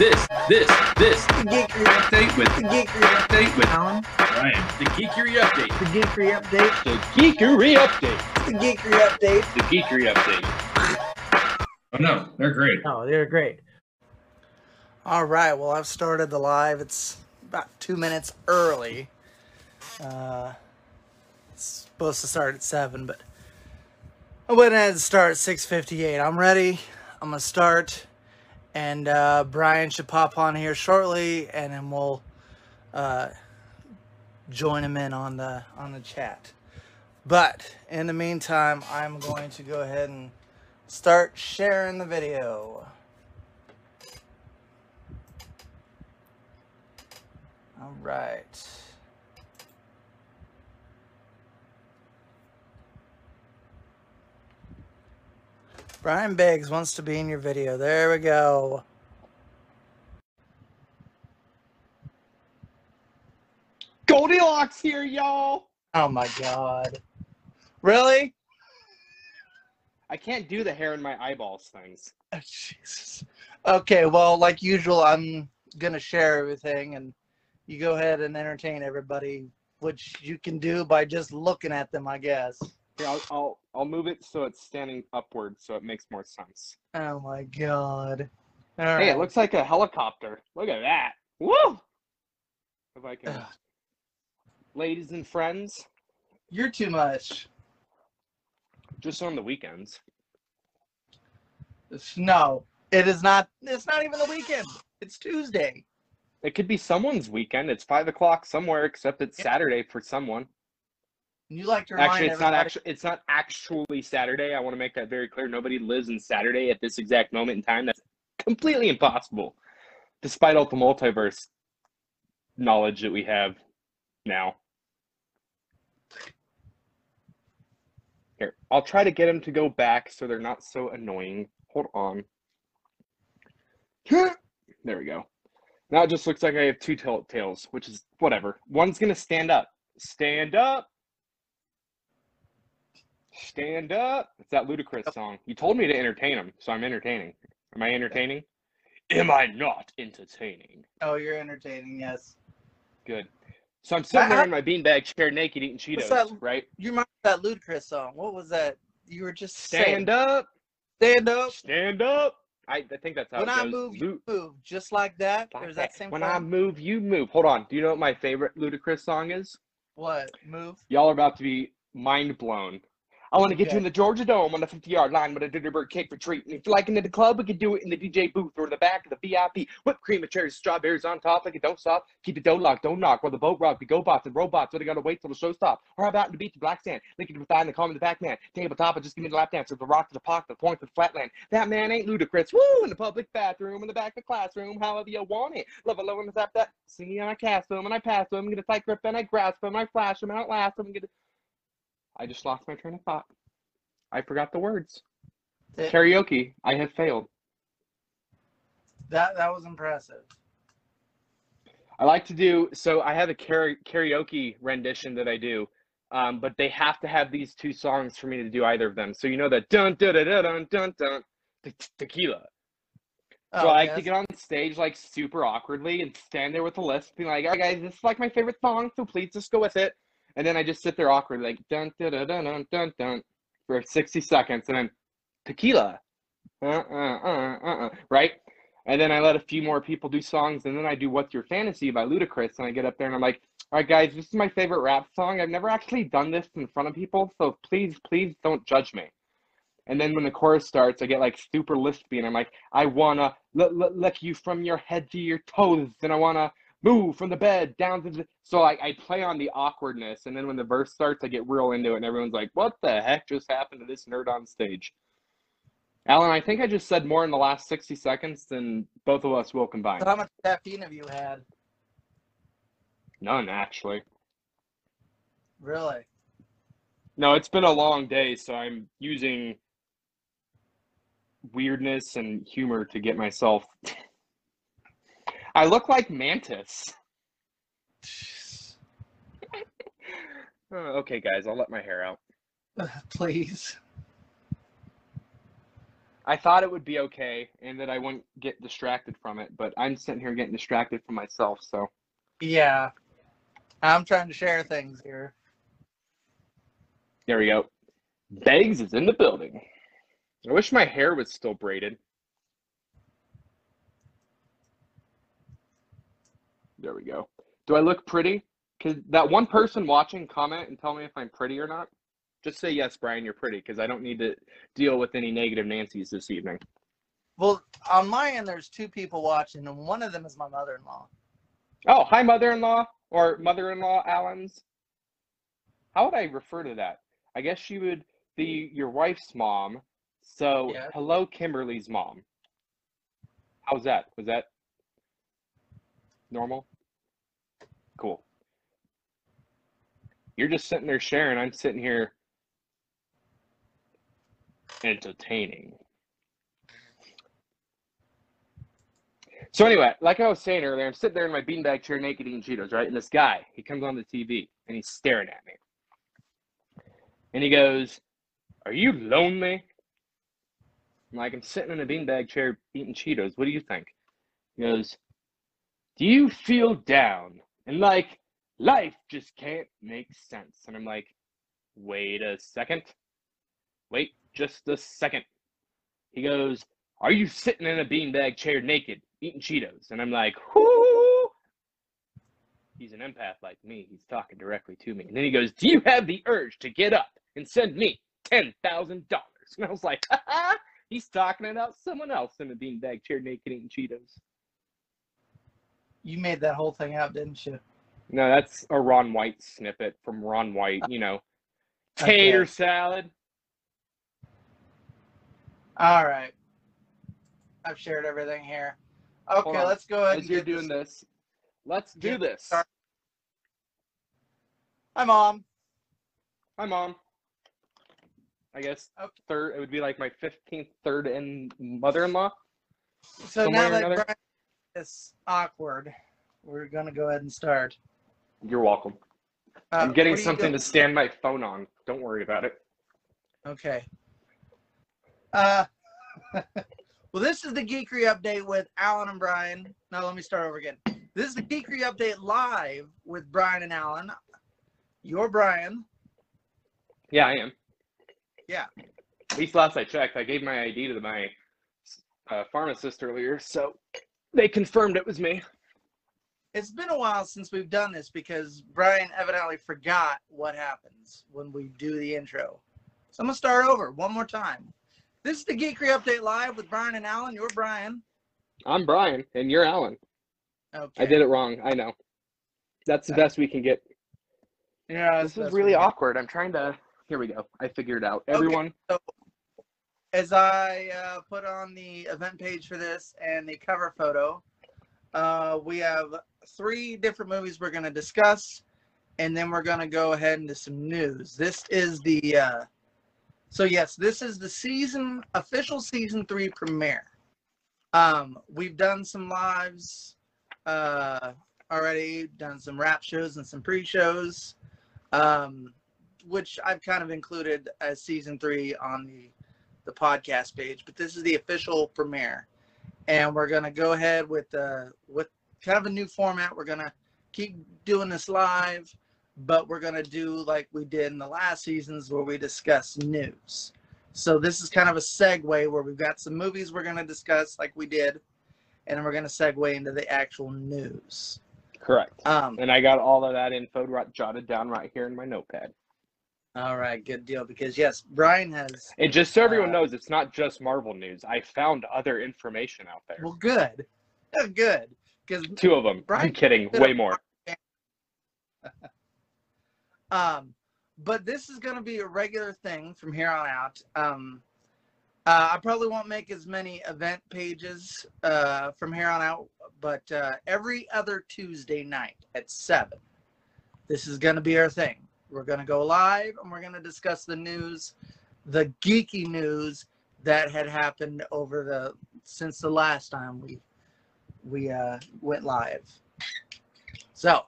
this, this, this. The Geekery Update with The Geekery update with Allen. Ryan. The Geekery update. The Geekery update. The Geekery update. The Geekery update. The Geekery update. Oh no, they're great. Oh, they're great. All right. Well, I've started the live. It's about two minutes early. Uh, it's supposed to start at seven, but I went ahead and start at six fifty-eight. I'm ready. I'm gonna start, and uh, Bryan should pop on here shortly, and then we'll uh, join him in on the on the chat. But in the meantime, I'm going to go ahead and start sharing the video. All right. Bryan Biggs wants to be in your video. There we go. Goldilocks here, y'all. Oh my god. Really? I can't do the hair in my eyeballs things. Oh, Jesus. Okay, well, like usual, I'm gonna share everything, and you go ahead and entertain everybody, which you can do by just looking at them, I guess. Here, I'll, I'll I'll move it so it's standing upward, so it makes more sense. Oh my god. All Hey, right. it looks like a helicopter. Look at that. Woo! If I can, ladies and friends, You're too much. just on the weekends. No, it is not. It's not even the weekend. It's Tuesday. It could be someone's weekend. It's five o'clock somewhere, except it's Yeah. Saturday for someone. You like to Actually, it's not actually it's not actually Saturday. I want to make that very clear. Nobody lives in Saturday at this exact moment in time. That's completely impossible, despite all the multiverse knowledge that we have now. Here, I'll try to get them to go back so they're not so annoying. Hold on. There we go. Now it just looks like I have two tail- tails, which is whatever. One's gonna stand up. Stand up. Stand up. It's that Ludacris song. You told me to entertain them, so I'm entertaining. Am I entertaining? Am I not entertaining? Oh, you're entertaining. Yes. Good. So I'm sitting there in my beanbag chair, naked, eating Cheetos, that? right? You remember that Ludacris song? What was that? You were just Stand saying. up. Stand up. Stand up. I, I think that's how When I move, you move. Just like that. like is that that. same when? I move, you move. Hold on. Do you know what my favorite Ludacris song is? What? Move. Y'all are about to be mind blown. I want to get Okay. you in the Georgia Dome on the 50 yard line with a Dinnerbird cake for treat. And if you like it in the club, we can do it in the DJ booth or the back of the VIP. Whipped cream and cherries, strawberries on top, like it don't stop. Keep the dough locked, don't knock. While the boat rock, we go bots and robots, so they gotta wait till the show stop. Or how about in the beach, the black sand, linking with thigh and the calm in the back man. Tabletop, and just give me the lap dance with the rock to the pocket, the point to the flatland. That man ain't ludicrous. Woo! In the public bathroom, in the back of the classroom, however you want it. Love alone and tap that. Singing and I cast them and I pass them, get a tight grip and I grasp them, I flash them and I outlast them. And get a... I just lost my train of thought. I forgot the words. That, Karaoke, I have failed. that that was impressive. I like to do so. I have a karaoke rendition that I do, um, but they have to have these two songs for me to do either of them. So you know that dun dun dun dun dun dun dun te- tequila. So Oh, I like to yes. get on stage like super awkwardly and stand there with a list, being like, "All right, guys, this is like my favorite song, so please just go with it." And then I just sit there awkwardly, like dun dun dun dun dun dun for sixty seconds, and then tequila, uh uh uh uh, uh right? And then I let a few more people do songs, and then I do "What's Your Fantasy" by Ludacris, and I get up there and I'm like, "All right, guys, this is my favorite rap song. I've never actually done this in front of people, so please, please don't judge me." And then when the chorus starts, I get like super lispy, and I'm like, I wanna lick you from your head to your toes, and I wanna move from the bed down to the. So I, I play on the awkwardness, and then when the verse starts, I get real into it, and everyone's like, "What the heck just happened to this nerd on stage?" Allen, I think I just said more in the last sixty seconds than both of us will combine. So how much caffeine have you had? None, actually. Really? No, it's been a long day, so I'm using weirdness and humor to get myself. I look like Mantis. Uh, okay, guys, I'll let my hair out. Please. I thought it would be okay and that I wouldn't get distracted from it, but I'm sitting here getting distracted from myself. So Yeah. I'm trying to share things here. there we go. Beggs is in the building. I wish my hair was still braided. There we go. Do I look pretty? Because that one person watching comment and tell me if I'm pretty or not. Just say yes, Bryan, you're pretty, because I don't need to deal with any negative Nancy's this evening. Well, on my end, there's two people watching, and one of them is my mother-in-law. Oh, hi, mother-in-law or mother-in-law Allen's. How would I refer to that? I guess she would be your wife's mom. So, Yeah. hello, Kimberly's mom. How's that? Was that normal? Cool. You're just sitting there sharing. I'm sitting here entertaining. So anyway, like I was saying earlier, I'm sitting there in my beanbag chair naked eating Cheetos, right? And this guy, he comes on the TV and he's staring at me. And he goes, Are you lonely? I'm like, I'm sitting in a beanbag chair eating Cheetos. What do you think? He goes, Do you feel down? And like, life just can't make sense. And I'm like, Wait a second. Wait just a second. He goes, Are you sitting in a beanbag chair naked eating Cheetos? And I'm like, Whoo! He's an empath like me. He's talking directly to me. And then he goes, Do you have the urge to get up and send me $10,000? And I was like, He's talking about someone else in a beanbag chair naked eating Cheetos. You made that whole thing up, didn't you? No, that's a Ron White snippet from Ron White, you know. Tater Okay. salad. All right. I've shared everything here. Okay, let's go ahead. As and you're doing this, let's do this. started. Hi, mom. Hi, mom. I guess Okay. third. It would be like my fifteenth third and mother-in-law. So now that. Bryan is awkward, we're gonna go ahead and start. You're welcome. Uh, I'm getting what are you something to stand my phone on. Don't worry about it. Okay. Uh, well, this is the Geekery update with Allen and Bryan. Now let me start over again. This is the Geekery update live with Bryan and Allen. You're Bryan. Yeah, I am. Yeah. At least last I checked, I gave my ID to my uh, pharmacist earlier, so they confirmed it was me. It's been a while since we've done this because Bryan evidently forgot what happens when we do the intro. So I'm gonna start over one more time. This is the Geekery update live with Bryan and Allen. You're Bryan. I'm Bryan, and you're Allen. Okay. I did it wrong. I know. That's the best we can get. Yeah, This is really awkward. I'm trying to. Here we go. I figured it out. Everyone, as I uh, put on the event page for this and the cover photo, uh, we have three different movies we're going to discuss, and then we're going to go ahead into some news. This is the uh, so yes, this is the season official season three premiere. Um, we've done some lives uh, already, done some rap shows and some pre-shows. Um, which I've kind of included as season three on the the podcast page, but this is the official premiere, and we're gonna go ahead with uh with kind of a new format. We're gonna keep doing this live, but we're gonna do like we did in the last seasons where we discuss news. So this is kind of a segue where we've got some movies we're gonna discuss like we did, and then we're gonna segue into the actual news. correct. Um, And I got all of that info right- jotted down right here in my notepad. All right, good deal. Because yes, Bryan has And just so everyone Uh, knows, it's not just Marvel news. I found other information out there. well, good, good. Because Two of them. I'm kidding. Way more. Um, but this is going to be a regular thing from here on out. Um, uh, I probably won't make as many event pages uh, from here on out, but uh, every other Tuesday night at 7, this is going to be our thing. We're going to go live and we're going to discuss the news, the geeky news that had happened over the since the last time we we uh, went live. So,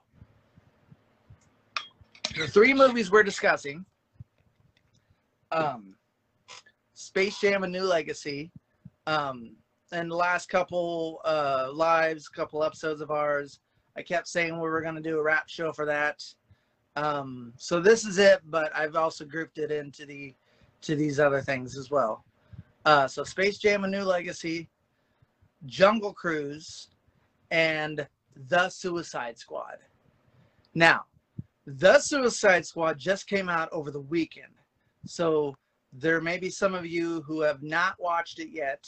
the three movies we're discussing um space jam a new legacy Um, and the last couple uh, lives, couple episodes of ours, I kept saying we were going to do a rap show for that. Um, so this is it, but I've also grouped it into the to these other things as well. Uh, so Space Jam: A New Legacy, Jungle Cruise, and The Suicide Squad. Now, The Suicide Squad just came out over the weekend, so there may be some of you who have not watched it yet.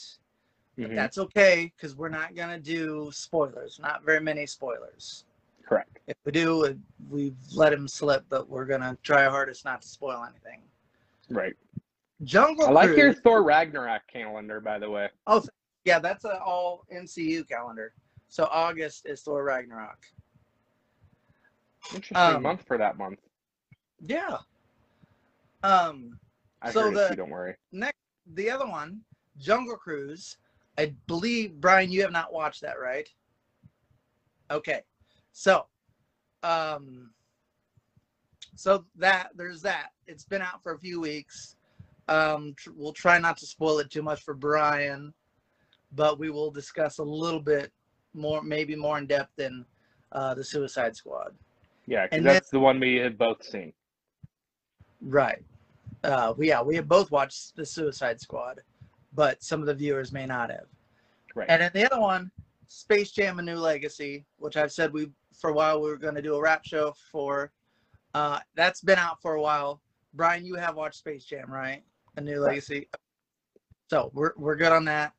But Mhm. that's okay because we're not gonna do spoilers. Not very many spoilers. Correct. If we do, we've let him slip, but we're gonna try our hardest not to spoil anything. Right. Jungle I like your Thor Ragnarok calendar, by the way. Oh, yeah, that's an all MCU calendar. So August is Thor Ragnarok. Interesting Um, month for that month. Yeah. Um, I so the- too, don't worry. next, the other one, Jungle Cruise. I believe Bryan, you have not watched that, right? Okay, so, um, so that there's that. It's been out for a few weeks. Um, tr- we'll try not to spoil it too much for Bryan, but we will discuss a little bit more, maybe more in depth than uh, the Suicide Squad. Yeah, 'cause and then- that's the one we had both seen. Right. Uh, we, yeah, we have both watched the Suicide Squad, but some of the viewers may not have. Right. And then the other one, Space Jam: A New Legacy, which I've said we for a while we were going to do a rap show for. Uh, that's been out for a while. Bryan, you have watched Space Jam, right? A New Legacy. So we're we're good on that.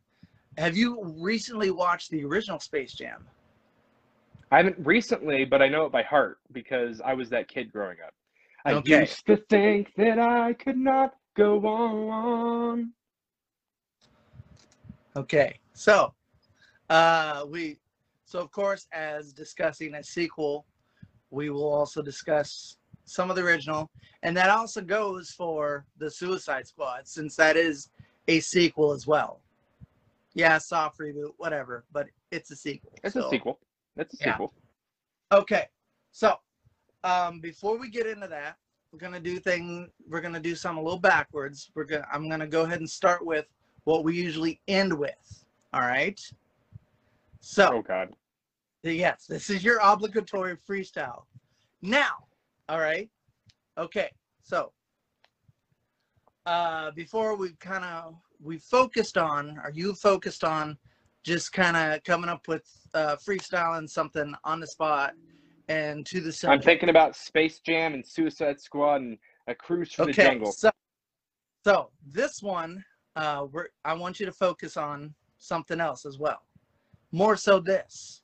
Have you recently watched the original Space Jam? I haven't recently, but I know it by heart because I was that kid growing up. I Okay. used to think that I could not go on. Okay, so uh, we, so of course, as discussing a sequel, we will also discuss some of the original, and that also goes for the Suicide Squad, since that is a sequel as well. Yeah, soft reboot, whatever, but it's a sequel. It's so- a sequel. It's a Yeah. sequel. Okay, so um, before we get into that, we're gonna do thing. We're gonna do some a little backwards. We're gonna. I'm gonna go ahead and start with what we usually end with. All right. So Oh God. yes, this is your obligatory freestyle. Now, all right. Okay, so uh, before we kind of we focused on, or you focused on, just kind of coming up with uh, freestyling something on the spot and to the I'm thinking about Space Jam and Suicide Squad and a cruise through the jungle. so so this one, uh, we're I want you to focus on something else as well, more so this.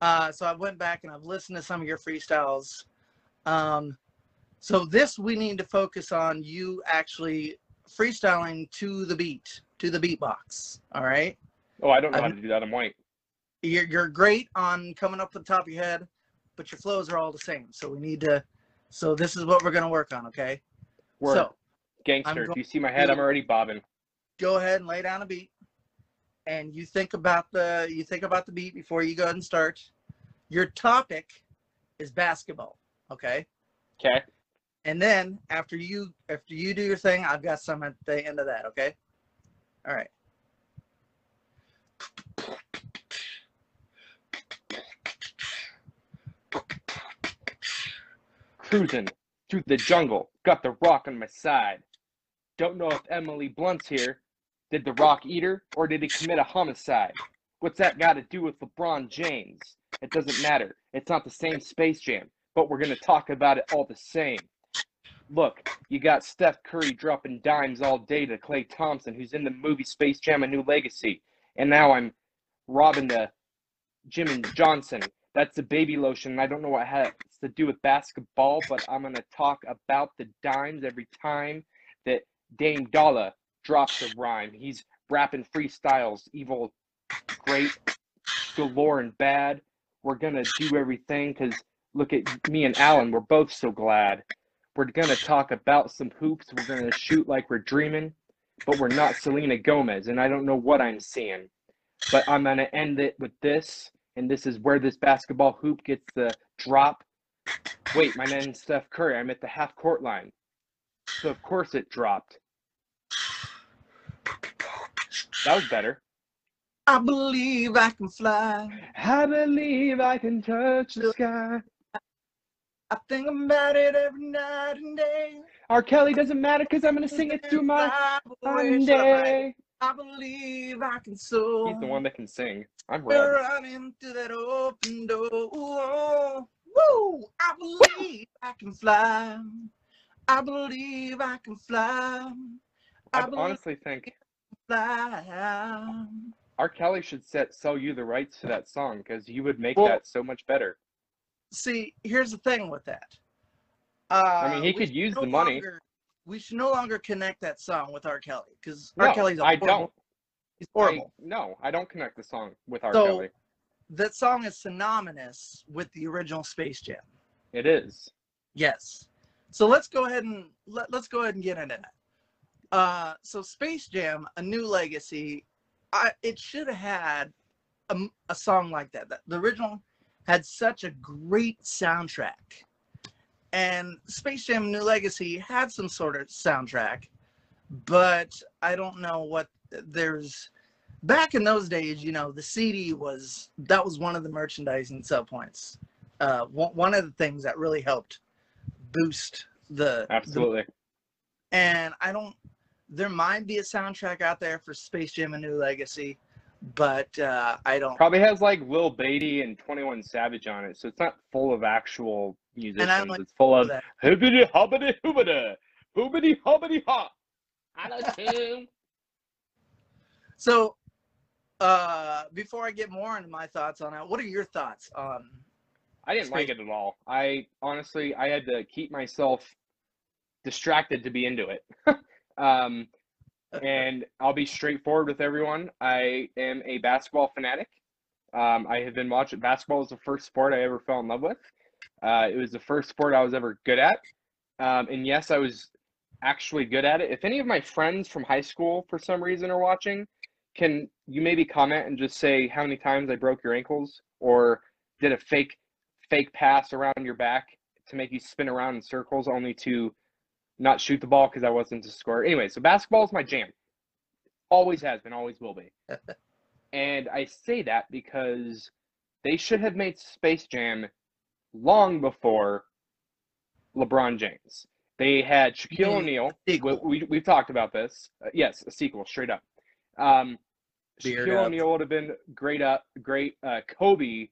Uh, so I went back and I've listened to some of your freestyles. Um, so this we need to focus on you actually freestyling to the beat, to the beatbox. All right. Oh, I don't know how I'm- to do that. I'm white. You're you're great on coming up with the top of your head, but your flows are all the same. So we need to. So this is what we're gonna work on. Okay. Word. So Gangster. If you see my head, I'm already bobbing. go ahead and lay down a beat and you think about the you think about the beat before you go ahead and start your topic is basketball okay Okay. and then after you after you do your thing i've got some at the end of that okay all right Cruising through the jungle. Got the rock on my side. Don't know if Emily Blunt's here. Did the rock eat her or did he commit a homicide? What's that got to do with LeBron James? It doesn't matter. It's not the same Space Jam, but we're going to talk about it all the same. Look, you got Steph Curry dropping dimes all day to Klay Thompson, who's in the movie Space Jam A New Legacy. And now I'm robbing the Jim and Johnson. That's the baby lotion. I don't know what has to do with basketball, but I'm going to talk about the dimes every time that Dame Dolla drops a rhyme. He's rapping freestyles, evil, great, galore, and bad. We're to do everything because look at me and Allen. We're both so glad. We're to talk about some hoops. We're to shoot like we're dreaming, but we're not Selena Gomez, and I don't know what I'm seeing. But I'm to end it with this, and this is where this basketball hoop gets the drop. Wait, my name's Steph Curry. I'm at the half court line. So, of course, it dropped. That was better. I believe I can fly. I believe I can touch the sky. I think I'm about it every night and day. R. Kelly doesn't matter because I'm gonna sing it through my Sunday. I believe I can soar. He's the one that can sing. I'm We're red. running through that open door. Woo! I believe I can fly. I believe I can fly. I I honestly think fly. R. Kelly should set sell you the rights to that song because you would make Well- that so much better. See, here's the thing with that. Uh, I mean, he could use no the money. longer- we should no longer connect that song with R. Kelly because No, R. Kelly's a I horrible, don't. He's I, horrible. no, I don't connect the song with R. So- Kelly. That song is synonymous with the original Space Jam. It is. Yes. So let's go ahead and let, let's go ahead and get into that. Uh, so Space Jam, A New Legacy, I it should have had a song like that. The original had such a great soundtrack. And Space Jam New Legacy had some sort of soundtrack, but I don't know what there's back in those days, you know, the CD was that was one of the merchandising sell points. Uh, one, of the things that really helped boost the, the Absolutely. and I don't. There might be a soundtrack out there for Space Jam: A New Legacy, but uh, I don't. Probably has like Lil Beatty and 21 Savage on it, so it's not full of actual musicians. like it's full of hibbity hobbity hoobada, hoobity hobbity hop. So, uh, before I get more into my thoughts on it, what are your thoughts on? I didn't like it at all. I honestly, I had to keep myself distracted to be into it. um, and I'll be straightforward with everyone. I am a basketball fanatic. Um, I have been watching basketball was the first sport I ever fell in love with. Uh, it was the first sport I was ever good at. Um, and yes, I was actually good at it. If any of my friends from high school, for some reason, are watching, can you maybe comment and just say how many times I broke your ankles or did a fake fake pass around your back to make you spin around in circles only to not shoot the ball because I wasn't to score. Anyway, so basketball is my jam. Always has been, always will be. and I say that because they should have made Space Jam long before LeBron James. They had Shaquille O'Neal. We, we, we've talked about this. Uh, yes, a sequel, straight up. Um, Beard Shaquille. O'Neal would have been great. Up, great. Uh, Kobe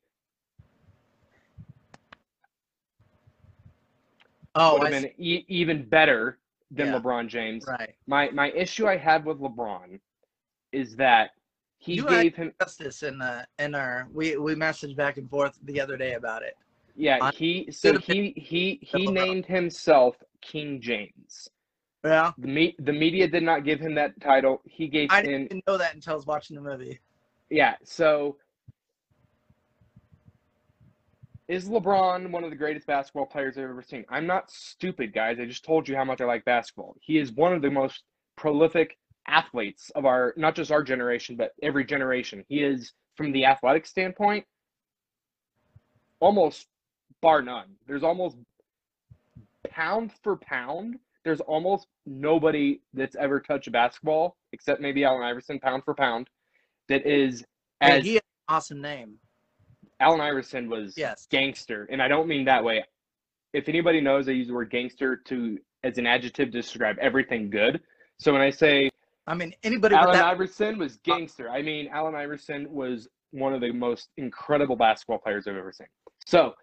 Oh, would have been e- even better than Yeah. LeBron James. right. My my issue I have with LeBron is that he You gave him justice in uh, in our we we messaged back and forth the other day about it. yeah I- he so he he he named himself King James. Yeah, The me, the media did not give him that title. He gave I didn't know that until I was watching the movie. yeah. So is LeBron one of the greatest basketball players I've ever seen? I'm not stupid, guys. I just told you how much I like basketball. He is one of the most prolific athletes of our not just our generation, but every generation. He is from the athletic standpoint almost bar none. There's almost pound for pound. There's almost nobody that's ever touched a basketball except maybe Allen Iverson, pound for pound, that is And as he had an awesome name. Allen Iverson was Yes. gangster, and I don't mean that way. If anybody knows, I use the word gangster to as an adjective to describe everything good. So when I say I mean, anybody Allen that Iverson was uh, gangster, I mean Allen Iverson was one of the most incredible basketball players I've ever seen. So,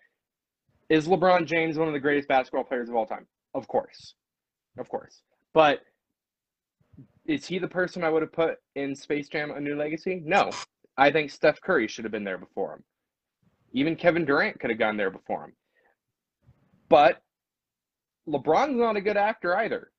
is LeBron James one of the greatest basketball players of all time? Of course, of course. But is he the person I would have put in Space Jam: A New Legacy? No, I think Steph Curry should have been there before him. Even Kevin Durant could have gone there before him. But LeBron's not a good actor either.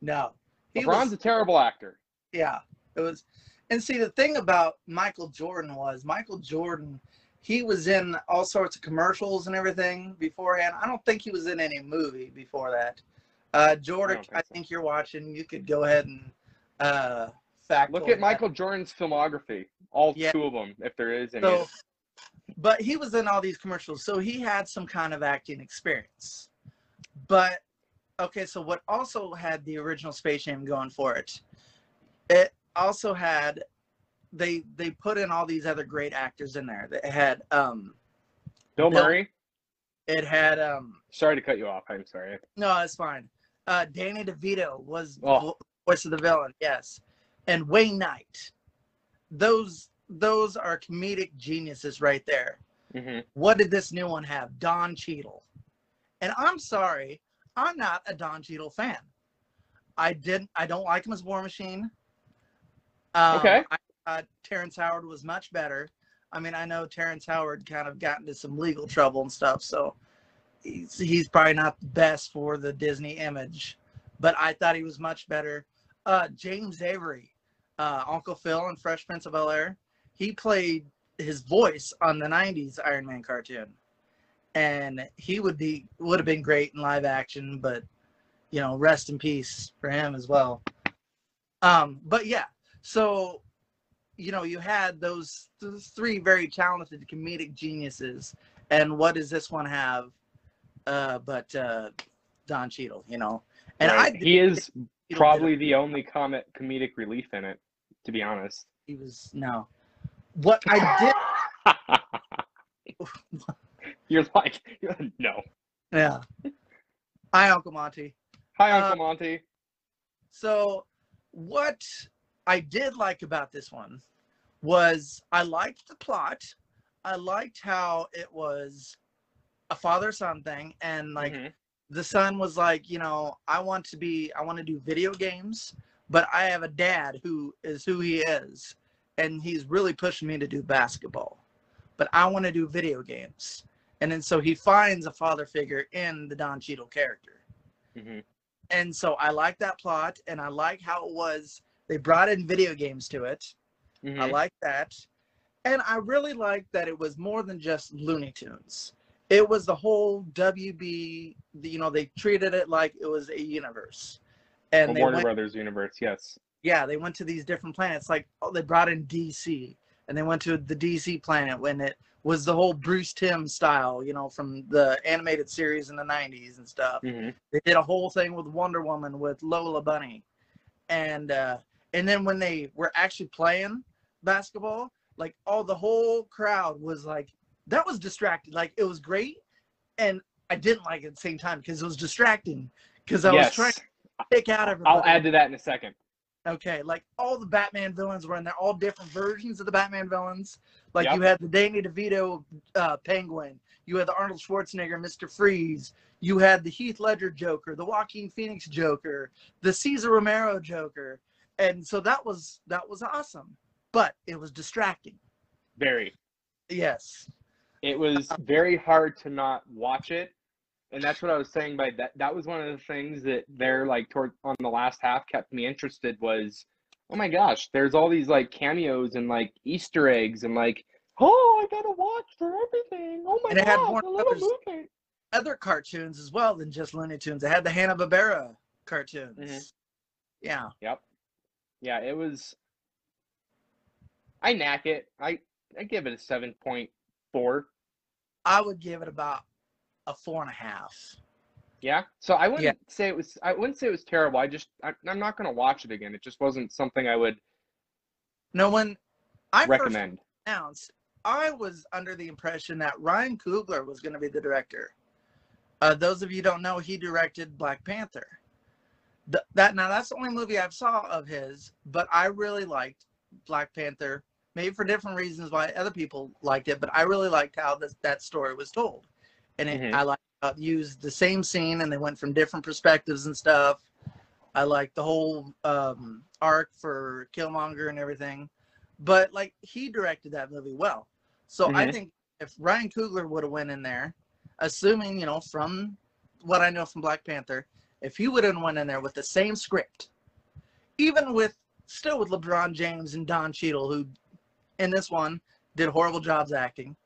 no, he LeBron's was, a terrible actor. yeah, it was. And see, the thing about Michael Jordan was Michael Jordan. He was in all sorts of commercials and everything beforehand. I don't think he was in any movie before that. Uh, Jordan, think I so. think you're watching. You could go ahead and uh, fact. Look at that. Michael Jordan's filmography, all Yeah. two of them, if there is any. So, but he was in all these commercials, so he had some kind of acting experience. But okay, so what also had the original Space Jam going for it? It also had they they put in all these other great actors in there. It had um Bill Murray. it had um Sorry to cut you off. I'm sorry. no, it's fine. Uh Danny DeVito was Oh. vo- voice of the villain, yes. And Wayne Knight. Those those are comedic geniuses right there. hmm What did this new one have? Don Cheadle. And I'm sorry, I'm not a Don Cheadle fan. I didn't I don't like him as War Machine. Um, Okay. I thought Terrence Howard was much better. I mean, I know Terrence Howard kind of got into some legal trouble and stuff, so he's, he's probably not the best for the Disney image, but I thought he was much better. Uh, James Avery, uh, Uncle Phil and Fresh Prince of Bel Air, he played his voice on the 90s Iron Man cartoon. And he would be would have been great in live action, but you know, rest in peace for him as well. Um, but yeah, so you know, you had those th- three very talented comedic geniuses, and what does this one have? Uh, but uh, Don Cheadle, you know, and I Right. did- he is probably the only comic comedic relief in it, to be honest. he was no. What I did, You're like, no. yeah. Hi, Uncle Monty. Hi, Uh, Uncle Monty. So, what I did like about this one was I liked the plot. I liked how it was a father son thing, and like Mhm. the son was like, you know, I want to be, I want to do video games, but I have a dad who is who he is, and he's really pushing me to do basketball, but I want to do video games. And then so he finds a father figure in the Don Cheadle character Mhm. and so I like that plot, and I like how it was. They brought in video games to it. I Mhm. like that, and I really like that it was more than just Looney Tunes. It was the whole WB. You know, they treated it like it was a universe, and Warner went. Brothers universe, yes. Yeah, they went to these different planets. Like oh, they brought in DC, and they went to the DC planet when it was the whole Bruce Timm style. You know, from the animated series in the '90s and stuff hmm they did a whole thing with Wonder Woman with Lola Bunny, and uh, and then when they were actually playing basketball, like all the whole crowd was like, that was distracting. Like it was great, and I didn't like it at the same time because it was distracting because I was trying to pick out everybody. I'll add to that in a second. Okay, like all the Batman villains were in there, all different versions of the Batman villains. Like Yep. you had the Danny DeVito uh, Penguin, you had the Arnold Schwarzenegger Mr. Freeze, you had the Heath Ledger Joker, the Joaquin Phoenix Joker, the Cesar Romero Joker, and so that was that was awesome, but it was distracting. Very. Yes. It was very hard to not watch it. And that's what I was saying by that. That was one of the things that they're like toward on the last half kept me interested was, oh my gosh, there's all these like cameos and like Easter eggs and like, oh, I gotta watch for everything. Oh my And it had gosh, Warner a little Brothers. Other cartoons as well than just Looney Tunes. They had the Hanna Barbera cartoons. Mhm. Yeah. Yep. Yeah, it was. I knack it. I I give it a seven point four. I would give it about a four and a half. Yeah. So I wouldn't say it was. I wouldn't say it was terrible. I just. I, I'm not gonna watch it again. It just wasn't something I would No one I first recommend. announced, I was under the impression that Ryan Coogler was going to be the director. Uh, those of you who don't know, he directed Black Panther. Th- that now that's the only movie I've saw of his, but I really liked Black Panther. Maybe for different reasons why other people liked it, but I really liked how this, that story was told, and it, Mhm. I like how it used the same scene and they went from different perspectives and stuff. I like the whole um, arc for Killmonger and everything but like he directed that movie well. So I Mhm. think if Ryan Coogler would have went in there, assuming you know from what I know from Black Panther, if he would have went in there with the same script, even with still with LeBron James and Don Cheadle, who in this one did horrible jobs acting,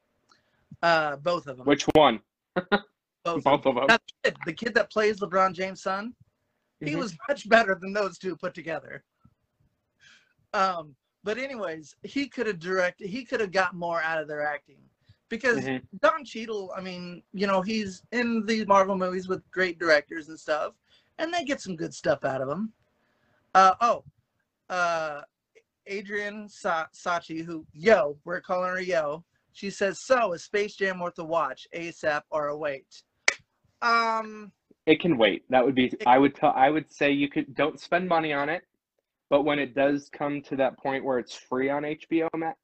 uh, both of them, Which one? both, of. Both of them. Now, the kid, the kid that plays LeBron James' son, he Mhm. was much better than those two put together. Um, but anyways, he could have directed. He could have got more out of their acting because Mhm. Don Cheadle. I mean, you know, he's in these Marvel movies with great directors and stuff, and they get some good stuff out of him. Uh, oh, uh, Adrian Sa- Sachi, who Yo, we're calling her Yo. She says, "So is Space Jam worth a watch ASAP or a wait?" Um, It can wait. That would be. I would tell. I would say you could don't spend money on it, but when it does come to that point where it's free on HBO Max,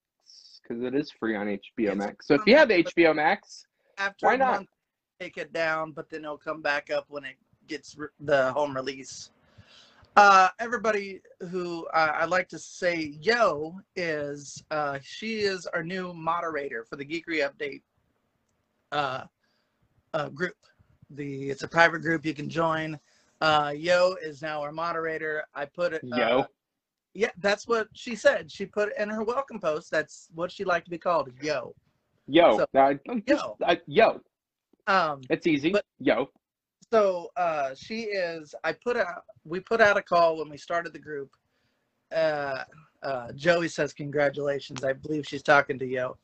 because it is free on HBO Max. So if you have HBO Max, after Why not? month, take it down, but then it'll come back up when it gets re- the home release. Uh, everybody who uh, I'd like to say yo is uh, she is our new moderator for the Geekery Update uh, uh, group. The it's a private group you can join. Uh, yo is now our moderator. I put it. uh, yo, yeah, that's what she said. She put it in her welcome post. That's what she liked to be called. Yo. yo, so- uh, just, yo. uh, yo. Um, It's easy. But- yo. So uh she is i put out we put out a call when we started the group uh uh joey says congratulations i believe she's talking to you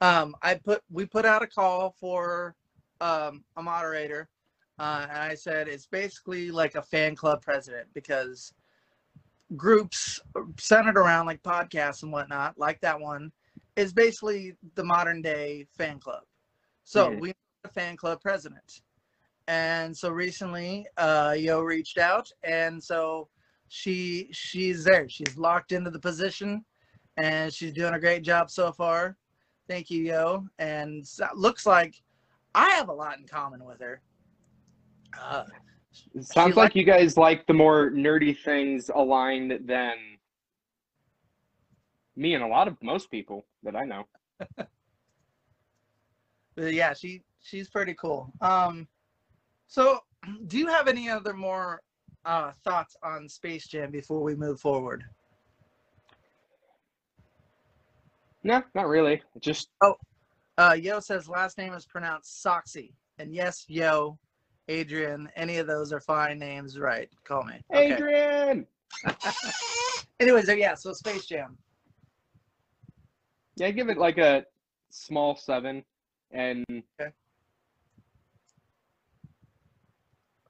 um i put we put out a call for um a moderator uh and i said it's basically like a fan club president because groups centered around like podcasts and whatnot like that one is basically the modern day fan club. So we need a fan club president and so recently uh yo reached out and so she she's there. She's locked into the position and she's doing a great job so far. Thank you yo. And so, looks like i have a lot in common with her. Uh sounds like you guys like the more nerdy things aligned than me and a lot of most people that I know. but yeah she she's pretty cool. Um so do you have any other more uh thoughts on space jam before we move forward No, not really. Just oh, Uh, Yo says last name is pronounced Soxy. And yes, Yo, Adrian, any of those are fine names, right? Call me. Okay. Adrian. Anyways, yeah, so Space Jam. Yeah, give it like a small seven. And Okay.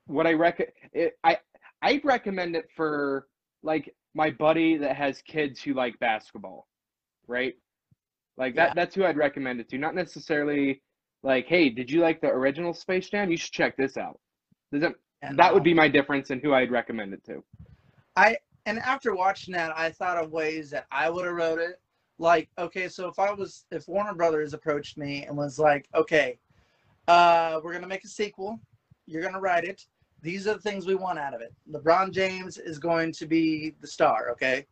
What I rec it, I I'd recommend it for like my buddy that has kids who like basketball, right? Like that Yeah. that's who I'd recommend it to. Not necessarily like, hey, did you like the original Space Jam? You should check this out. Doesn't And, that would be my difference in who I'd recommend it to. I and after watching that, I thought of ways that I would have wrote it. Like, okay, so if I was, if Warner Brothers approached me and was like, okay, uh, we're gonna make a sequel, you're gonna write it. These are the things we want out of it. LeBron James is going to be the star, okay?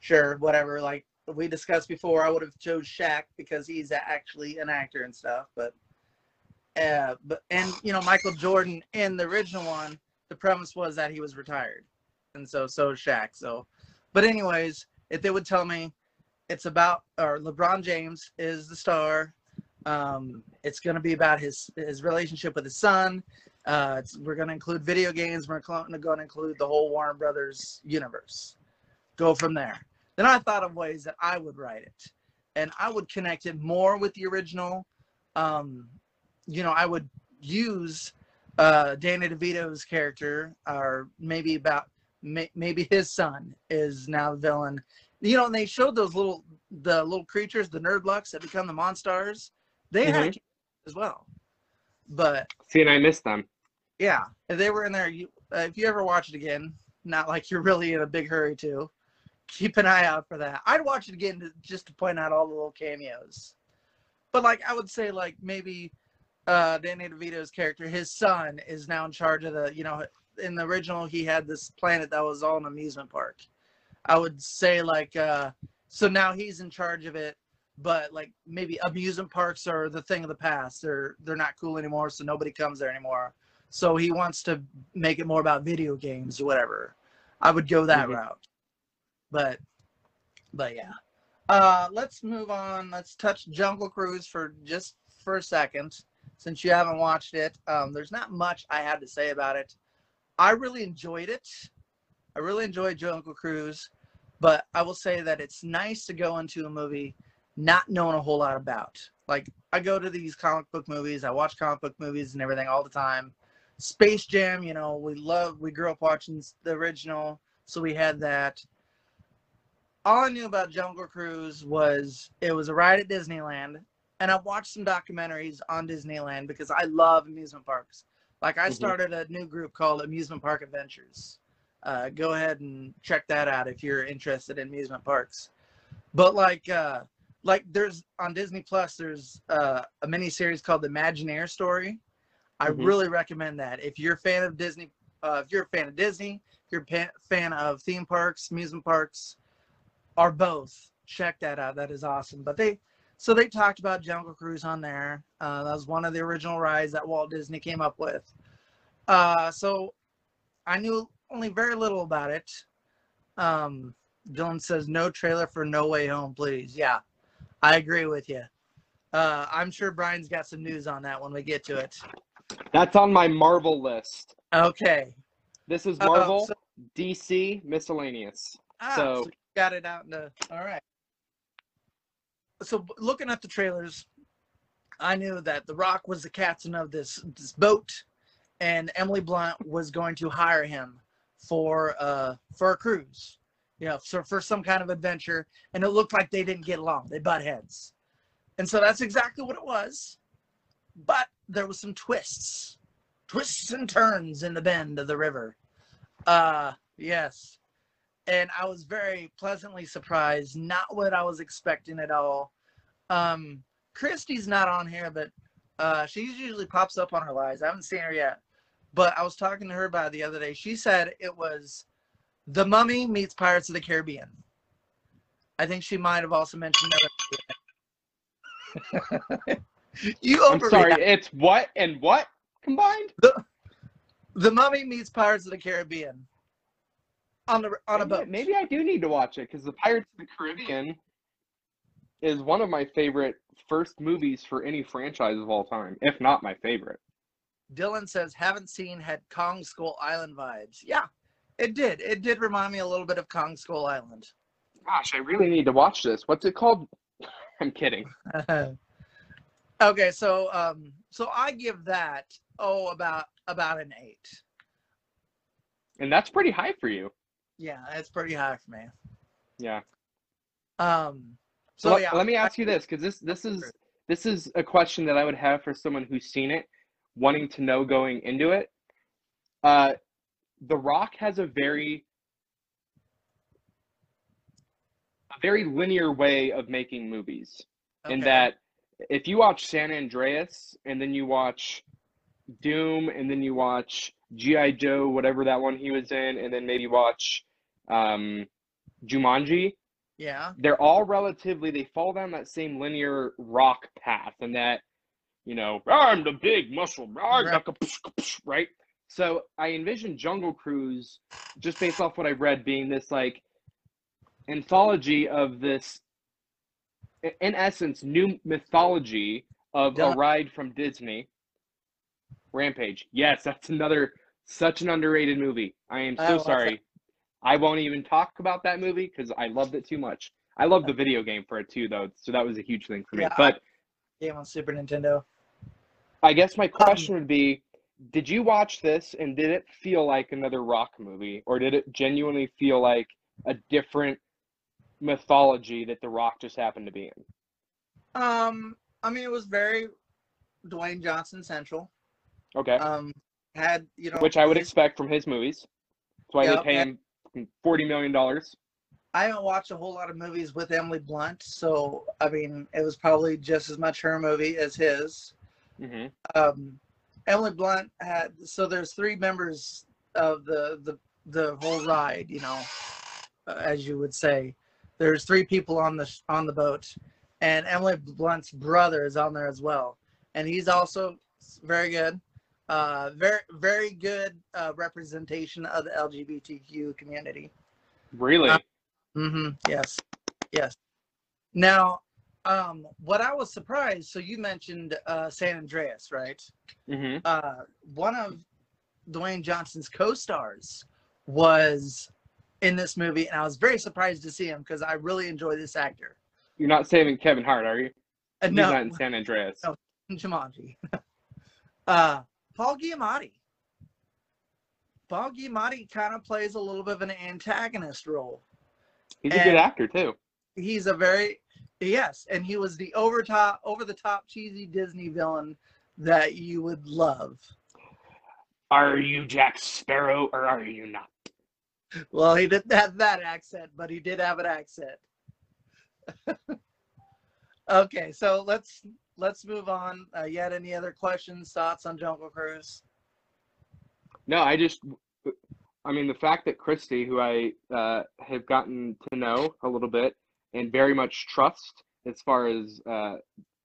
Sure, whatever. Like we discussed before, I would have chose Shaq because he's actually an actor and stuff. But, uh, but and you know Michael Jordan in the original one, the premise was that he was retired and so so is Shaq. So, but anyways, if they would tell me it's about or LeBron James is the star, um, it's to be about his his relationship with his son. Uh, it's, we're going to include video games. We're going to include the whole Warner Brothers universe. Go from there. Then I thought of ways that I would write it, and I would connect it more with the original. Um, you know, I would use uh, Danny DeVito's character, or maybe about may, maybe his son is now the villain. You know, and they showed those little the little creatures, the nerdlucks that become the monsters. They had Mhm. kid as well, but See, and I missed them. Yeah, if they were in there. You, uh, if you ever watch it again, not like you're really in a big hurry to, keep an eye out for that. I'd watch it again to, just to point out all the little cameos. But like I would say, like maybe uh, Danny DeVito's character, his son, is now in charge of the. You know, in the original, he had this planet that was all an amusement park. I would say like, uh, so now he's in charge of it. But like maybe amusement parks are the thing of the past. They're they're not cool anymore, so nobody comes there anymore. So he wants to make it more about video games or whatever. I would go that Mhm. route. But but yeah. Uh let's move on. Let's touch Jungle Cruise for just for a second. Since you haven't watched it. Um there's not much I had to say about it. I really enjoyed it. I really enjoyed Jungle Cruise, but I will say that it's nice to go into a movie not knowing a whole lot about. Like I go to these comic book movies, I watch comic book movies and everything all the time. Space Jam, you know, we love we grew up watching the original, so we had that. all I knew about Jungle Cruise was it was a ride at Disneyland, and I've watched some documentaries on Disneyland because I love amusement parks. Like I Mhm. started a new group called Amusement Park Adventures. Uh, go ahead and check that out if you're interested in amusement parks. But like, uh, like there's on Disney Plus, there's uh, a mini series called The Imagineer Story. I Mhm. really recommend that if you're a fan of Disney. Uh, if you're a fan of Disney, if you're a fan of theme parks, amusement parks, or both, check that out. That is awesome. But they, so they talked about Jungle Cruise on there. Uh, that was one of the original rides that Walt Disney came up with. Uh, so I knew only very little about it. Um, Dylan says no trailer for No Way Home, please. Yeah, I agree with you. Uh, I'm sure Brian's got some news on that when we get to it. That's on my Marvel list. Okay. This is Uh, Marvel, so- DC, miscellaneous. Ah, So- so got it out in the all right. So looking at the trailers, I knew that The Rock was the captain of this this boat, and Emily Blunt was going to hire him for uh for a cruise, you know, so for some kind of adventure. And it looked like they didn't get along; they butt heads, and so that's exactly what it was. But there was some twists, twists and turns in the bend of the river. Uh, yes and I was very pleasantly surprised. Not what I was expecting at all. Um, Christy's not on here, but uh, she usually pops up on her lives. I haven't seen her yet, but I was talking to her about the other day. She said it was The Mummy meets Pirates of the Caribbean. I think she might have also mentioned that. you I'm sorry, it's what and what combined? The Mummy meets Pirates of the Caribbean on the on a maybe, boat. maybe I do need to watch it because the Pirates of the Caribbean is one of my favorite first movies for any franchise of all time, if not my favorite. Dylan says, haven't seen, had Kong Skull Island vibes. Yeah, it did. It did remind me a little bit of Kong Skull Island. Gosh, I really need to watch this. What's it called? I'm kidding. okay, so um, so I give that oh about about an eight. And that's pretty high for you. Yeah, that's pretty high for me. Yeah. Um, So so let, yeah, let me I- ask you this, because this this is this is a question that I would have for someone who's seen it, wanting to know going into it. Uh, The Rock has a very a very linear way of making movies. In that, if you watch San Andreas and then you watch Doom and then you watch GI Joe, whatever that one he was in, and then maybe watch um, Jumanji, yeah, they're all relatively they fall down that same linear rock path and that you know i'm the big muscle Right. got the psh, psh," right? So i envision jungle cruise just based off what i've read being this like anthology of this in essence new mythology of a ride from disney rampage yes that's another such an underrated movie i am I so that. sorry I won't even talk about that movie because I loved it too much. I love the video game for it too, though, so that was a huge thing for me. Yeah, But game on Super Nintendo. I guess my um, question would be Did you watch this and did it feel like another rock movie, or did it genuinely feel like a different mythology that The Rock just happened to be in? Um, I mean, it was very Dwayne Johnson central. Okay. Um, had you know, Which I would his- expect from his movies. That's why Yep, they pay him $40 million. I haven't watched a whole lot of movies with Emily Blunt, so I mean, it was probably just as much her movie as his. hmm Um, Emily Blunt had so there's three members of the the the whole ride, you know, uh, as you would say. There's three people on the sh- on the boat, and Emily Blunt's brother is on there as well, and he's also very good. Uh, very very good uh, representation of the LGBTQ community. Really? Uh, Mm-hmm. Yes. Yes. Now, um, what I was surprised. So you mentioned uh, San Andreas, right? Mm-hmm. Uh, one of Dwayne Johnson's co-stars was in this movie, and I was very surprised to see him because I really enjoy this actor. You're not saving Kevin Hart, are you? Uh, He's no, not in San Andreas. No. Jumanji. uh, Paul Giamatti. Paul Giamatti kind of plays a little bit of an antagonist role. He's a good actor too. He's a very yes, and he was the over top, over the top cheesy Disney villain that you would love. Are you Jack Sparrow or are you not? Well, he didn't have that accent, but he did have an accent. okay, so let's let's move on. Uh, yet any other questions, thoughts on Jungle Cruise? No, I just, I mean, the fact that Christy, who I uh, have gotten to know a little bit and very much trust as far as uh,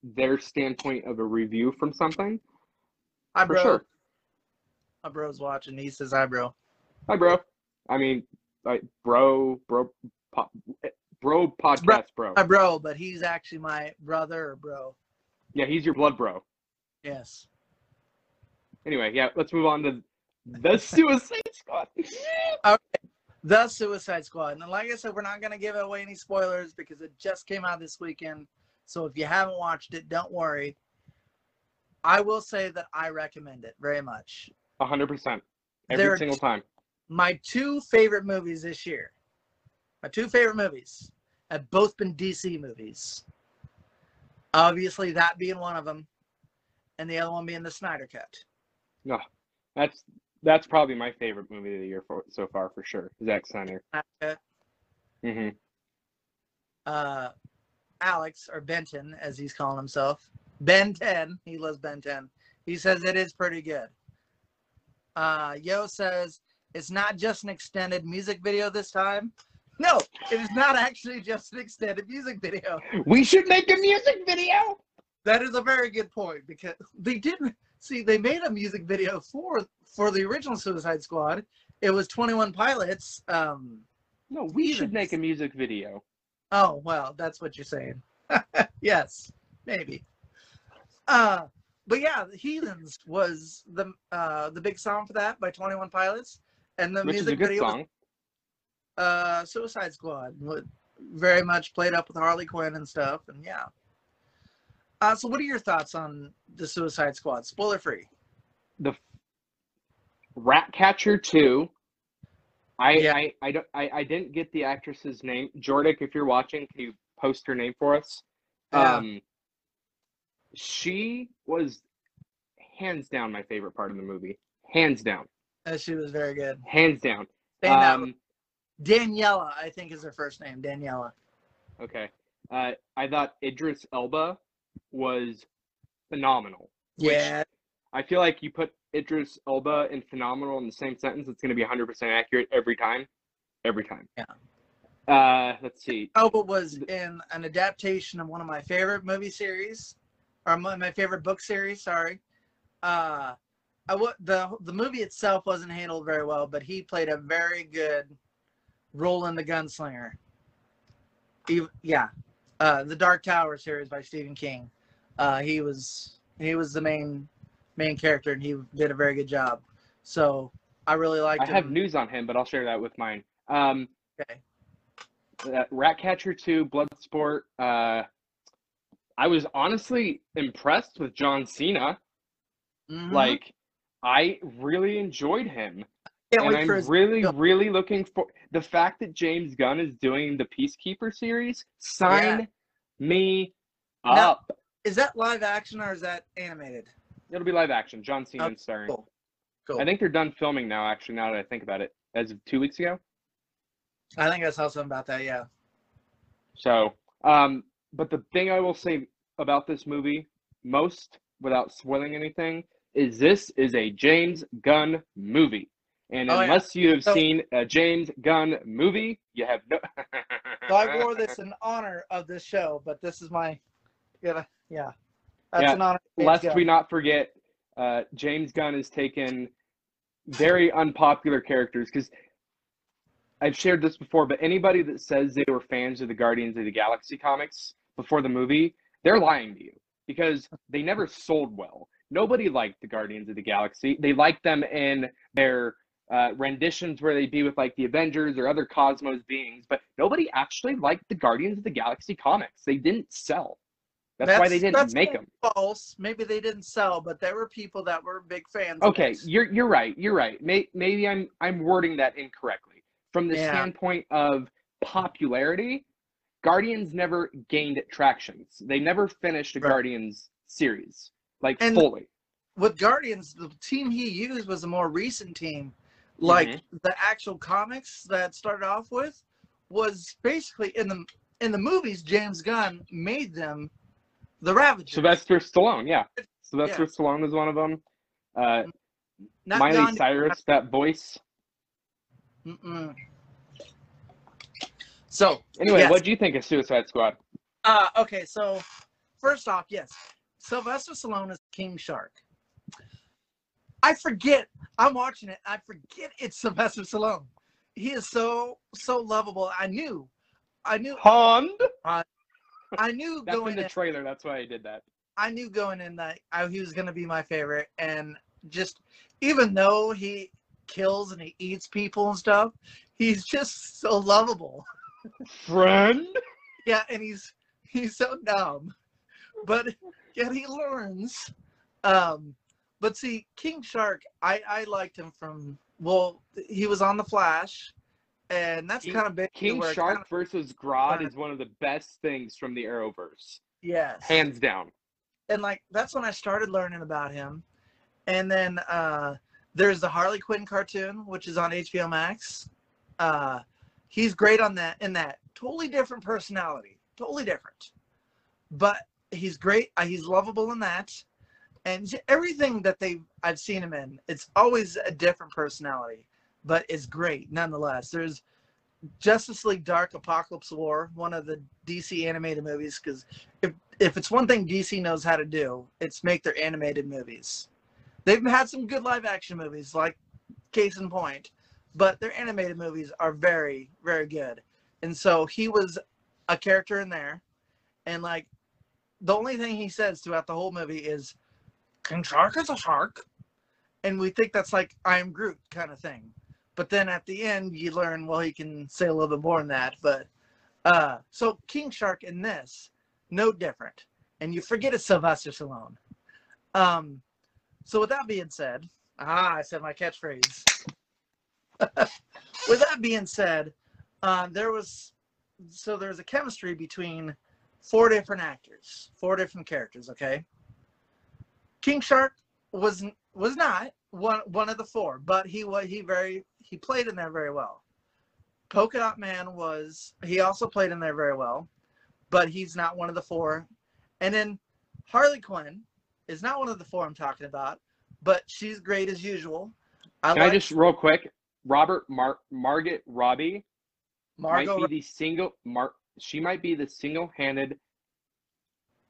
their standpoint of a review from something, Hi, for bro. sure. My bro's watching. He says hi, bro. Hi, bro. I mean, like, bro, bro, po- bro, podcast, bro. My bro, but he's actually my brother or bro. Yeah, he's your blood bro. Yes. Anyway, yeah, let's move on to the Suicide Squad. okay. The Suicide Squad. And like I said, we're not going to give away any spoilers because it just came out this weekend. So if you haven't watched it, don't worry. I will say that I recommend it very much. A hundred percent, every There single time. My two favorite movies this year, my two favorite movies, have both been DC movies. Obviously, that being one of them, and the other one being the Snyder Cut. No, that's that's probably my favorite movie of the year for, so far for sure. Zack Snyder. Snyder Cut. hmm uh, Alex or Benton, as he's calling himself, Ben 10. He loves Ben 10. He says it is pretty good. Uh, Yo says it's not just an extended music video this time. No, it is not actually just an extended music video. We should make a music video. That is a very good point because they didn't see they made a music video for for the original Suicide Squad. It was 21 Pilots. Um, No, we should make a music video. Oh well, that's what you're saying. yes, maybe. Uh, but yeah, the Heathens was the uh the big song for that by Twenty One Pilots, and the Which music video song. uh Suicide Squad. What very much played up with Harley Quinn and stuff, and yeah. Uh, so what are your thoughts on the Suicide Squad? Spoiler free. The Ratcatcher 2. I, Yeah. I, I, don't, I, I didn't get the actress's name. Jordic, if you're watching, can you post her name for us? Yeah. Um, she was hands down my favorite part of the movie. Hands down. She was very good. Hands down. Um, Daniela, I think is her first name. Daniela. okay. Uh, I thought Idris Elba was phenomenal. Yeah, I feel like you put Idris Elba and phenomenal in the same sentence, it's going to be 100% accurate every time. Every time. Yeah. Uh, let's see. Elba was in an adaptation of one of my favorite movie series, or my, my favorite book series. Sorry, uh, I w- the the movie itself wasn't handled very well, but he played a very good role in the gunslinger. He, yeah, uh, the Dark Tower series by Stephen King. Uh, he was he was the main main character, and he did a very good job. So I really liked I him. have news on him, but I'll share that with mine. Um, Okay. uh, Ratcatcher 2, Bloodsport. Uh, I was honestly impressed with John Cena. Mhm. Like, I really enjoyed him. Can't and I'm for his really, really looking for the fact that James Gunn is doing the Peacekeeper series. Sign me Now- up. Is that live action or is that animated? It'll be live action. John Cena Okay, starring. Cool. Cool. I think they're done filming now. Actually, now that I think about it, as of two weeks ago. I think I saw something about that. Yeah. So, um, but the thing I will say about this movie, most without spoiling anything, is this is a James Gunn movie. And Oh, yeah. unless you have So- seen a James Gunn movie, you have no. So I wore this in honor of this show, but this is my, yeah, yeah. That's Yeah, an honor. Lest James we not forget, uh, James Gunn has taken very unpopular characters because I've shared this before, but anybody that says they were fans of the Guardians of the Galaxy comics before the movie, they're lying to you because they never sold well. Nobody liked the Guardians of the Galaxy. They liked them in their uh, renditions where they'd be with like the Avengers or other cosmos beings, but nobody actually liked the Guardians of the Galaxy comics. They didn't sell. That's, why they didn't that's make them. False. Maybe they didn't sell, but there were people that were big fans. Okay, you're you're right. You're right. May, maybe I'm I'm wording that incorrectly from the Yeah. standpoint of popularity, Guardians never gained tractions. They never finished a Right. Guardians series like And- fully. with Guardians, the team he used was a more recent team. Like Mm-hmm. the actual comics that started off with was basically in the in the movies. James Gunn made them the Ravagers. Sylvester Stallone, yeah. Sylvester Stallone was one of them. Uh, Not Miley Gandhi- Cyrus, that voice. Mm-mm. So Anyway, yes. what do you think of Suicide Squad? Uh, okay, so first off, yes, Sylvester Stallone is King Shark. I forget. I'm watching it. I forget it's Sylvester Stallone. He is so so lovable. I knew, I knew, Pond. I knew That's going in the in. trailer. That's why I did that. I knew going in that I, he was gonna be my favorite, and just even though he kills and he eats people and stuff, he's just so lovable. Friend. Yeah, and he's he's so dumb, but yet he learns. Um, but see, King Shark, I I liked him from well, he was on the Flash, and that's King- kind of big. King Shark kinda- versus Grodd is one of the best things from the Arrowverse, yes, hands down. and like that's when I started learning about him, and then uh, there's the Harley Quinn cartoon, which is on HBO Max. Uh, he's great on that in that totally different personality, totally different, but he's great. Uh, he's lovable in that, and everything that they I've seen him in, it's always a different personality, but it's great nonetheless. There's Justice League Dark Apocalypse War, one of the DC animated movies, because if if it's one thing DC knows how to do, it's make their animated movies. They've had some good live action movies, like case in point, but their animated movies are very, very good. And so he was a character in there, and like the only thing he says throughout the whole movie is, "King Shark is a shark," and we think that's like I am Groot kind of thing. But then at the end, you learn well he can say a little bit more than that. But uh, so King Shark in this, no different, and you forget it's Sylvester Stallone. Um, so with that being said, ah, I said my catchphrase. with that being said, uh, there was so there's a chemistry between four different actors, four different characters. Okay, King Shark was was not one one of the four, but he was he very he played in there very well. Polka Dot Man was he also played in there very well, but he's not one of the four. And then Harley Quinn is not one of the four I'm talking about, but she's great as usual. I Can I just real quick? Robert Mar- Margaret Robbie Margot. might be the single Mar- she might be the single-handed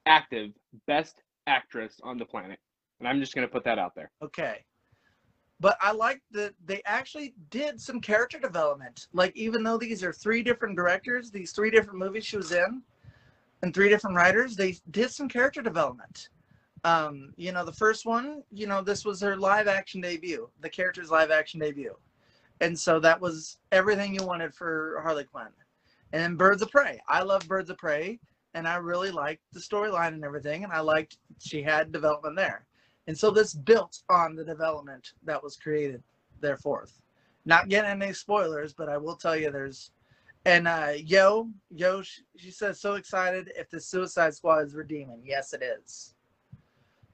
active best actress on the planet. And I'm just going to put that out there. Okay. But I like that they actually did some character development. Like, even though these are three different directors, these three different movies she was in, and three different writers, they did some character development. Um, you know, the first one, you know, this was her live action debut, the character's live action debut. And so that was everything you wanted for Harley Quinn. And Birds of Prey. I love Birds of Prey, and I really liked the storyline and everything, and I liked she had development there. And so this built on the development that was created thereforth. Not getting any spoilers, but I will tell you there's and uh yo, yo she, she says so excited if the Suicide Squad is redeeming. Yes it is.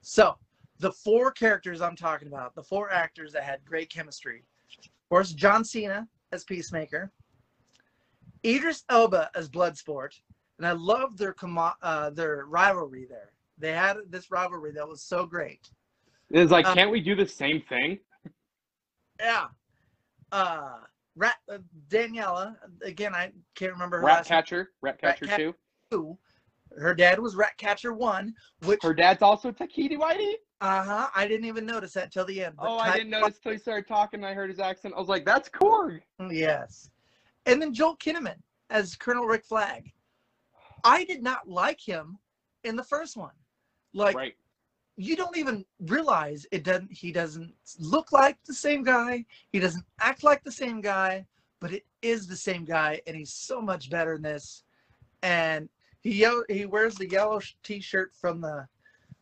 So the four characters I'm talking about, the four actors that had great chemistry. Of course, John Cena as Peacemaker, Idris Elba as Bloodsport, and I love their uh, their rivalry there. They had this rivalry that was so great. It's like, Uh, can't we do the same thing? Yeah. Uh, Rat uh, Daniela again. I can't remember her Rat last name. Catcher, Rat Catcher 2. Two. Her dad was Ratcatcher One, which Her dad's also Taika Waititi. uh huh. I didn't even notice that till the end. Oh, I didn't notice till he started talking. and I heard his accent. I was like, that's Korg. Yes. And then Joel Kinnaman as Colonel Rick Flag. I did not like him in the first one. Like right. you don't even realize it doesn't he doesn't look like the same guy he doesn't act like the same guy but it is the same guy and he's so much better in this and he yell- he wears the yellow t-shirt from the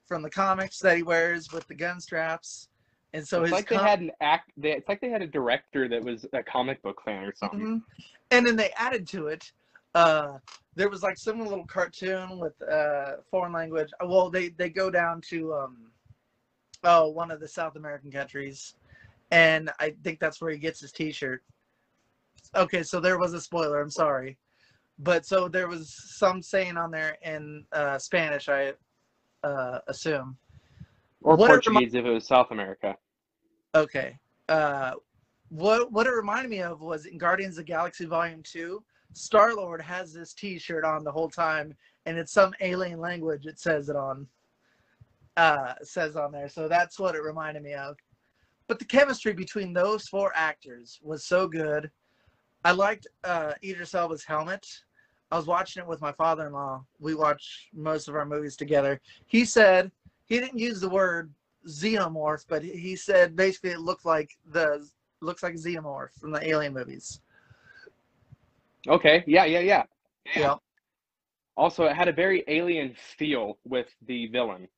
from the comics that he wears with the gun straps And so it's his like they had an act. They, it's like they had a director that was a comic book fan or something. Mhm. And then they added to it. Uh, there was like some little cartoon with uh, foreign language. Uh, Well, they they go down to um, oh one of the South American countries, and I think that's where he gets his T-shirt. Okay, so there was a spoiler. I'm sorry, but so there was some saying on there in uh, Spanish. I uh, assume. Or What it remi- Portuguese if it was South America. Okay. Uh, what what it reminded me of was in Guardians of the Galaxy Volume Two, Star Lord has this T-shirt on the whole time, and it's some alien language. It says it on. Uh, says on there, so that's what it reminded me of. But the chemistry between those four actors was so good. I liked uh, Idris Elba's helmet. I was watching it with my father-in-law. We watch most of our movies together. He said he didn't use the word xenomorph, but he- said basically it looked like the looks like a xenomorph from the Alien movies. Okay. Yeah. Yeah. Yeah. Yeah. Also, it had a very alien feel with the villain.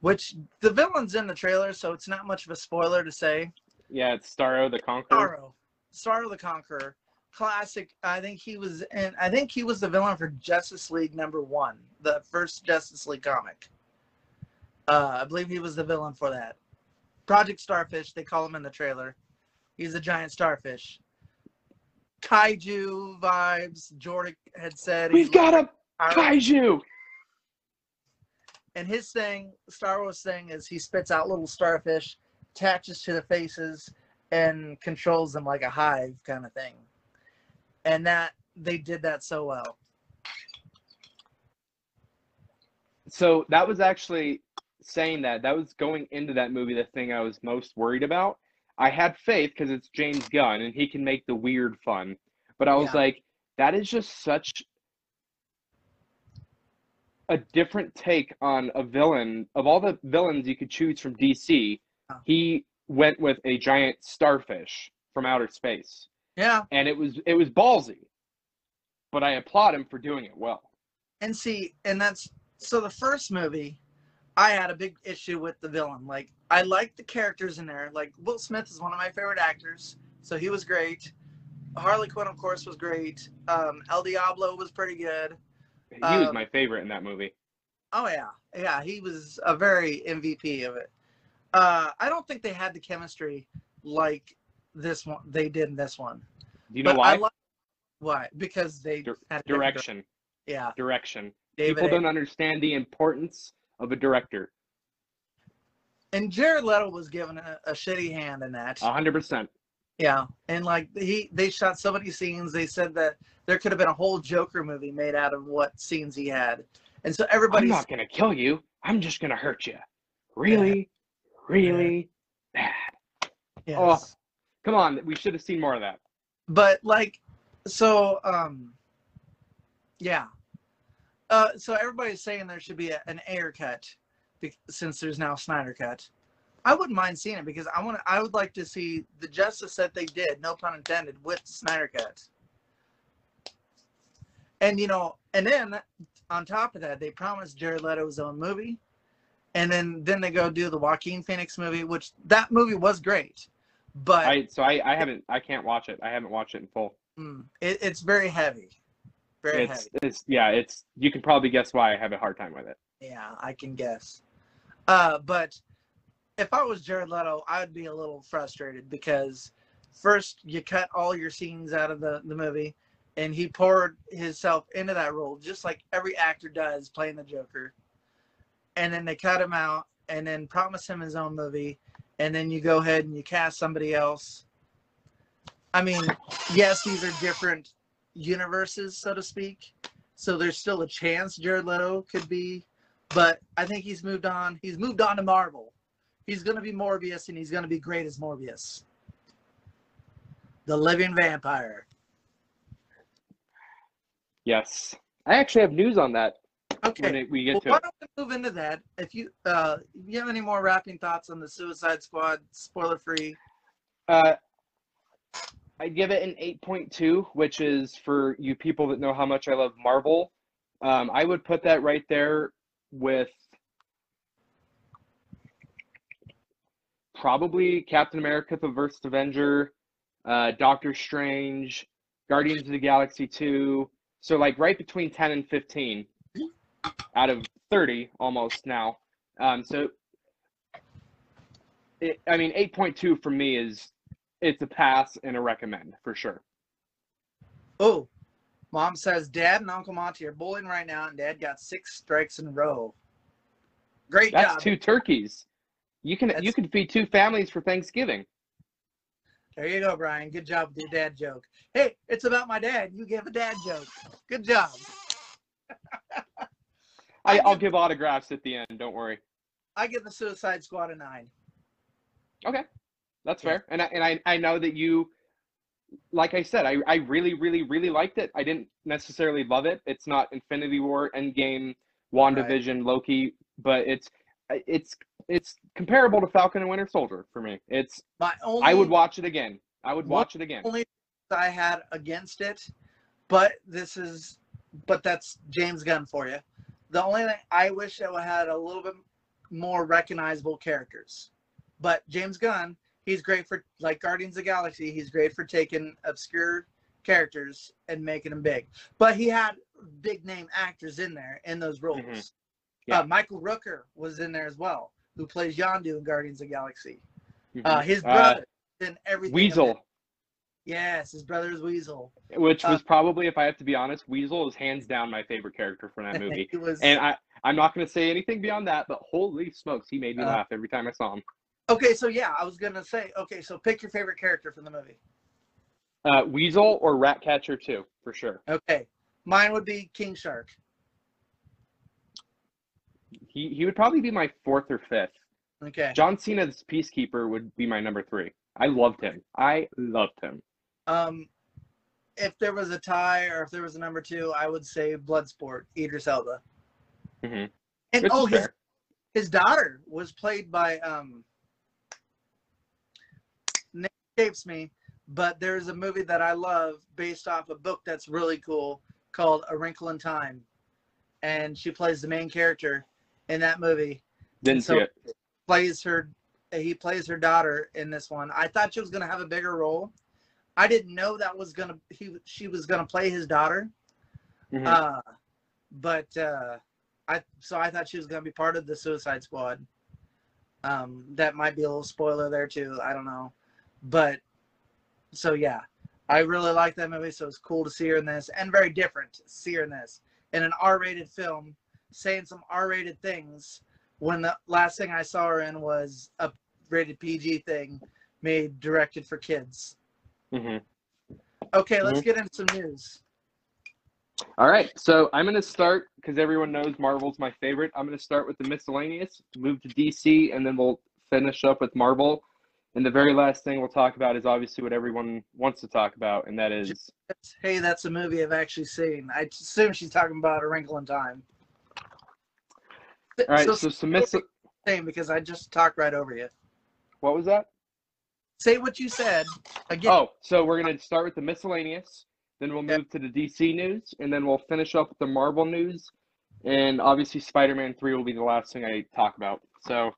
Which the villain's in the trailer, so it's not much of a spoiler to say. Yeah, it's Starro the Conqueror. Starro, Starro the Conqueror, classic. I think he was, and I think he was the villain for Justice League number one, the first Justice League comic. Uh, I believe he was the villain for that. Project Starfish, they call him in the trailer. He's a giant starfish. Kaiju vibes. Jordan had said We've he's got a like- kaiju. and his thing, Star Wars thing, is he spits out little starfish, attaches to the faces, and controls them like a hive kind of thing. And that they did that so well. So that was actually saying that. That was going into that movie. The thing I was most worried about. I had faith because it's James Gunn and he can make the weird fun. But I was Yeah. like, that is just such a different take on a villain. Of all the villains you could choose from DC, he went with a giant starfish from outer space. Yeah, And it was it was ballsy. But I applaud him for doing it well. and see, and that's so the first movie, I had a big issue with the villain. Like I liked the characters in there. Like Will Smith is one of my favorite actors, so he was great. Harley Quinn, of course, was great. Um, El Diablo was pretty good. He was Um, my favorite in that movie. Oh yeah, yeah, he was a very MVP of it. Uh, I don't think they had the chemistry like this one they did in this one. Do you know But why? Why because they Dir- had direction. Yeah, Direction. David. People A. don't understand the importance of a director. And Jared Leto was given a, a shitty hand in that. A hundred percent. Yeah, and like he, they shot so many scenes. They said that there could have been a whole Joker movie made out of what scenes he had, and so everybody I'm not gonna kill you. I'm just gonna hurt you. Really, really bad. yes. Oh. Come on, we should have seen more of that. but like so um yeah uh so everybody's saying there should be a, an Ayer cut since there's now snyder cut i wouldn't mind seeing it because i want. I would like to see the justice that they did no pun intended with snyder cut and you know and then on top of that they promised jared leto's own movie and then then they go do the joaquin phoenix movie which that movie was great but I so I, I haven't I can't watch it. I haven't watched it in full. Mm, it, it's very heavy. Very It's heavy. it's yeah, it's you can probably guess why I have a hard time with it. Yeah, I can guess. Uh, but if I was Jared Leto, I would be a little frustrated because first you cut all your scenes out of the, the movie and he poured himself into that role just like every actor does playing the Joker. And then they cut him out and then promise him his own movie and then you go ahead and you cast somebody else. I mean, yes, these are different universes, so to speak. So there's still a chance Jared Leto could be, but I think he's moved on. He's moved on to Marvel. He's going to be Morbius, and he's going to be great as Morbius, the living vampire. Yes. I actually have news on that when Okay, it, we get well, to why it. don't we move into that? If you uh, you have any more wrapping thoughts on the Suicide Squad, spoiler free. Uh, I give it an 8.2, which is for you people that know how much I love Marvel. Um, I would put that right there with probably Captain America: The First Avenger, uh, Doctor Strange, Guardians of the Galaxy 2. So like right between 10 and 15 out of 30 almost now. Um, so it, I mean 8.2 for me is it's a pass and a recommend for sure. Oh, mom says Dad and Uncle Monty are bowling right now, and Dad got six strikes in a row. Great That's job. two turkeys. You can That's- you can feed two families for Thanksgiving. There you go, Brian. Good job with your dad joke. Hey, it's about my dad. You gave a dad joke. Good job. I, I I'll give- give autographs at the end. Don't worry. I give the Suicide Squad a nine. Okay, that's Yeah. fair. And I, and I, I know that you, like I said, I, I really, really, really liked it. I didn't necessarily love it. It's not Infinity War, Endgame, WandaVision, Loki, but it's it's it's comparable to Falcon and Winter Soldier for me. It's My only I would watch it again. I would watch it again. only I had against it, but this is, but that's James Gunn for you. The only thing I wish it had a little bit more recognizable characters, but James Gunn, he's great for like Guardians of the Galaxy. He's great for taking obscure characters and making them big. But he had big name actors in there in those roles. Mhm. Yeah. Uh, Michael Rooker was in there as well, who plays Yondu in Guardians of the Galaxy. Mhm. Uh, his Uh, brother in everything. Weasel, Yes, his brother is Weasel. which Uh, was probably, if I have to be honest, Weasel is hands down my favorite character from that movie. was And I, I'm not going to say anything beyond that, but holy smokes, he made me Uh, laugh every time I saw him. Okay. So yeah, I was gonna say okay. So pick your favorite character from the movie. Uh, Weasel or Ratcatcher too, for sure. Okay, mine would be King Shark. He he would probably be my fourth or fifth. Okay. John Cena's Peacekeeper would be my number three. I loved him. I loved him. Um, if there was a tie or if there was a number two, I would say Bloodsport, Idris Elba. hmm And oh, his his daughter was played by um. Escapes me, but there's a movie that I love based off a book that's really cool called A Wrinkle in Time, and she plays the main character in that movie. Didn't so- see it. plays her he plays her daughter in this one. I thought she was gonna have a bigger role. I didn't know that was gonna he she was gonna play his daughter. Mhm. Uh but uh I so I thought she was gonna be part of the Suicide Squad. Um that might be a little spoiler there too. I don't know. But so yeah. I really like that movie, so it's cool to see her in this and very different to see her in this. In an R rated film, saying some R rated things when the last thing I saw her in was a rated PG thing made directed for kids. Mhm. Okay, let's get into some news. All right, so I'm going to start because everyone knows Marvel's my favorite. I'm going to start with the miscellaneous, move to DC, and then we'll finish up with Marvel. And the very last thing we'll talk about is obviously what everyone wants to talk about, and that is Hey, that's a movie I've actually seen. I assume she's talking about A Wrinkle in Time. all right. so So, some same because I just talked right over you. what was that? Say what you said again. Oh, so we're going to start with the miscellaneous, then we'll move to the DC news, and then we'll finish up with the Marvel news. And obviously, Spider Man 3 will be the last thing I talk about. So,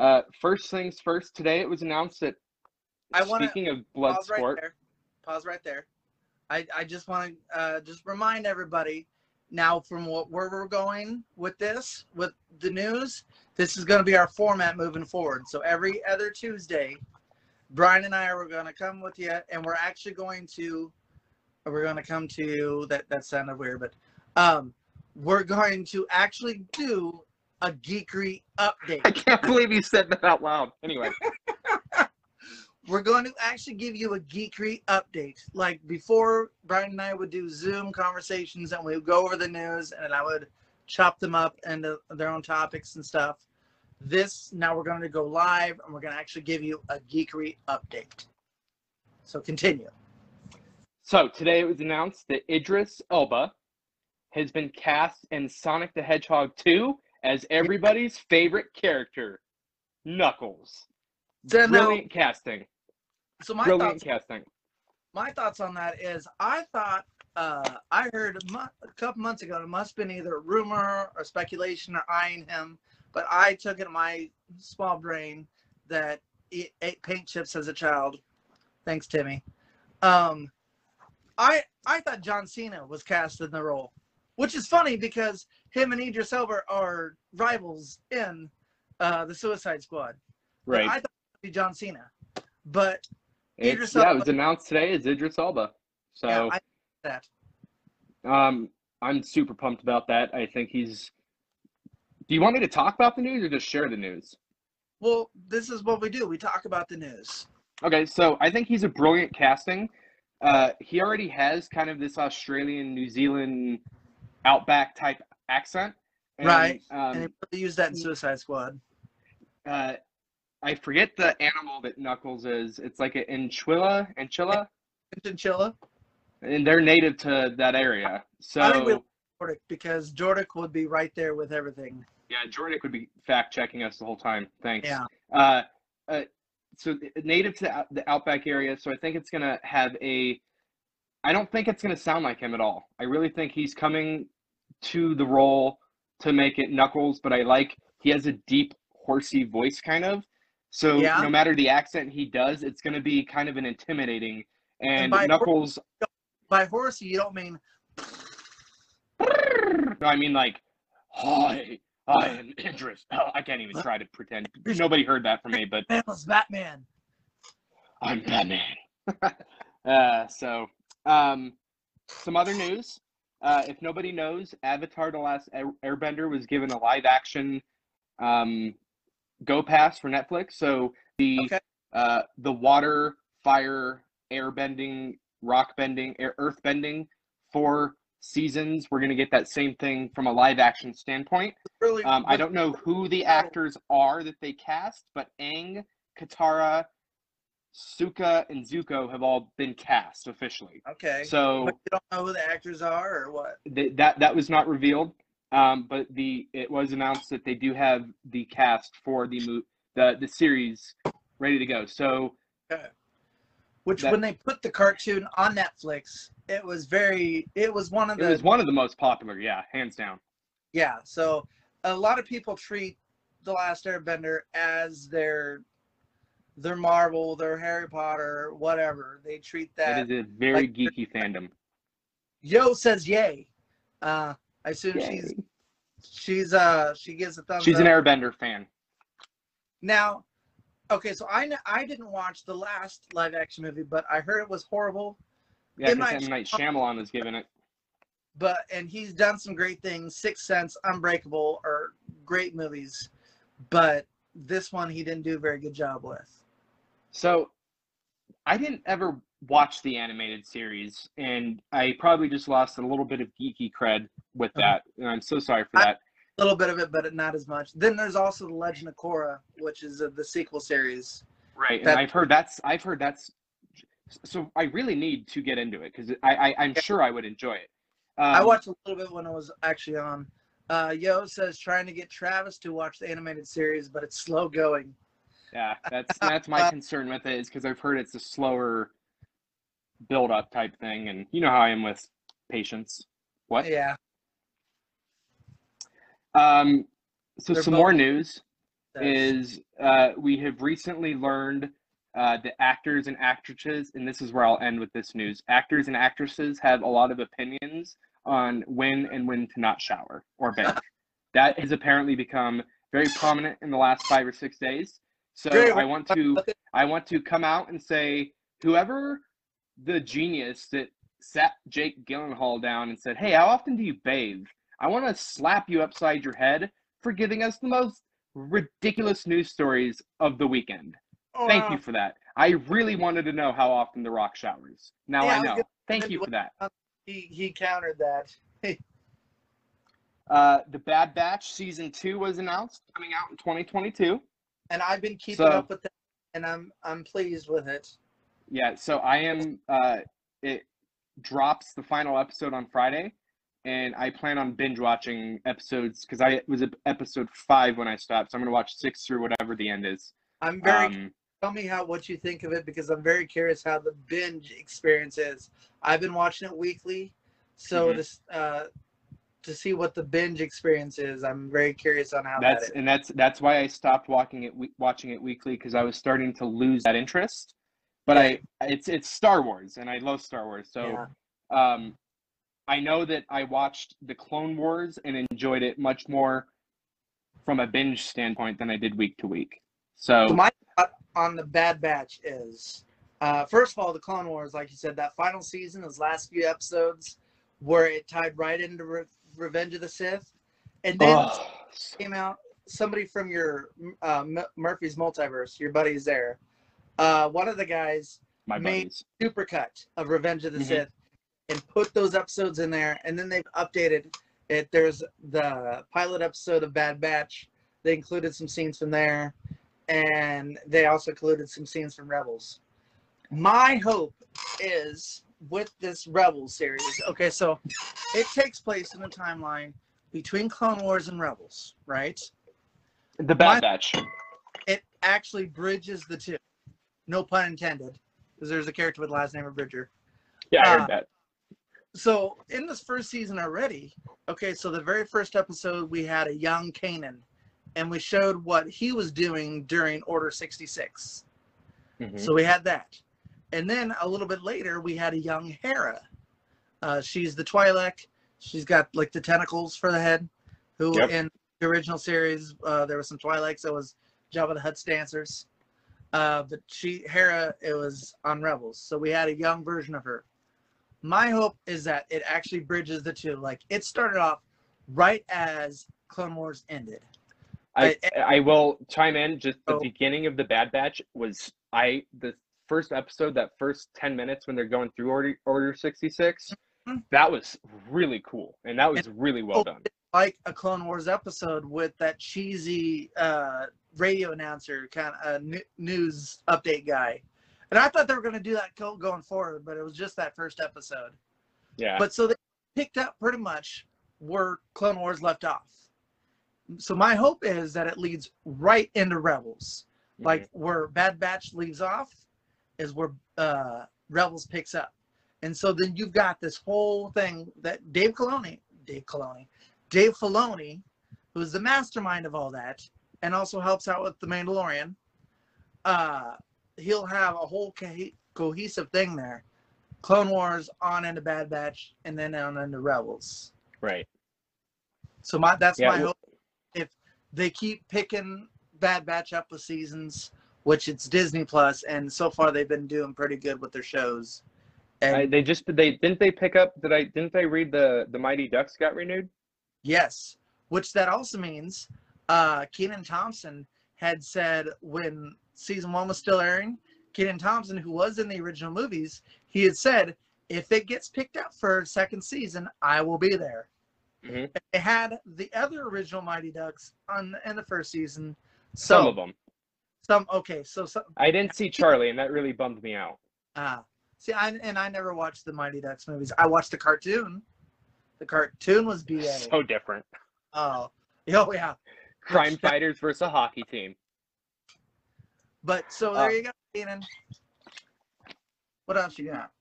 uh, first things first, today it was announced that, I wanna speaking of blood Pause right there. Pause right there. I, I just want to uh, just remind everybody now from what where we're going with this with the news. This is going to be our format moving forward. So every other Tuesday, Brian and I are going to come with you, and we're actually going to we're going to come to that. That sounded weird, but um, we're going to actually do a geekery update. I can't believe you said that out loud. Anyway, we're going to actually give you a geekery update. Like before, Brian and I would do Zoom conversations and we would go over the news and I would chop them up into their own topics and stuff. This, now we're going to go live and we're going to actually give you a geekery update. So continue. so today it was announced that Idris Elba has been cast in Sonic the Hedgehog 2 as everybody's favorite character, Knuckles. So, now, Brilliant casting. so my Brilliant thoughts, casting. my thoughts on that is I thought uh, I heard a, a couple months ago it must have been either rumor or speculation or eyeing him, but I took it in my small brain that eat, ate paint chips as a child. Thanks, Timmy. Um, I I thought John Cena was cast in the role, which is funny because him and Idris Elba are rivals in uh, the Suicide Squad. Right. I thought it would be John Cena, but It's, Idris yeah, it was announced today as Idris Elba. So yeah, I that. um, I'm super pumped about that. I think he's. Do you want me to talk about the news or just share the news? Well, this is what we do. We talk about the news. Okay, so I think he's a brilliant casting. Uh, he already has kind of this Australian, New Zealand, outback type accent. And, Right, Um, and they used that in Suicide Squad. uh, I forget the animal that Knuckles is. It's like an enchila, enchila, Chinchilla. and they're native to that area. So I think we Jordic because Jordic would be right there with everything. yeah, Jordic would be fact checking us the whole time. Thanks. Yeah. Uh, uh, so native to the outback area. So I think it's gonna have a. I don't think it's gonna sound like him at all. I really think he's coming to the role to make it Knuckles, but I like he has a deep horsey voice kind of. So Yeah. no matter the accent he does, it's gonna be kind of an intimidating. And, And by- Knuckles, By horsey, you don't mean no, I mean like, hi, I am Idris. Oh, I can't even try to pretend. Nobody heard that from me, but was Batman. I'm Batman. uh, so, um, some other news. Uh, if nobody knows, Avatar: The Last Airbender was given a live-action um, Go Pass for Netflix. So the Okay. uh, the water, fire, air bending, rock bending, air, earth bending, four seasons. We're gonna get that same thing from a live-action standpoint. Really, Um, I don't know who the actors are that they cast, but Aang, Katara, Sokka, and Zuko have all been cast officially. Okay. So but you don't know who the actors are or what? th- that that was not revealed, um, but the it was announced that they do have the cast for the mo- the the series ready to go. So Okay. Which That- when they put the cartoon on Netflix, it was very. It was one of the. it was one of the most popular, yeah, hands down. Yeah. So a lot of people treat the Last Airbender as their their Marvel, their Harry Potter, whatever. They treat that. It is a very like- geeky fandom. Yo says yay. Uh, I assume she's Yay. she's uh she gives a thumbs She's up. an Airbender fan. Now, okay, so I I didn't watch the last live action movie, but I heard it was horrible. Yeah, because Night M Night Shyamalan was given it. But and he's done some great things. Sixth Sense, Unbreakable are great movies, but this one he didn't do a very good job with. So, I didn't ever watch the animated series, and I probably just lost a little bit of geeky cred with that, and I'm so sorry for that. A little bit of it, but not as much. Then there's also the Legend of Korra, which is uh, the sequel series. Right, and I've heard that's I've heard that's so I really need to get into it because I, I I'm sure I would enjoy it. Um, I watched a little bit when it was actually on. Uh, Yo says trying to get Travis to watch the animated series, but it's slow going. Yeah, that's that's my concern with it is because I've heard it's a slower build up type thing, and you know how I am with patience. What? Yeah. Um, so They're some more news. is uh, we have recently learned uh, the actors and actresses, and this is where I'll end with this news. Actors and actresses have a lot of opinions on when and when to not shower or bathe. that has apparently become very prominent in the last five or six days. So Great. I want to I want to come out and say whoever the genius that sat Jake Gyllenhaal down and said, "Hey, how often do you bathe?" I want to slap you upside your head for giving us the most ridiculous news stories of the weekend. Thank Wow. you for that. I really wanted to know how often The Rock showers. Now Yeah, I I know. gonna- Thank you for that. He he countered that. Uh, the Bad Batch season two was announced, coming out in 2022. And I've been keeping So- up with that, and I'm I'm pleased with it. Yeah, so I am. Uh, it drops the final episode on Friday, and I plan on binge watching episodes because I was at episode five when I stopped. So I'm gonna watch six through whatever the end is. I'm very Um, tell me how what you think of it because I'm very curious how the binge experience is. I've been watching it weekly, so Mhm. this uh, to see what the binge experience is. I'm very curious on how That's that is. and that's that's why I stopped watching it watching it weekly because I was starting to lose that interest. But I it's it's Star Wars and I love Star Wars. So Yeah. um I know that I watched the Clone Wars and enjoyed it much more from a binge standpoint than I did week to week. So, So my thought on the Bad Batch is, uh, first of all, the Clone Wars, like you said, that final season, those last few episodes, where it tied right into Re- Revenge of the Sith, and then oh, came out somebody from your uh, M- Murphy's Multiverse, your buddies there. Uh, one of the guys my made- buddies. supercut of Revenge of the Mhm. Sith and put those episodes in there, and then they've updated it. There's the pilot episode of Bad Batch. They included some scenes from there, and they also included some scenes from Rebels. My hope is with this Rebels series. Okay, so it takes place in a timeline between Clone Wars and Rebels, right? The Bad my- Batch. It actually bridges the two. No pun intended, because there's a character with the last name of Bridger. Yeah, I uh, heard that. so in this first season already, okay, so the very first episode we had a young Kanan, and we showed what he was doing during Order 66. Mhm. So we had that, and then a little bit later we had a young Hera. Uh, she's the Twi'lek. She's got like the tentacles for the head. Who Yep. in the original series uh, there was some Twi'leks. That was Jabba the Hutt's dancers. Uh, but she Hera it was on Rebels. So we had a young version of her. My hope is that it actually bridges the two. Like it started off right as Clone Wars ended. I, I- I will chime in. Just the Oh. beginning of the Bad Batch was I the first episode, that first ten minutes when they're going through Order Order sixty six. Mhm. That was really cool, and that was really well done. like a Clone Wars episode with that cheesy uh, radio announcer kind of uh, news update guy. And I thought they were going to do that going forward, but it was just that first episode. Yeah, But so they picked up pretty much where Clone Wars left off. So my hope is that it leads right into Rebels. Like where Bad Batch leaves off is where uh, Rebels picks up. And so then you've got this whole thing that Dave Filoni, Dave Filoni, Dave Filoni, who's the mastermind of all that, and also helps out with the Mandalorian. Uh, he'll have a whole co- cohesive thing there. Clone Wars on into Bad Batch, and then on into Rebels. right. So my that's Yeah, my hope. If they keep picking Bad Batch up with seasons, which it's Disney Plus, and so far they've been doing pretty good with their shows. And I, they just they didn't they pick up did I didn't they read the the Mighty Ducks got renewed? yes, which that also means uh, Kenan Thompson had said when season one was still airing, Kenan Thompson, who was in the original movies, he had said, if it gets picked up for a second season, I will be there. Mhm. They had the other original Mighty Ducks on in the first season. Some of them. Some okay, so some I didn't see Charlie, and that really bummed me out. Ah, see, I and I never watched the Mighty Ducks movies. I watched the cartoon. The cartoon was BA. So different. oh, oh yeah. Crime Which- fighters versus a hockey team. But so Uh, there you go, Kenan. What else you got?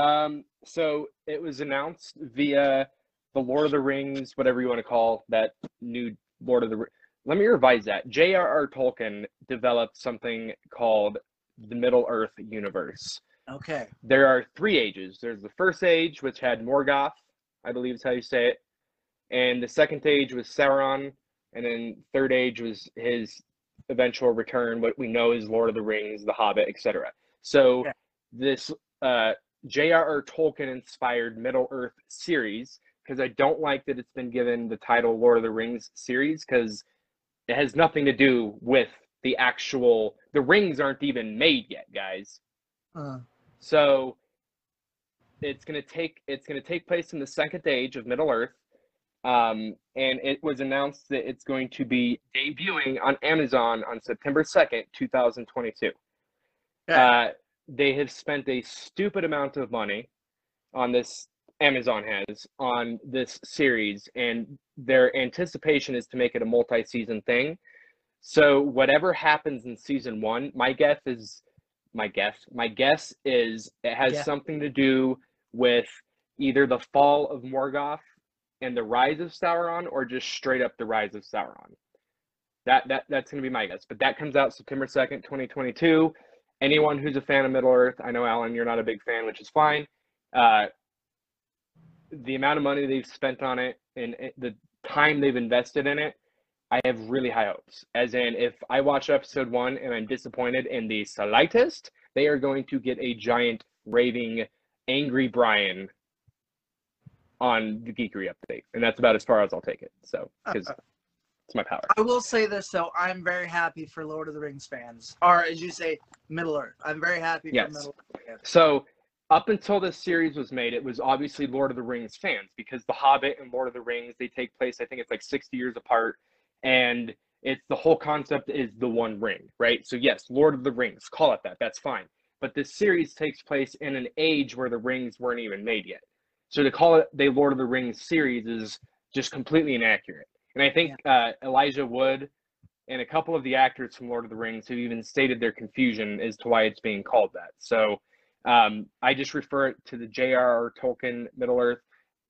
Um, so it was announced via the Lord of the Rings, whatever you want to call that new Lord of the. Let me revise that. J.R.R. Tolkien developed something called the Middle Earth universe. Okay. There are three ages. There's the first age, which had Morgoth, I believe is how you say it, and the second age was Sauron, and then third age was his eventual return, what we know is Lord of the Rings, The Hobbit, etc. So Yeah. this uh, J.R.R. Tolkien inspired Middle Earth series, because I don't like that it's been given the title Lord of the Rings series, because it has nothing to do with the actual. The rings aren't even made yet, guys. Uh, So it's gonna take it's gonna take place in the second age of Middle Earth, um, and it was announced that it's going to be debuting on Amazon on September second, two thousand twenty-two. Yeah. Uh, they have spent a stupid amount of money on this. Amazon has on this series, and their anticipation is to make it a multi-season thing. So whatever happens in season one, my guess is my guess. My guess is it has Yeah. something to do with either the fall of Morgoth and the Rise of Sauron, or just straight up the Rise of Sauron. That that that's gonna be my guess. But that comes out September second, twenty twenty two. Anyone who's a fan of Middle Earth, I know Allen, you're not a big fan, which is fine. Uh, the amount of money they've spent on it and eh, the time they've invested in it, I have really high hopes. As in, if I watch episode one and I'm disappointed in the slightest, they are going to get a giant raving, angry Bryan on the geekery update, and that's about as far as I'll take it. So, uh, because uh, it's my power. I will say this though, I'm very happy for Lord of the Rings fans, or as you say, Middle Earth. I'm very happy yes. for Middle Earth fans. So up until this series was made, it was obviously Lord of the Rings fans because The Hobbit and Lord of the Rings they take place. I think it's like 60 years apart, and it's the whole concept is the One Ring, right? So yes, Lord of the Rings, call it that. That's fine. But this series takes place in an age where the rings weren't even made yet. So to call it the Lord of the Rings series is just completely inaccurate. And I think uh, Elijah Wood and a couple of the actors from Lord of the Rings have even stated their confusion as to why it's being called that. So um, I just refer it to the J.R.R. Tolkien Middle Earth.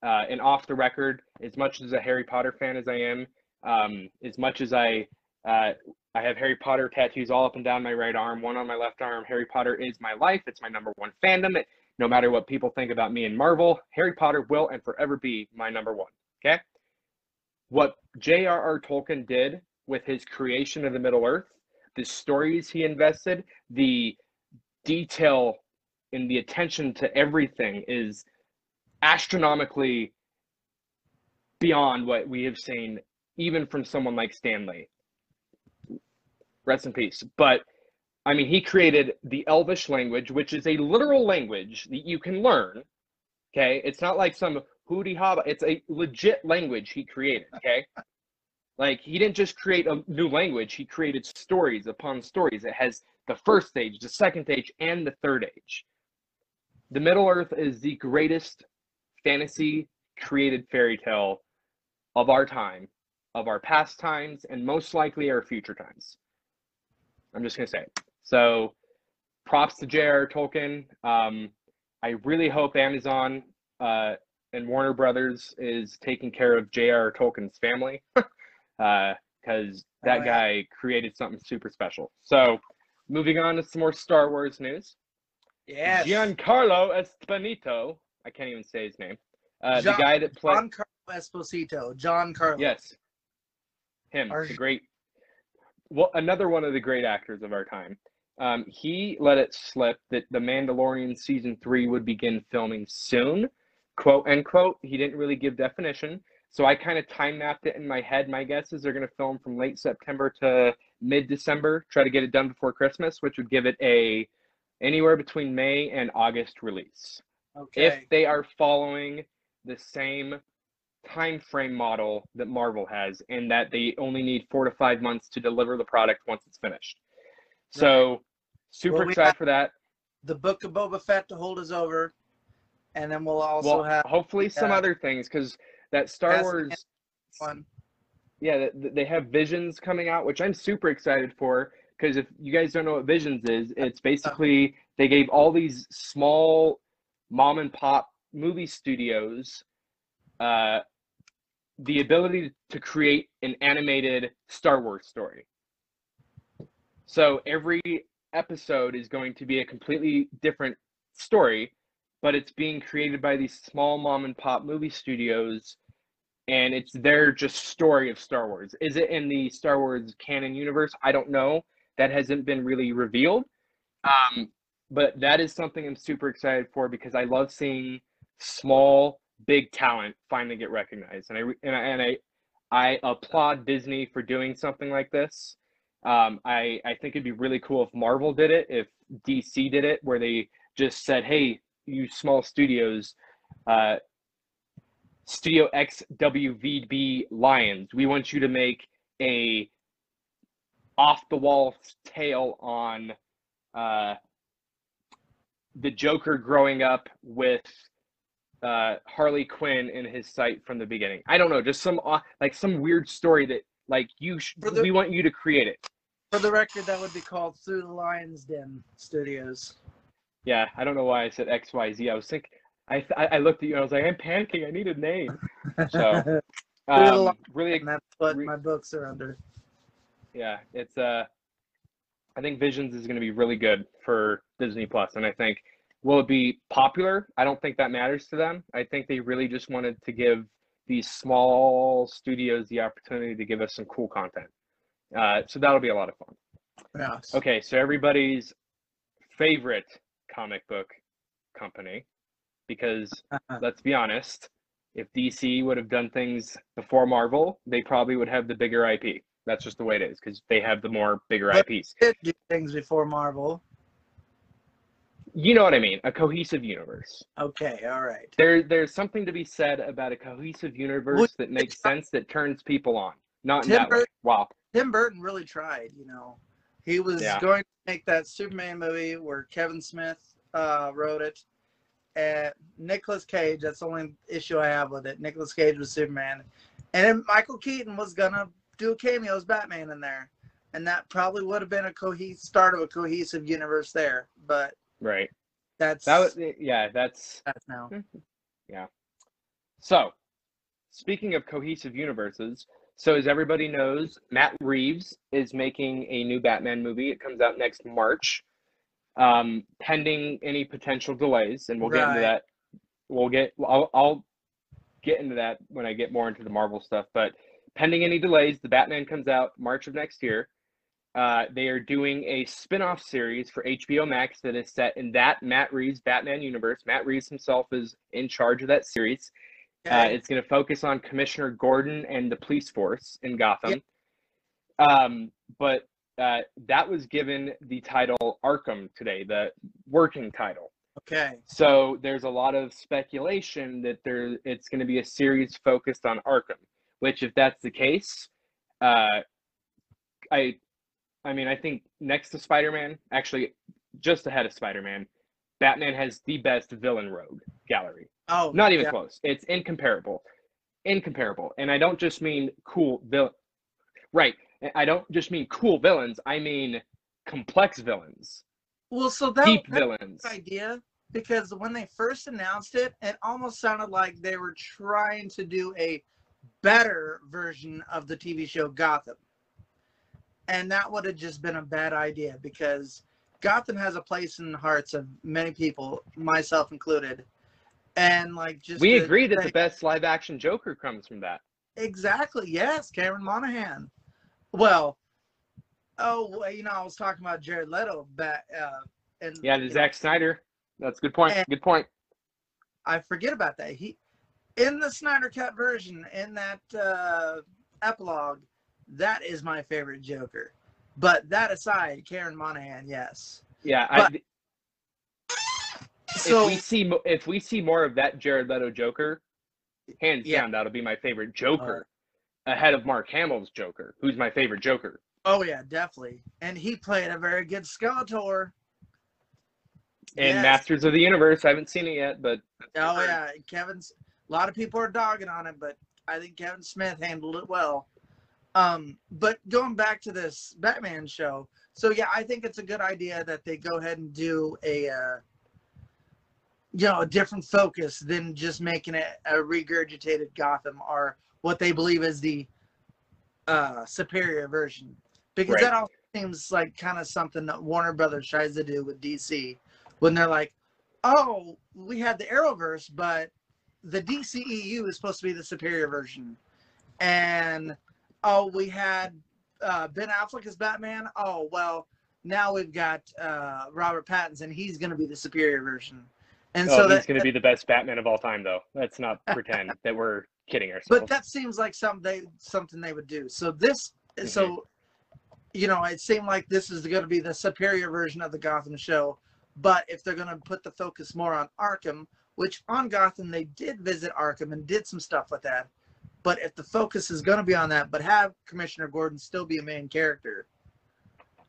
Uh, and off the record, as much as a Harry Potter fan as I am, um, as much as I uh, I have Harry Potter tattoos all up and down my right arm, one on my left arm. Harry Potter is my life. It's my number one fandom. It, no matter what people think about me and Marvel, Harry Potter will and forever be my number one. Okay. What J.R.R. Tolkien did with his creation of the Middle Earth, the stories he invested, the detail and the attention to everything is astronomically beyond what we have seen, even from someone like Stan Lee. Rest in peace. But I mean, he created the Elvish language, which is a literal language that you can learn. Okay. It's not like some hootie haba. It's a legit language he created. Okay. Like he didn't just create a new language, he created stories upon stories. It has the first stage, the second stage, and the third age. The Middle Earth is the greatest fantasy created fairy tale of our time, of our past times, and most likely our future times. I'm just gonna say it. So, props to J.R. Tolkien. Um, I really hope Amazon uh, and Warner Brothers is taking care of J.R. Tolkien's family, because uh, that guy created something super special. So, moving on to some more Star Wars news. Yes. Giancarlo Esposito. I can't even say his name. Uh, John, the guy that played Giancarlo Esposito. John Carlo. Yes. Him. Our... The great. Well, another one of the great actors of our time. Um, he let it slip that The Mandalorian season three would begin filming soon, quote unquote. He didn't really give definition. So I kind of time mapped it in my head. My guess is they're going to film from late September to mid December, try to get it done before Christmas, which would give it a anywhere between May and August release. Okay. If they are following the same time frame model that Marvel has, in that they only need four to five months to deliver the product once it's finished. So super well, excited for that. The book of Boba Fett to hold us over, and then we'll also well, have hopefully some uh, other things because that Star Wars one. Yeah, they have Visions coming out, which I'm super excited for because if you guys don't know what Visions is, it's basically they gave all these small mom and pop movie studios uh, the ability to create an animated Star Wars story. So every episode is going to be a completely different story, but it's being created by these small mom and pop movie studios and it's their just story of Star Wars. Is it in the Star Wars canon universe? I don't know that hasn't been really revealed. Um, but that is something I'm super excited for because I love seeing small, big talent finally get recognized, and I and I, and I, I applaud Disney for doing something like this. Um, I I think it'd be really cool if Marvel did it, if DC did it, where they just said, "Hey, you small studios, uh, Studio XWVB Lions, we want you to make a off the wall tale on uh, the Joker growing up with uh, Harley Quinn in his sight from the beginning. I don't know, just some uh, like some weird story that like you sh- the, we want you to create it. For the record, that would be called Through the Lions Den Studios. Yeah, I don't know why I said X Y Z. I was thinking I I I looked at you and I was like, I'm panicking. I need a name. So, Um, really, and that's what re- my books are under. Yeah, it's uh, I think Visions is going to be really good for Disney Plus, and I think will it be popular? I don't think that matters to them. I think they really just wanted to give these small studios the opportunity to give us some cool content. Uh, so that'll be a lot of fun. Yeah. Okay, so everybody's favorite comic book company, because let's be honest, if DC would have done things before Marvel, they probably would have the bigger IP. That's just the way it is because they have the more bigger But- IPs. Did do things before Marvel. You know what I mean? A cohesive universe. Okay, all right. There, there's something to be said about a cohesive universe Well, that makes sense that turns people on. Not Tim. Burton- Wow. Tim Burton really tried, you know. He was Yeah. going to make that Superman movie where Kevin Smith uh, wrote it. And Nicolas Cage, that's the only issue I have with it. Nicolas Cage was Superman. And then Michael Keaton was going to do a cameo as Batman in there. And that probably would have been a cohes start of a cohesive universe there. But Right. that's, That was yeah. That's that's now. Yeah. So, speaking of cohesive universes, so as everybody knows, Matt Reeves is making a new Batman movie. It comes out next March, um, pending any potential delays, and we'll get into that. We'll get. I'll, I'll get into that when I get more into the Marvel stuff. But pending any delays, the Batman comes out March of next year. Uh, they are doing a spin-off series for HBO Max that is set in that Matt Reeves Batman universe. Matt Reeves himself is in charge of that series. Uh, it's going to focus on Commissioner Gordon and the police force in Gotham. Um, but uh, that was given the title Arkham today, the working title. okay. So there's a lot of speculation that there it's going to be a series focused on Arkham. Which, if that's the case, uh, I, I mean, I think next to Spider-Man, actually, just ahead of Spider-Man, Batman has the best villain rogue gallery. Oh, Not even yeah. close. It's incomparable. Incomparable. And I don't just mean cool villain. Right. I don't just mean cool villains. I mean complex villains, Well, so that, deep that's villains. idea because when they first announced it, it almost sounded like they were trying to do a better version of the TV show Gotham. And that would have just been a bad idea because Gotham has a place in the hearts of many people, myself included. And like just We agree that the best live action Joker comes from that. Exactly. Yes, Cameron Monaghan. Well, oh, well, you know, I was talking about Jared Leto back, uh, and Yeah, to know, Zack Snyder. That's a good point. Good point. I forget about that. He, in the Snyder Cut version, in that uh, epilogue, that is my favorite Joker. But that aside, Karen Monahan, yes. Yeah, But- I, So if we see if we see more of that Jared Leto Joker, hands Yeah. down, that'll be my favorite Joker, ahead of Mark Hamill's Joker, who's my favorite Joker. oh yeah, definitely. And he played a very good Skeletor. And Yes. Masters of the Universe, I haven't seen it yet, but Oh yeah, Kevin's. A lot of people are dogging on it, but I think Kevin Smith handled it well. Um, but going back to this Batman show, so yeah, I think it's a good idea that they go ahead and do a, uh, you know, a different focus than just making it a regurgitated Gotham or what they believe is the uh, superior version, because Right. that all seems like kind of something that Warner Brothers tries to do with DC when they're like, oh, we had the Arrowverse, but the DCEU is supposed to be the superior version. And oh, we had uh, Ben Affleck as Batman. Oh, well, now we've got uh, Robert Pattinson. He's going to be the superior version. And oh, so he's going to be the best Batman of all time, though. Let's not pretend that we're kidding ourselves. but that seems like something they something they would do. So this, Mm-hmm. so you know, it seemed like this is going to be the superior version of the Gotham show. But if they're going to put the focus more on Arkham, which on Gotham they did visit Arkham and did some stuff with that. But if the focus is going to be on that, but have Commissioner Gordon still be a main character,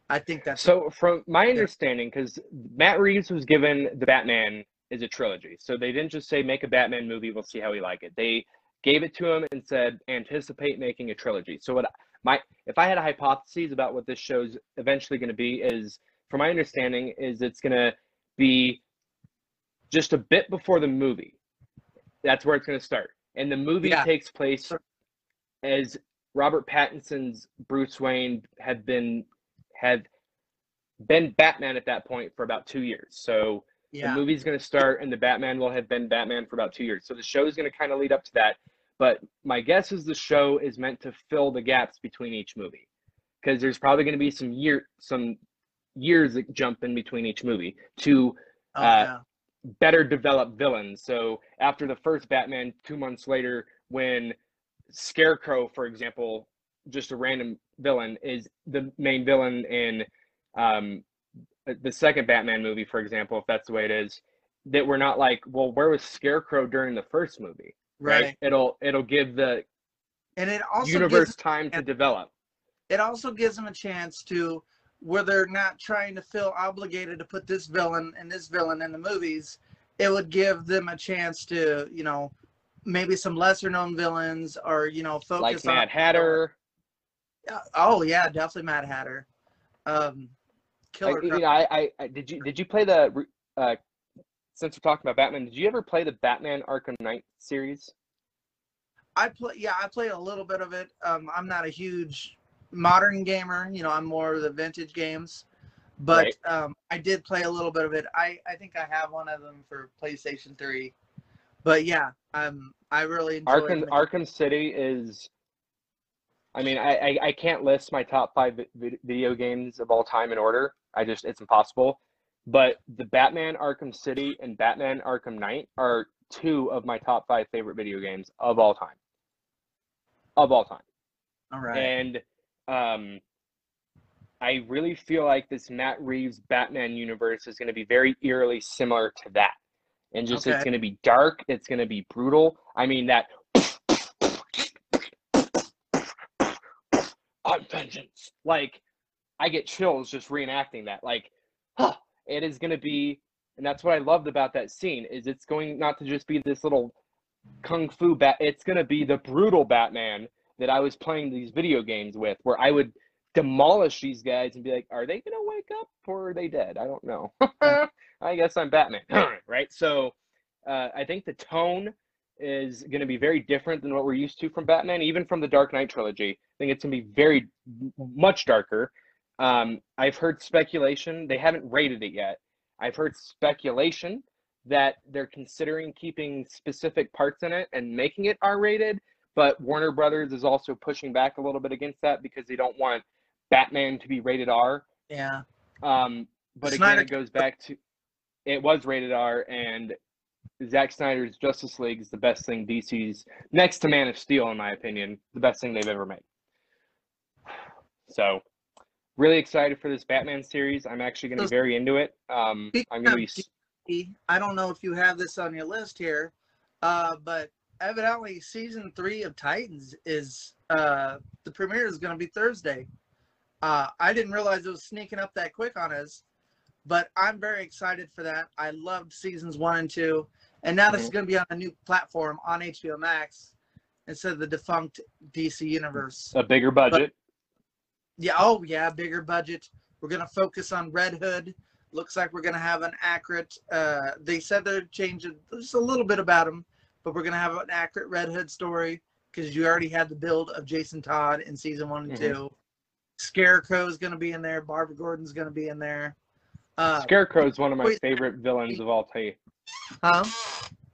I think that's So, from my understanding, because Matt Reeves was given the Batman is a trilogy, so they didn't just say make a Batman movie, we'll see how we like it. They gave it to him and said anticipate making a trilogy. So, what my if I had a hypothesis about what this show's eventually going to be is, from my understanding, is it's going to be just a bit before the movie. That's where it's going to start. And the movie Yeah. takes place as Robert Pattinson's Bruce Wayne had been had been Batman at that point for about 2 years. So Yeah. the movie's going to start and the Batman will have been Batman for about 2 years. So the show is going to kind of lead up to that. But my guess is the show is meant to fill the gaps between each movie. Cuz there's probably going to be some year some years that jump in between each movie to Oh, uh, yeah. Better developed villains. So after the first Batman, two months later, when Scarecrow, for example, just a random villain, is the main villain in um, the second Batman movie, for example, if that's the way it is, that we're not like, well, where was Scarecrow during the first movie? Right. It'll it'll give the And it also universe gives time to develop. it also gives them a chance to where they're not trying to feel obligated to put this villain and this villain in the movies it would give them a chance to you know maybe some lesser known villains or you know focus Like on Mad Hatter. Oh yeah definitely mad hatter um I, you know, I, I, I did you did you play the uh, since we're talking about Batman? Did you ever play the Batman Arkham Knight series? I play yeah I played a little bit of it um i'm not a huge modern gamer you know i'm more of the vintage games but Right. um i did play a little bit of it i i think i have one of them for playstation 3 but yeah um i really enjoyed Arkham Arkham City is. I mean, I, I, I can't list my top five video games of all time in order. I just it's impossible. But the Batman Arkham City and Batman Arkham Knight are two of my top five favorite video games of all time. Of all time. all right And um, I really feel like this Matt Reeves Batman universe is going to be very eerily similar to that. And just it's going to be dark, it's going to be brutal. I mean, that. On vengeance. Like, I get chills just reenacting that. Like, huh, it is going to be. And that's what I loved about that scene is it's going not to just be this little kung fu bat. It's going to be the brutal Batman that I was playing these video games with, where I would demolish these guys and be like, "Are they gonna wake up or are they dead?" I don't know. I guess I'm Batman, right? So, uh, I think the tone is going to be very different than what we're used to from Batman, even from the Dark Knight trilogy. I think it's going to be very much darker. Um, I've heard speculation; they haven't rated it yet. I've heard speculation that they're considering keeping specific parts in it and making it R-rated but Warner Brothers is also pushing back a little bit against that because they don't want Batman to be rated R. yeah Um, but again, it goes back to it was rated R, and Zack Snyder's Justice League is the best thing DC's next to Man of Steel, in my opinion, the best thing they've ever made. So, really excited for this Batman series. I'm actually going to be very into it. Um, I'm going to be. I don't know if you have this on your list here, uh, but evidently season three of Titans is uh, the premiere is going to be Thursday. Uh, I didn't realize it was sneaking up that quick on us, but I'm very excited for that. I loved seasons one and two, and now this is going to be on a new platform on HBO Max instead of the defunct DC universe. a bigger budget. Yeah, oh yeah, bigger budget. We're gonna focus on Red Hood. Looks like we're gonna have an accurate. Uh, they said they're changing just a little bit about him, but we're gonna have an accurate Red Hood story because you already had the build of Jason Todd in season one and Mhm. two. Scarecrow's gonna be in there. Barbara Gordon's gonna be in there. Uh, Scarecrow is one of my wait. favorite villains of all time. huh?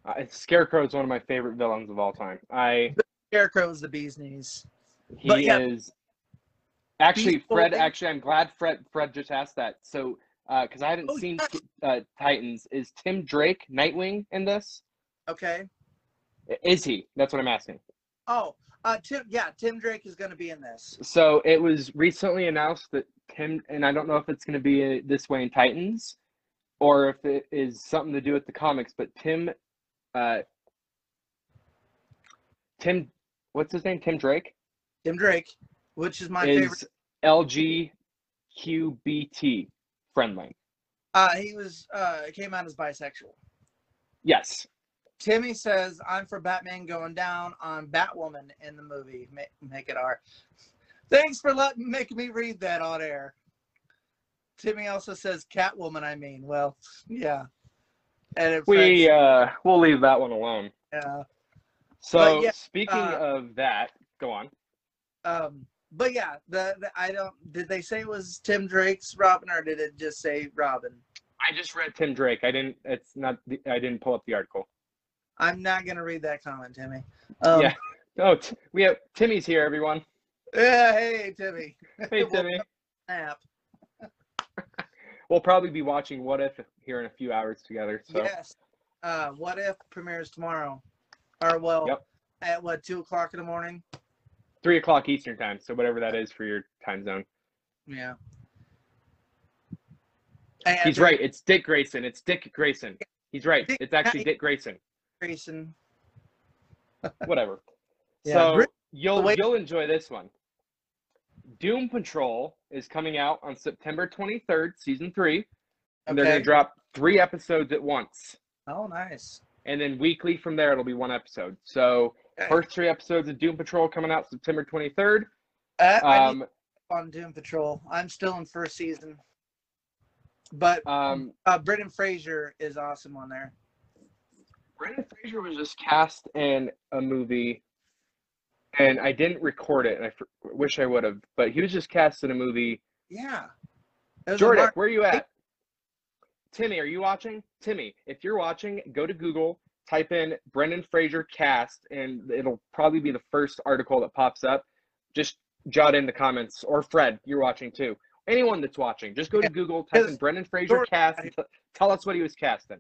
Uh, Scarecrow is one of my favorite villains of all time. I Scarecrow is the bee's knees. he But yeah. is actually Fred. Actually, I'm glad Fred Fred just asked that. So because I haven't Oh, seen yeah. uh, Titans, is Tim Drake Nightwing in this? Okay. Is he? That's what I'm asking. Oh, uh, Tim. Yeah, Tim Drake is gonna be in this. So it was recently announced that Tim, and I don't know if it's going to be uh, this way in Titans, or if it is something to do with the comics. But Tim, uh, Tim, what's his name? Tim Drake. Tim Drake, which is my favorite. is LGQBT friendly. Uh, he was uh, came out as bisexual. Yes. Timmy says, "I'm for Batman going down on Batwoman in the movie. Make, make it R." Thanks for letting making me read that on air. Timmy also says Catwoman. I mean, well, yeah. and We uh, we'll leave that one alone. yeah. So yeah, speaking uh, of that, go on. Um, but yeah, the, the I don't. Did they say it was Tim Drake's Robin, or did it just say Robin? I just read Tim Drake. I didn't. It's not. the- I didn't pull up the article. I'm not gonna read that comment, Timmy. Um, Yeah. Oh, t- we have Timmy's here, everyone. yeah. Hey, Timmy. Hey, Timmy. Snap. We'll probably be watching What If here in a few hours together. So Yes. Uh, what if premieres tomorrow? Or well, Yep. at what two o'clock in the morning? three o'clock Eastern time. So whatever that is for your time zone. Yeah. And He's right. It's Dick Grayson. It's Dick Grayson. He's right. It's actually Dick Grayson. Grayson. Whatever. Yeah, so you'll you'll enjoy this one. Doom Patrol is coming out on September 23rd, season three, and they're gonna drop three episodes at once, Oh, nice. and then weekly from there it'll be one episode. So Okay. first three episodes of Doom Patrol coming out September 23rd. Uh, Um, on Doom Patrol. I'm still in first season, but um, uh, Brendan Fraser is awesome on there. Brendan Fraser was just cast in a movie, and I didn't record it, and I f- wish I would have. But he was just cast in a movie. Yeah. It was a Jordan, Mark- where are you at? Timmy, are you watching? Timmy, if you're watching, go to Google, type in Brendan Fraser cast, and it'll probably be the first article that pops up. Just jot in the comments, or Fred, you're watching too. Anyone that's watching, just go to Google, type in Brendan Fraser cast, and t- tell us what he was cast in.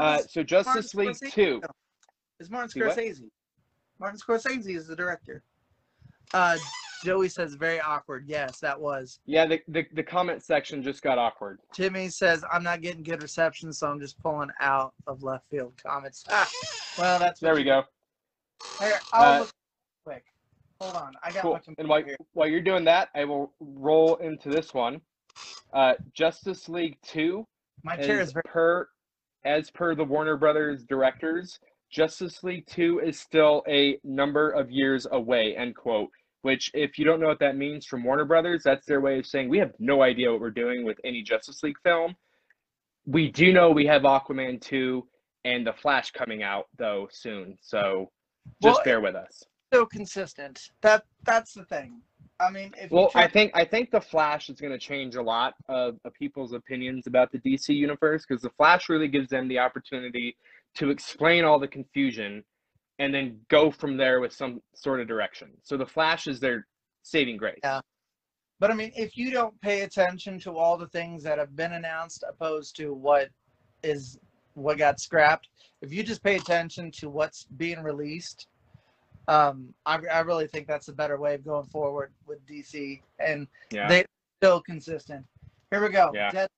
Uh, so Justice Martin League Scorsese 2. film. It's Martin Scorsese. Martin Scorsese is the director. Uh, Joey says very awkward. Yes, that was. Yeah, the, the, the comment section just got awkward. Timmy says I'm not getting good reception, so I'm just pulling out of left field comments. Ah, well, that's There we go. Here, I'll Uh, look quick. Hold on, I got Cool. my computer And while, here. while you're doing that, I will roll into this one. Uh, Justice League 2 My chair as is very. per as per the Warner Brothers directors, Justice League 2 is still a number of years away, end quote. Which, if you don't know what that means from Warner Brothers, that's their way of saying we have no idea what we're doing with any Justice League film. We do know we have Aquaman 2 and The Flash coming out though soon, so just Well, bear with us. so consistent. That that's the thing. I mean, if Well, try, I think I think the Flash is going to change a lot of, of people's opinions about the DC universe because the Flash really gives them the opportunity to explain all the confusion and then go from there with some sort of direction. So the Flash is their saving grace. Yeah. but I mean, if you don't pay attention to all the things that have been announced, opposed to what is what got scrapped, if you just pay attention to what's being released, um, I, I really think that's a better way of going forward with DC, and Yeah. they still consistent. Here we go. Yeah. Dead,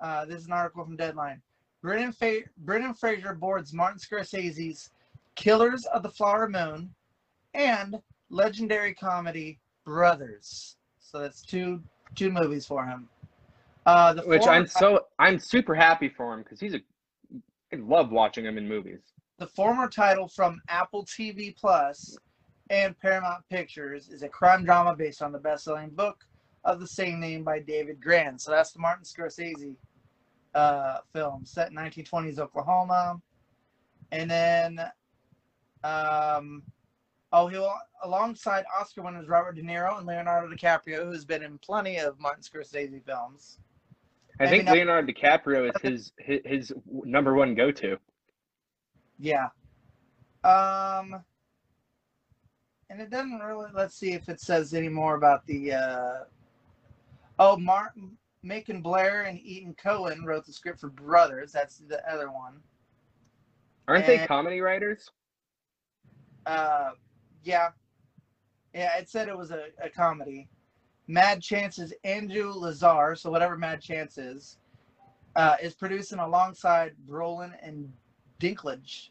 uh, this is an article from Deadline. Brendan, Fa- Brendan Fraser boards Martin Scorsese's Killers of the Flower Moon and legendary comedy Brothers. So that's two two movies for him. Uh, the Which I'm so I'm super happy for him because he's a I love watching him in movies. The former title from Apple TV Plus and Paramount Pictures is a crime drama based on the best-selling book of the same name by David Grann. So that's the Martin Scorsese uh, film set in 1920s Oklahoma, and then um, oh, he will alongside Oscar winners Robert De Niro and Leonardo DiCaprio, who's been in plenty of Martin Scorsese films. I I think Leonardo DiCaprio is his his, his number one go to. Yeah. Um and it doesn't really let's see if it says any more about the uh oh Martin Macon Blair and Etan Cohen wrote the script for Brothers. That's the other one. Aren't they comedy writers? Uh yeah. Yeah, it said it was a, a comedy. Mad Chance's Andrew Lazar, so whatever Mad Chance is, uh, is producing alongside Brolin and Dinklage.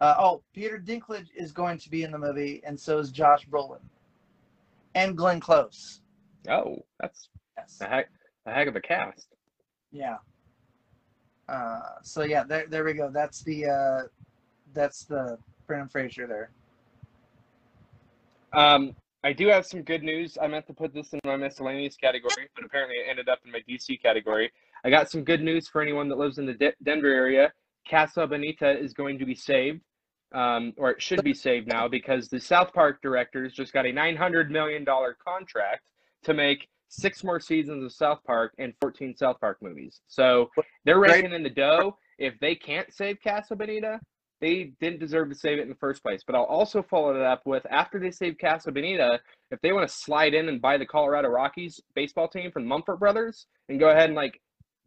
Uh, oh, Peter Dinklage is going to be in the movie, and so is Josh Brolin. And Glenn Close. Oh, that's Yes. a heck a heck of a cast. Yeah. Uh, so yeah, there there we go. That's the uh, that's the Brendan Fraser there. Um, I do have some good news. I meant to put this in my miscellaneous category, but apparently it ended up in my DC category. I got some good news for anyone that lives in the De- Denver area. Casa Bonita is going to be saved, um, or it should be saved now because the South Park directors just got a $900 million contract to make six more seasons of South Park and 14 South Park movies. So they're Right. raking in the dough. If they can't save Casa Bonita, they didn't deserve to save it in the first place. But I'll also follow it up with after they save Casa Bonita, if they want to slide in and buy the Colorado Rockies baseball team from Monfort Brothers and go ahead and like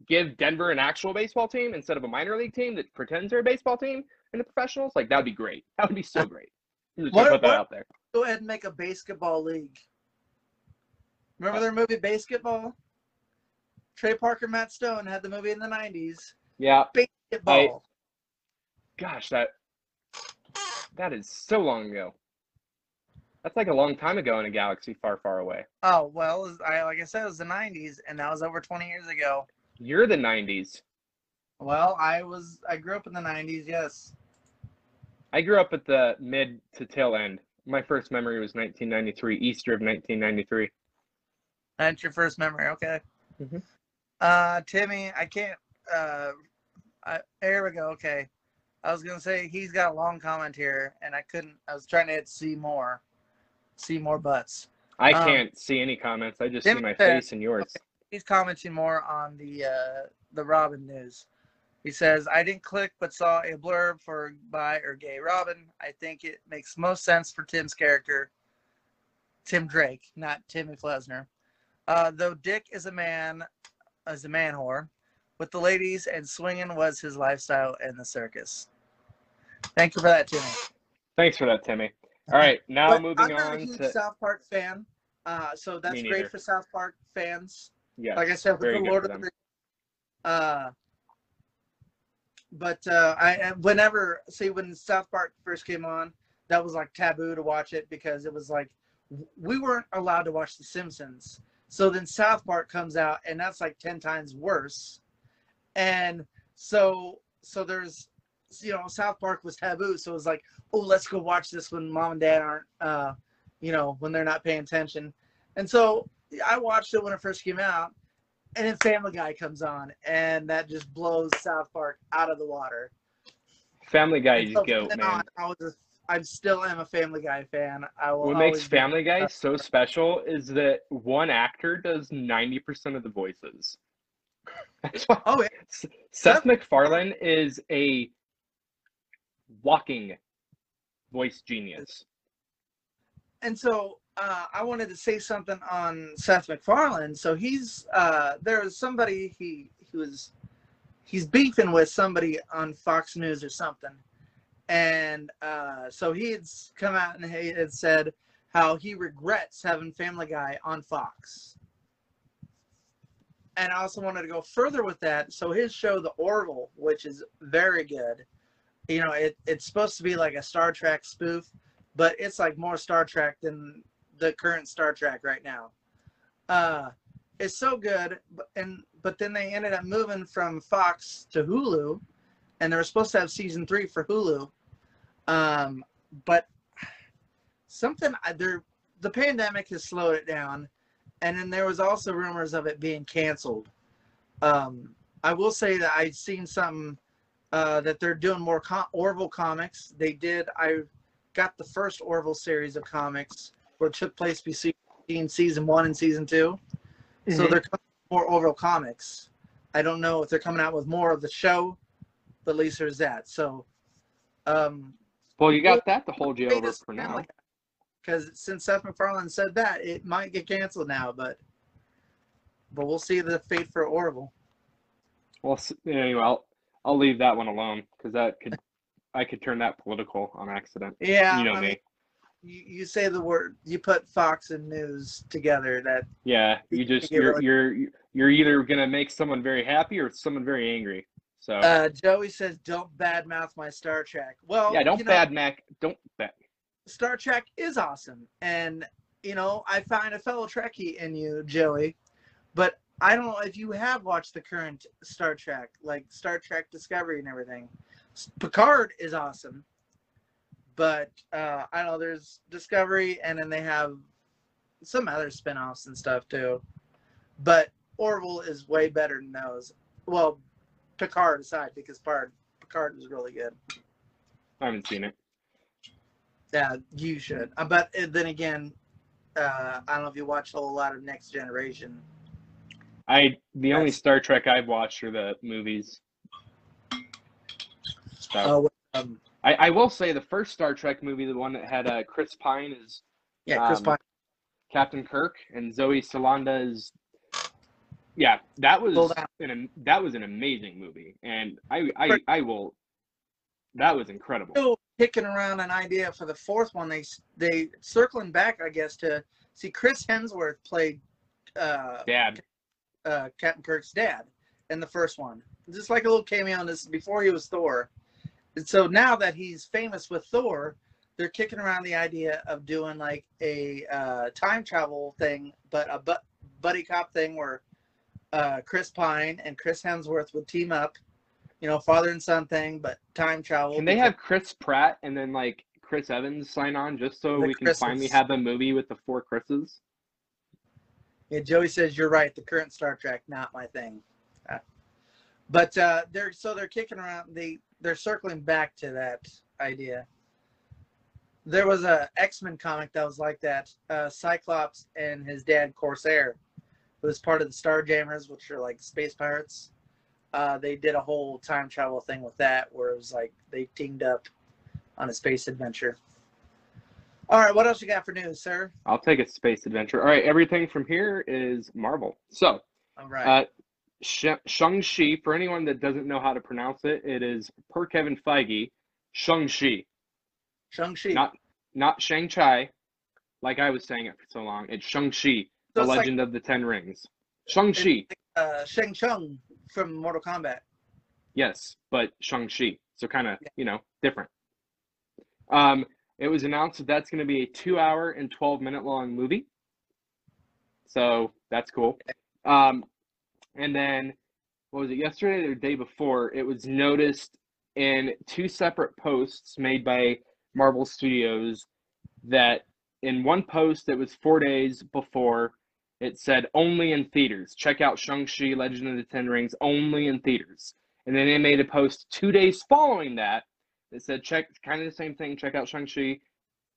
give Denver an actual baseball team instead of a minor league team that pretends they're a baseball team in the professionals, like that'd be great. That would be so great. Just What- put that what- out there. Go ahead and make a basketball league. Remember their movie BASEketball? Trey Parker, Matt Stone had the movie in the '90s. Yeah, BASEketball. gosh, that that is so long ago. That's like a long time ago in a galaxy far, far away. Oh well, I like I said, it was the '90s, and that was over 20 years ago. You're the '90s. Well, I was I grew up in the '90s. Yes. I grew up at the mid to tail end. My first memory was 1993, Easter of 1993. That's your first memory, okay. Mhm. Uh, Timmy, I can't. Uh, I, there we go. Okay, I was gonna say he's got a long comment here, and I couldn't. I was trying to hit see more, see more butts. I Um, can't see any comments. I just see my face and yours. He's commenting more on the uh, the Robin news. He says, "I didn't click, but saw a blurb for bi or gay Robin. I think it makes most sense for Tim's character, Tim Drake, not Timmy Flesner. Uh, though Dick is a man, is a man whore, with the ladies and swinging was his lifestyle in the circus. Thank you for that, Timmy. Thanks for that, Timmy. All right, now But moving I'm not a huge to South Park fan, uh, so that's great for South Park fans. Yeah. like I said, with the Lord of the. Rings. Uh, but uh, I whenever see when South Park first came on, that was like taboo to watch it because it was like we weren't allowed to watch The Simpsons. So then South Park comes out, and that's like ten times worse. And so so there's you know South Park was taboo, so it was like oh let's go watch this when mom and dad aren't uh, you know when they're not paying attention. And so I watched it when it first came out, and then Family Guy comes on, and that just blows South Park out of the water. Family Guy is so goat, man. on, I was a, I still am a Family Guy fan. I will. What makes Family Guy so special is that one actor does 90% of the voices. That's why Oh yeah, Seth MacFarlane is a walking voice genius. and so uh, I wanted to say something on Seth MacFarlane. So he's uh, there was somebody he he was he's beefing with somebody on Fox News or something, and uh, so he had come out and he had said how he regrets having Family Guy on Fox. And I also wanted to go further with that. So his show, The Orville, which is very good, you know, it, it's supposed to be like a Star Trek spoof, but it's like more Star Trek than the current Star Trek right now. Uh, it's so good, but and but then they ended up moving from Fox to Hulu, and they were supposed to have season three for Hulu, um, but something there the pandemic has slowed it down, and then there was also rumors of it being canceled. Um, I will say that I've seen something uh, that they're doing more com- Orville comics. They did. I got the first Orville series of comics where it took place between season one and season 2 So Mhm. they're coming with more Orville comics. I don't know if they're coming out with more of the show, but at least there's that. So, um, Well, you got that to hold you over for now. Because since Seth MacFarlane said that, it might get canceled now, but but we'll see the fate for Orville. Well, s- anyway, I'll, I'll leave that one alone because that could I could turn that political on accident. Yeah, you know I me. mean, you, you say the word, you put Fox and News together. That Yeah, you just you're really- you're you're either gonna make someone very happy or someone very angry. So uh, Joey says, "Don't badmouth my Star Trek." Well, yeah, don't you know, bad Mac. Don't bad. Star Trek is awesome, and you know I find a fellow Trekkie in you, Joey. But I don't know if you have watched the current Star Trek, like Star Trek Discovery and everything. Picard is awesome, but uh, I don't know there's Discovery, and then they have some other spin-offs and stuff too. But Orville is way better than those. Well, Picard aside, because Picard Picard was really good. I haven't seen it. Yeah, you should. Uh, but uh, then again, uh, I don't know if you watched a whole lot of Next Generation. I the only Star Trek I've watched are the movies. So, Oh, um, I, I will say the first Star Trek movie, the one that had uh, Chris Pine is yeah, Chris Um, Pine. Captain Kirk and Zoe Saldana is yeah, that was down. an that was an amazing movie, and I I, I will that was incredible. Still kicking around an idea for the fourth one. They they circling back, I guess, to see Chris Hemsworth played uh, Dad, uh, Captain Kirk's dad in the first one. Just like a little cameo on this before he was Thor. And so now that he's famous with Thor, they're kicking around the idea of doing like a uh, time travel thing, but a bu- buddy cop thing where uh, Chris Pine and Chris Hemsworth would team up. You know, father and son thing, but time travel. can they have Chris Pratt and then like Chris Evans sign on just so we can finally have a movie with the four Chris's? Yeah, Joey says you're right. The current Star Trek, not my thing. Uh, but uh, they're so they're kicking around. They they're circling back to that idea. There was a X Men comic that was like that. Uh, Cyclops and his dad Corsair who was part of the Starjammers, which are like space pirates. Uh, they did a whole time travel thing with that, where it was like they teamed up on a space adventure. All right, what else you got for news, sir? I'll take a space adventure. All right, everything from here is Marvel. So, All right. uh, Shang-Chi, for anyone that doesn't know how to pronounce it, it is per Kevin Feige, Shang-Chi, Shang-Chi. not not Shang-Chi, like I was saying it for so long. It's Shang-Chi, the So like- Legend of the Ten Rings. Shang-Chi, uh, Shang Tsung from Mortal Kombat. yes, but Shang-Chi. So kind of, you know, different. Um, it was announced that that's going to be a two-hour and 12-minute long movie. So that's cool. Um, and then, what was it, yesterday or the day before, it was noticed in two separate posts made by Marvel Studios that in one post that was four days before, it said only in theaters. Check out Shang-Chi, Legend of the Ten Rings, only in theaters. And then they made a post two days following that that said, check, kind of the same thing, check out Shang-Chi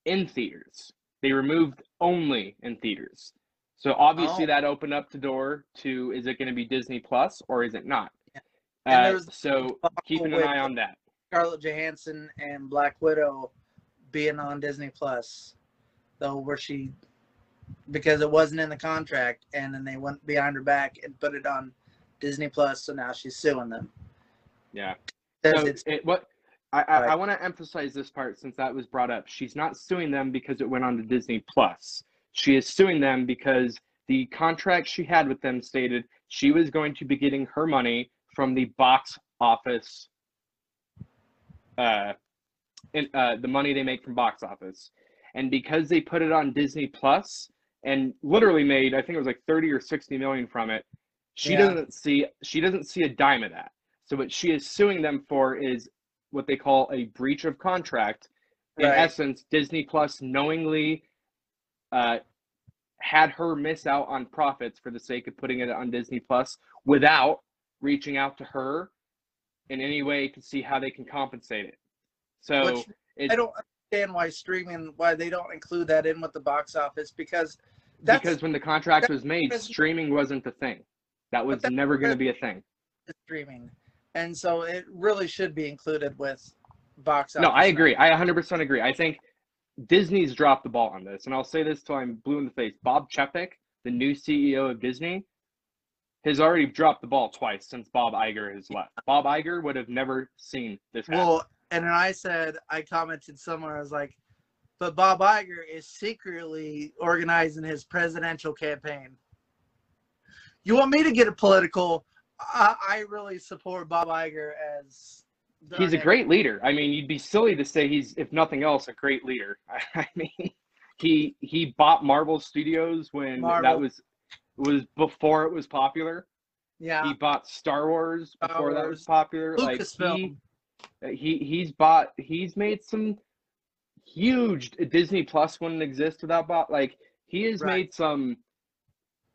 in theaters. They removed only in theaters. So obviously Oh. that opened up the door to is it going to be Disney Plus or is it not? And Uh, so keeping an eye on that. Scarlett Johansson and Black Widow being on Disney Plus, though, where she because it wasn't in the contract, and then they went behind her back and put it on Disney Plus, so now she's suing them. Yeah. So it's it, what I, I, I want to emphasize this part since that was brought up. She's not suing them because it went on to Disney Plus. She is suing them because the contract she had with them stated she was going to be getting her money from the box office, uh, in, uh, the money they make from box office, and because they put it on Disney Plus and literally made I think it was like thirty or sixty million from it, she Yeah. doesn't see she doesn't see a dime of that. So what she is suing them for is what they call a breach of contract. In Right. essence, Disney Plus knowingly uh, had her miss out on profits for the sake of putting it on Disney Plus without reaching out to her in any way to see how they can compensate it. So Which it, I don't understand why streaming why they don't include that in with the box office because that's because when the contract was made, streaming wasn't a thing. That was never going to be a thing. streaming, and so it really should be included with box office. No, I agree. I 100% agree. I think Disney's dropped the ball on this, and I'll say this till I'm blue in the face. Bob Chapek, the new CEO of Disney, has already dropped the ball twice since Bob Iger has left. Bob Iger would have never seen this happen. Well, and then I said, I commented somewhere, I was like, but Bob Iger is secretly organizing his presidential campaign. You want me to get a political? I, I really support Bob Iger as. He's a great leader. I mean, you'd be silly to say he's, if nothing else, a great leader. I mean, he he bought Marvel Studios when that was was before it was popular. Yeah. He bought Star Wars Star before that was popular. Like Lucasfilm. he, Uh, he he's bought he's made some huge disney plus wouldn't exist without bought like he has Right. made some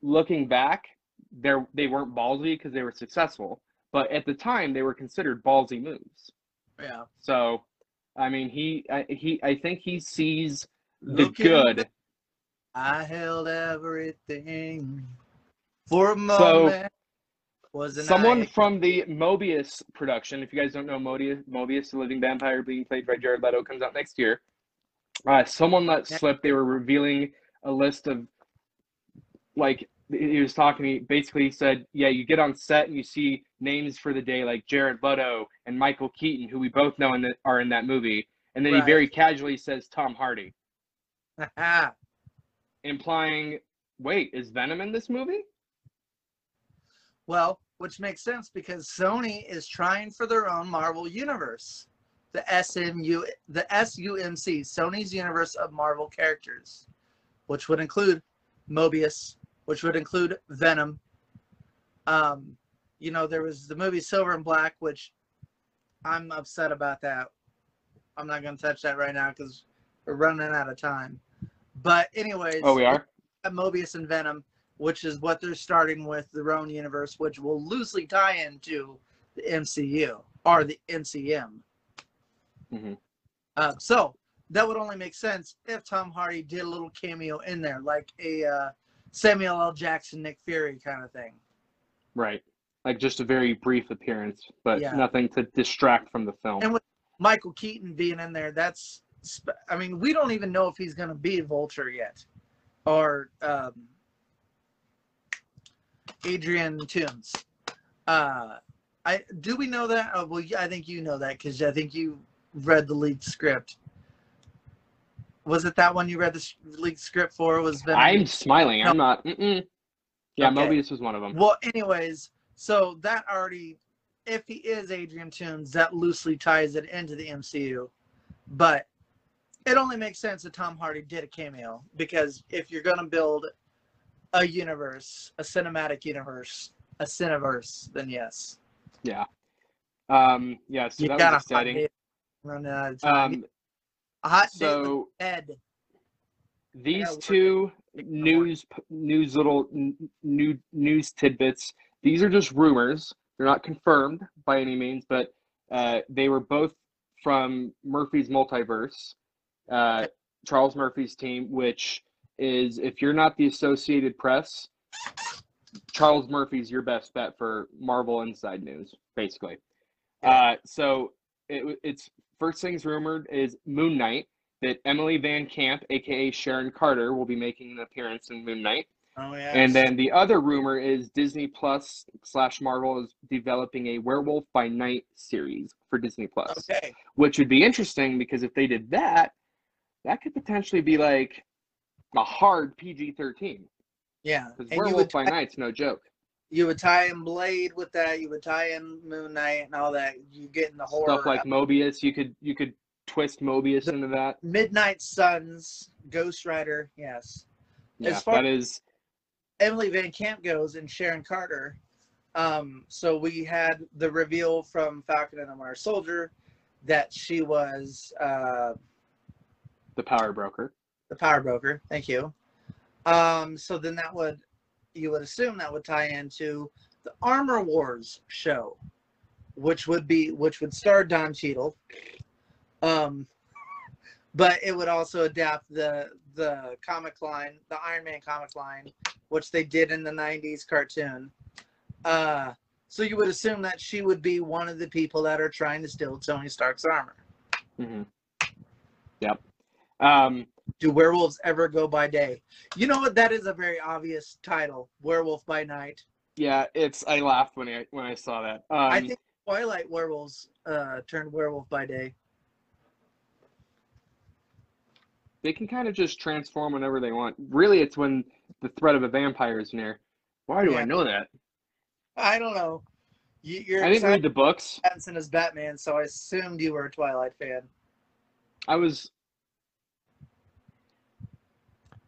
looking back they're they weren't ballsy because they were successful but at the time they were considered ballsy moves Yeah. So, I mean, he I, he I think he sees the good. I held everything for a So, moment. was Someone I- from the Morbius production, if you guys don't know Morbius, Morbius, the living vampire being played by Jared Leto, comes out next year. Uh, someone let slip they were revealing a list of, like, he was talking, to me basically he said, yeah, you get on set and you see names for the day like Jared Leto and Michael Keaton, who we both know in the, are in that movie. And then Right. he very casually says Tom Hardy, implying, wait, is Venom in this movie? well, which makes sense because Sony is trying for their own Marvel universe, the SMU, the SUMC, Sony's universe of Marvel characters, which would include Morbius, which would include Venom. Um, you know, there was the movie Silver and Black, which I'm upset about that. I'm not going to touch that right now because we're running out of time. But anyways, Oh, we are? Morbius and Venom, which is what they're starting with their own universe, which will loosely tie into the MCU or the NCM. Mhm. Uh, so that would only make sense if Tom Hardy did a little cameo in there, like a uh, Samuel L. Jackson, Nick Fury kind of thing. Right. Like just a very brief appearance, but Yeah. nothing to distract from the film. And with Michael Keaton being in there, that's, I mean, we don't even know if he's going to be Vulture yet or um, Adrian Toomes. Uh, I do we know that? Oh, well, I think you know that because I think you read the lead script. Was it that one you read the leaked script for? Was Venom? I'm smiling. I'm not. Mm-mm. Yeah, Okay. Morbius was one of them. Well, anyways, so that already, if he is Adrian Toomes, that loosely ties it into the MCU. But it only makes sense that Tom Hardy did a cameo because if you're going to build a universe, a cinematic universe, a cineverse, then yes. Yeah. Um. Yeah. So you that was exciting. running out of time. Um. A hot So Ed. these two news news little new news tidbits. These are just rumors. They're not confirmed by any means, but uh, they were both from Murphy's Multiverse, uh, Charles Murphy's team, which is if you're not the Associated Press, Charles Murphy's your best bet for Marvel Inside News, basically. Uh, so it, it's first things rumored is Moon Knight that Emily VanCamp, aka Sharon Carter, will be making an appearance in Moon Knight. Oh yeah. And then the other rumor is Disney Plus slash Marvel is developing a Werewolf by Night series for Disney Plus, okay. which would be interesting because if they did that, that could potentially be like a hard PG thirteen Yeah. because Werewolf would by Night's no joke. You would tie in Blade with that. You would tie in Moon Knight and all that. You get in the horror. Stuff like Morbius, you could you could twist Morbius into that. Midnight Suns, Ghost Rider, yes. Yeah, As far- that is Emily VanCamp goes and Sharon Carter. Um, so we had the reveal from Falcon and the Winter Soldier that she was uh, the power broker. the power broker. Thank you. Um, so then that would you would assume that would tie into the Armor Wars show, which would be which would star Don Cheadle. Um, but it would also adapt the the comic line, the Iron Man comic line, which they did in the '90s cartoon. Uh, so you would assume that she would be one of the people that are trying to steal Tony Stark's armor. Mm-hmm. Yep. Um, Do werewolves ever go by day? You know what? That is a very obvious title. Werewolf by night. yeah, it's. I laughed when I when I saw that. Um, I think Twilight werewolves uh, turned werewolf by day. they can kind of just transform whenever they want. Really, it's when the threat of a vampire is near. Why do Yeah. I know that? I don't know. You, you're I didn't read the books. Pattinson is Batman, so I assumed you were a Twilight fan. I was.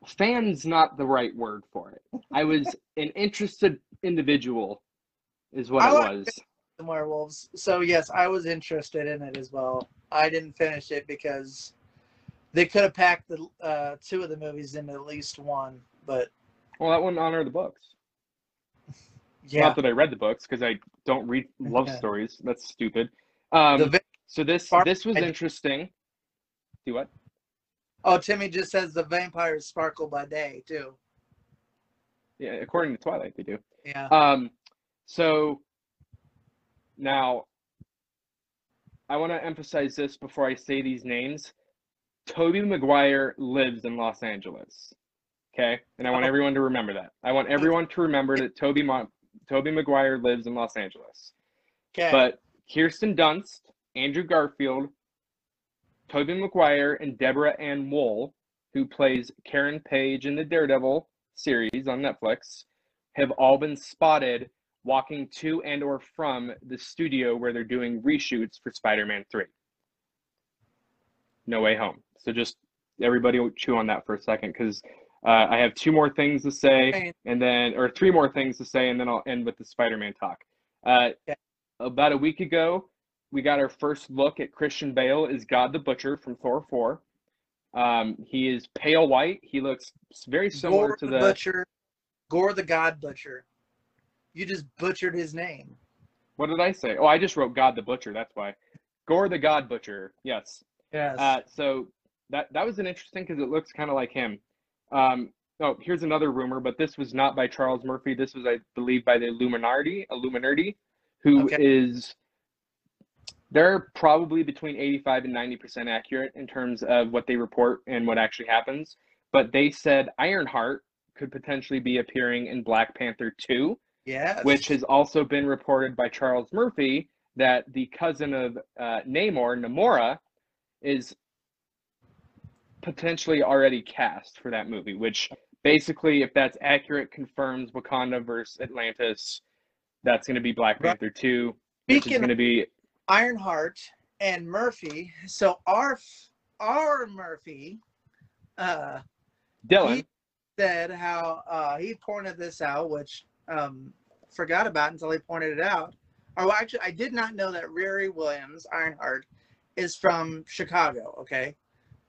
Fan's not the right word for it. I was an interested individual, is what I it was. The werewolves. So yes, I was interested in it as well. I didn't finish it because they could have packed the uh, two of the movies into at least one. But Well, that wouldn't honor the books. yeah, Not that I read the books because I don't read love stories. That's stupid. Um, So this this was interesting. Do what? Oh, Timmy just says the vampires sparkle by day too. Yeah, according to Twilight, they do. Yeah. Um, so now I want to emphasize this before I say these names. Tobey Maguire lives in Los Angeles. Okay, and I want Oh. everyone to remember that. I want everyone to remember that Toby Mo- Tobey Maguire lives in Los Angeles. Okay. But Kirsten Dunst, Andrew Garfield, Tobey Maguire, and Deborah Ann Woll, who plays Karen Page in the Daredevil series on Netflix, have all been spotted walking to and or from the studio where they're doing reshoots for Spider-Man 3. No Way Home. So just everybody chew on that for a second because uh, I have two more things to say Okay. and then, or three more things to say, and then I'll end with the Spider-Man talk. Uh, Yeah. About a week ago, we got our first look at Christian Bale as God the Butcher from Thor 4. Um, he is pale white. He looks very similar Gore to the, the. butcher, Gore the God Butcher. You just butchered his name. What did I say? Oh, I just wrote God the Butcher. That's why. Gore the God Butcher. Yes. Yes. Uh, so that that was an interesting because it looks kind of like him. Um, oh, here's another rumor, but this was not by Charles Murphy. This was, I believe, by the Illuminerdi, Illuminerdi, who is Okay. They're probably between 85 and 90 percent accurate in terms of what they report and what actually happens. But they said Ironheart could potentially be appearing in Black Panther 2 yes. which has also been reported by Charles Murphy that the cousin of uh, Namor, Namora, is potentially already cast for that movie. Which basically, if that's accurate, confirms Wakanda versus Atlantis. That's going to be Black Panther two, which is going to be Ironheart and Murphy. So our our Murphy uh, Dylan. said how uh, he pointed this out, which um, forgot about until he pointed it out. Or well, actually, I did not know that Riri Williams Ironheart is from Chicago. Okay,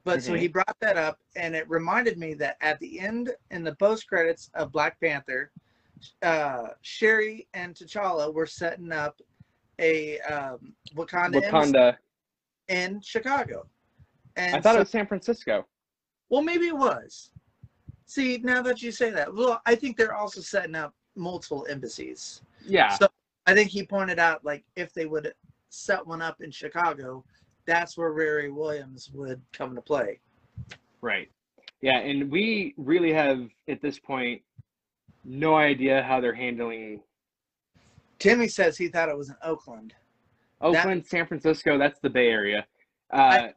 but so Mhm. he brought that up, and it reminded me that at the end in the post credits of Black Panther, uh, Shuri and T'Challa were setting up a um, Wakanda, Wakanda. in Chicago. And I thought so- it was San Francisco. well, maybe it was. See, now that you say that, well, I think they're also setting up multiple embassies. Yeah. So I think he pointed out, like, if they would set one up in Chicago, that's where Riri Williams would come to play. Right. Yeah, and we really have at this point no idea how they're handling Timmy says he thought it was in Oakland. Oakland, San Francisco, that's the Bay Area. Uh, I-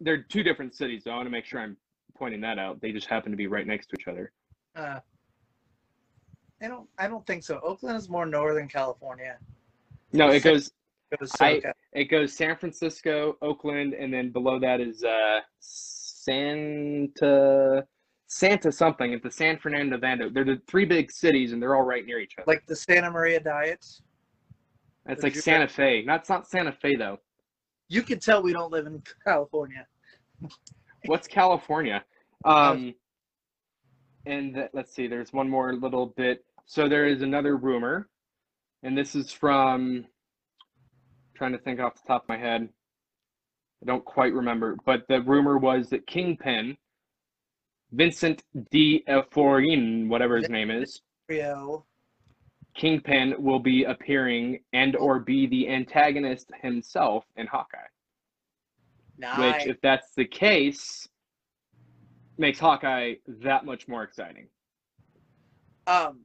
they're two different cities, so I want to make sure I'm pointing that out. They just happen to be right next to each other. Uh, I don't. I don't think so. Oakland is more Northern California. No, it goes It was I- it goes San Francisco, Oakland, and then below that is uh, Santa Santa something. It's the San Fernando Vando. They're the three big cities, and they're all right near each other. like the Santa Maria Diet. That's like Santa Fe. Not it's not Santa Fe though. You can tell we don't live in California. What's California? Um, and th- let's see, there's one more little bit. So there is another rumor, and this is from trying to think off the top of my head. I don't quite remember, but the rumor was that Kingpin, Vincent D. Forin, whatever his name is, Rio. Kingpin will be appearing and or be the antagonist himself in Hawkeye. Nice. which if that's the case makes hawkeye that much more exciting Um,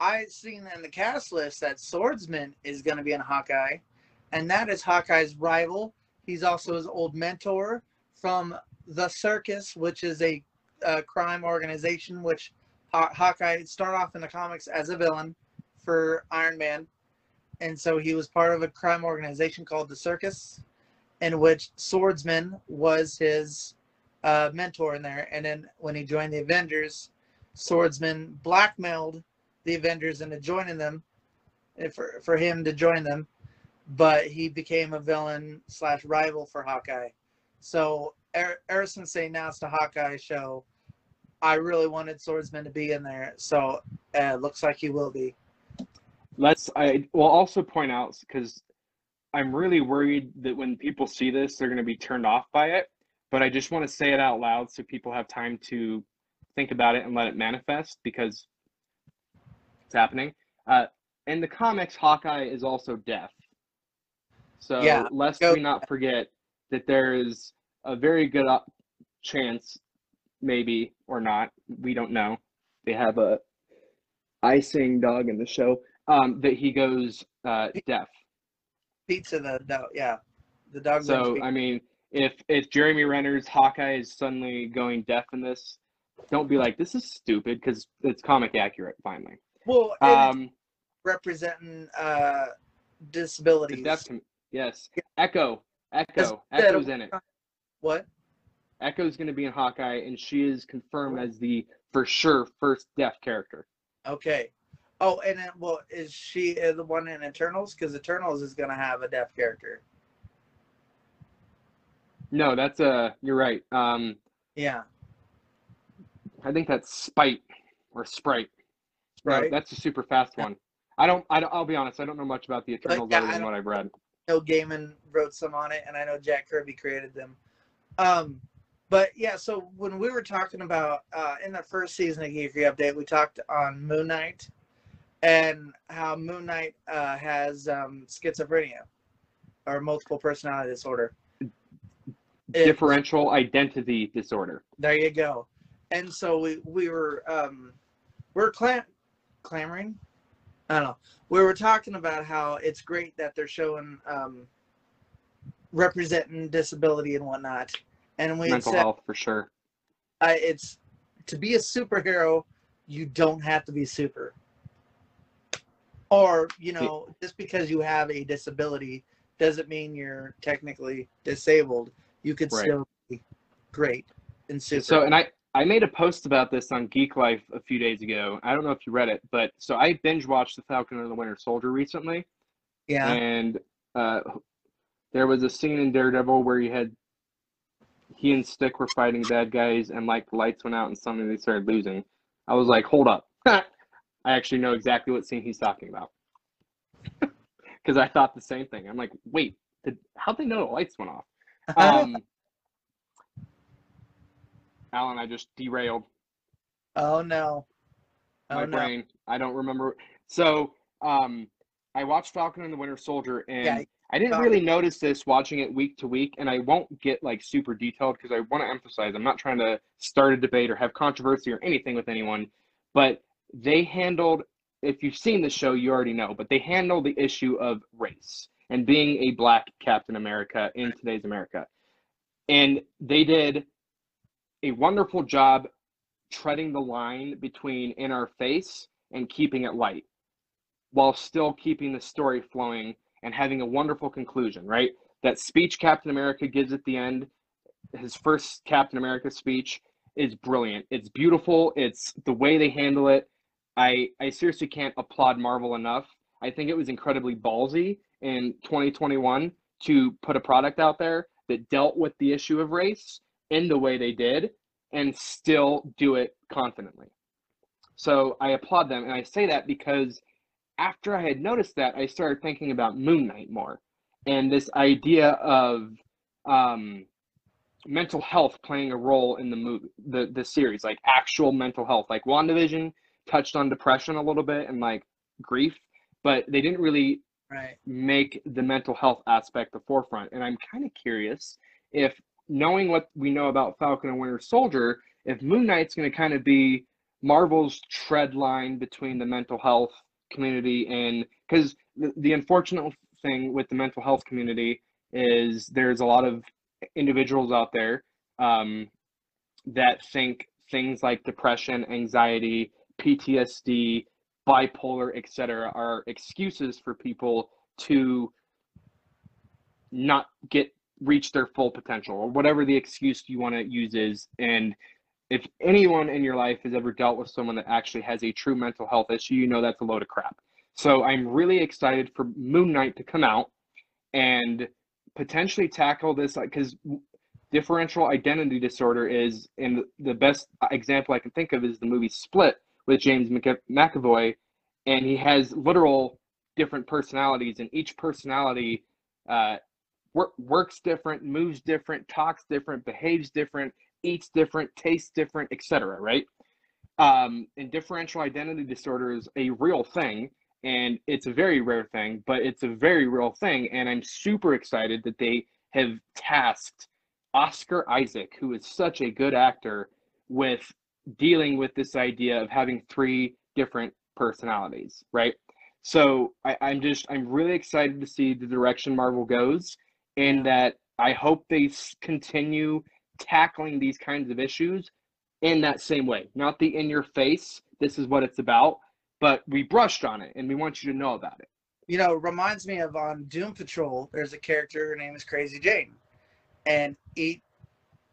I seen in the cast list that Swordsman is going to be in Hawkeye, and that is Hawkeye's rival. He's also his old mentor from the Circus, which is a, uh crime organization. Which Haw- Hawkeye started off in the comics as a villain for Iron Man, and so he was part of a crime organization called the Circus, in which Swordsman was his uh, mentor in there. And then when he joined the Avengers, Swordsman blackmailed the Avengers into joining them, eh, for for him to join them, but he became a villain slash rival for Hawkeye. So er- ever since they announced the Hawkeye show, I really wanted Swordsman to be in there. So uh, looks like he will be. let's i will also point out because I'm really worried that when people see this, they're going to be turned off by it. But I just want to say it out loud so people have time to think about it and let it manifest because it's happening. Uh, in the comics, Hawkeye is also deaf. So Yeah, lest go- we not forget that there is a very good op- chance, maybe or not, we don't know. They have a icing dog in the show um, that he goes uh, deaf. Pizza, the dog, yeah, the dog. So I mean, if if Jeremy Renner's Hawkeye is suddenly going deaf in this, don't be like this is stupid because it's comic accurate. Finally, well, um, representing uh, the disabilities. deaf yes, Echo, Echo, Echo's in it. What? Echo's going to be in Hawkeye, and she is confirmed as the for sure first deaf character. Okay. Oh, and then, well, is she uh, the one in Eternals? Because Eternals is going to have a deaf character. No, that's uh, you're right. Um, Yeah. I think that's Spite or Sprite. No, Right. that's a super fast one. I don't. I don't. I'll be honest. I don't know much about the Eternals yeah, other than what I've read. know Gaiman wrote some on it, and I know Jack Kirby created them. Um, but yeah, so when we were talking about uh, in the first season of Geekery Update, we talked on Moon Knight and how Moon Knight uh, has um, schizophrenia or multiple personality disorder. It- Differential identity disorder. there you go. And so we we were um, we are clam- clamoring. I don't know. We were talking about how it's great that they're showing um, representing disability and whatnot. And we mental said health for sure. I, it's to be a superhero, you don't have to be super. Or you know, just because you have a disability doesn't mean you're technically disabled. You could Right. still be great and super. So, and I I made a post about this on Geek Life a few days ago. I don't know if you read it, but so I binge watched The Falcon and the Winter Soldier recently, yeah. and uh, there was a scene in Daredevil where he had he and Stick were fighting bad guys, and like the lights went out, and suddenly they started losing. I was like, hold up, I actually know exactly what scene he's talking about because I thought the same thing. I'm like, wait, did, how'd they know the lights went off? Um, Allen, I just derailed oh no. Oh my no. brain. I don't remember. So, um, I watched Falcon and the Winter Soldier, and Yeah, I didn't uh, really notice this watching it week to week. And I won't get like super detailed because I want to emphasize I'm not trying to start a debate or have controversy or anything with anyone. But they handled, if you've seen the show, you already know, but they handled the issue of race and being a black Captain America in today's America. And they did a wonderful job treading the line between in our face and keeping it light while still keeping the story flowing and having a wonderful conclusion, right? That speech Captain America gives at the end, his first Captain America speech is brilliant. It's beautiful. It's the way they handle it. I I seriously can't applaud Marvel enough. I think it was incredibly ballsy in 2021 to put a product out there that dealt with the issue of race in the way they did and still do it confidently. So I applaud them. And I say that because after I had noticed that, I started thinking about Moon Knight more and this idea of um, mental health playing a role in the movie, the, the series, like actual mental health. Like WandaVision touched on depression a little bit and like grief, but they didn't really Right. make the mental health aspect the forefront. And I'm kind of curious if knowing what we know about Falcon and Winter Soldier, if Moon Knight's going to kind of be Marvel's tread line between the mental health community and because the, the unfortunate thing with the mental health community is there's a lot of individuals out there um, that think things like depression, anxiety, PTSD, bipolar, etc., are excuses for people to not get reach their full potential or whatever the excuse you want to use is. And if anyone in your life has ever dealt with someone that actually has a true mental health issue, you know that's a load of crap. So I'm really excited for Moon Knight to come out and potentially tackle this because differential identity disorder is, and the best example I can think of is the movie Split with James McAvoy, and he has literal different personalities, and each personality uh, work, works different, moves different, talks different, behaves different, eats different, tastes different, etc. Right? Um, and differential identity disorder is a real thing, and it's a very rare thing, but it's a very real thing. And I'm super excited that they have tasked Oscar Isaac, who is such a good actor, with dealing with this idea of having three different personalities, right? So I, I'm just I'm really excited to see the direction Marvel goes, and that I hope they continue tackling these kinds of issues in that same way, not the in your face. This is what it's about, but we brushed on it, and we want you to know about it. You know, reminds me of on Doom Patrol. There's a character. Her name is Crazy Jane, and each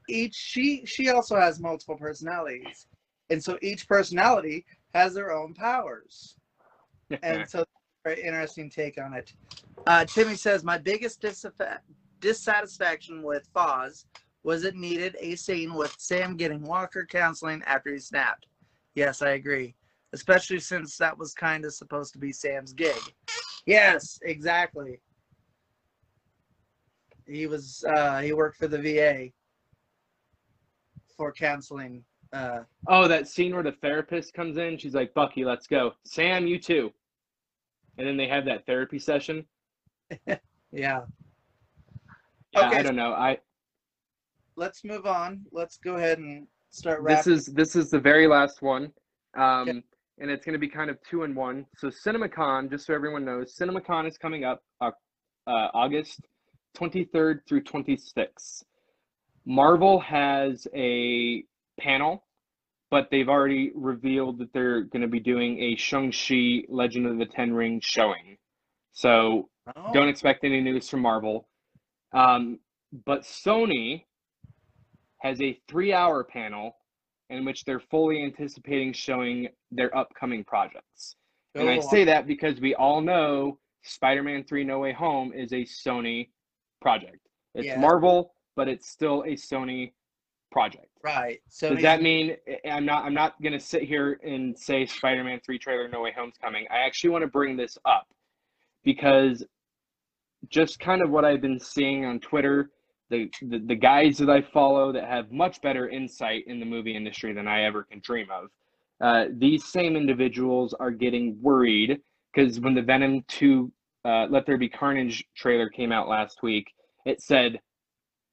each she she also has multiple personalities, and so each personality has their own powers. and so very interesting take on it. Uh, Timmy says my biggest dissatisfaction with Foz was it needed a scene with Sam getting Walker counseling after he snapped. Yes, I agree, especially since that was kind of supposed to be Sam's gig. Yes, exactly. He was uh, he worked for the VA for counseling. Uh, Oh, that scene where the therapist comes in, she's like, Bucky, let's go. Sam, you too. And then they have that therapy session. yeah. Yeah, Okay. I don't know. I Let's move on. Let's go ahead and start this is this is the very last one. Um Okay. and it's gonna be kind of two in one. So CinemaCon, just so everyone knows, CinemaCon is coming up uh, uh, August 23rd through 26th. Marvel has a panel, but they've already revealed that they're going to be doing a Shang-Chi Legend of the Ten Rings showing. So Oh, don't expect any news from Marvel. Um, but Sony has a three hour panel in which they're fully anticipating showing their upcoming projects. And I oh, say that because we all know Spider Man 3 No Way Home is a Sony project. It's Yeah. Marvel, but it's still a Sony project. right. So Does that mean I'm not I'm not gonna sit here and say Spider-Man 3 trailer No Way Home's coming. I actually want to bring this up because just kind of what I've been seeing on Twitter, the, the the guys that I follow that have much better insight in the movie industry than I ever can dream of. Uh, these same individuals are getting worried because when the Venom 2 uh, Let There Be Carnage trailer came out last week, it said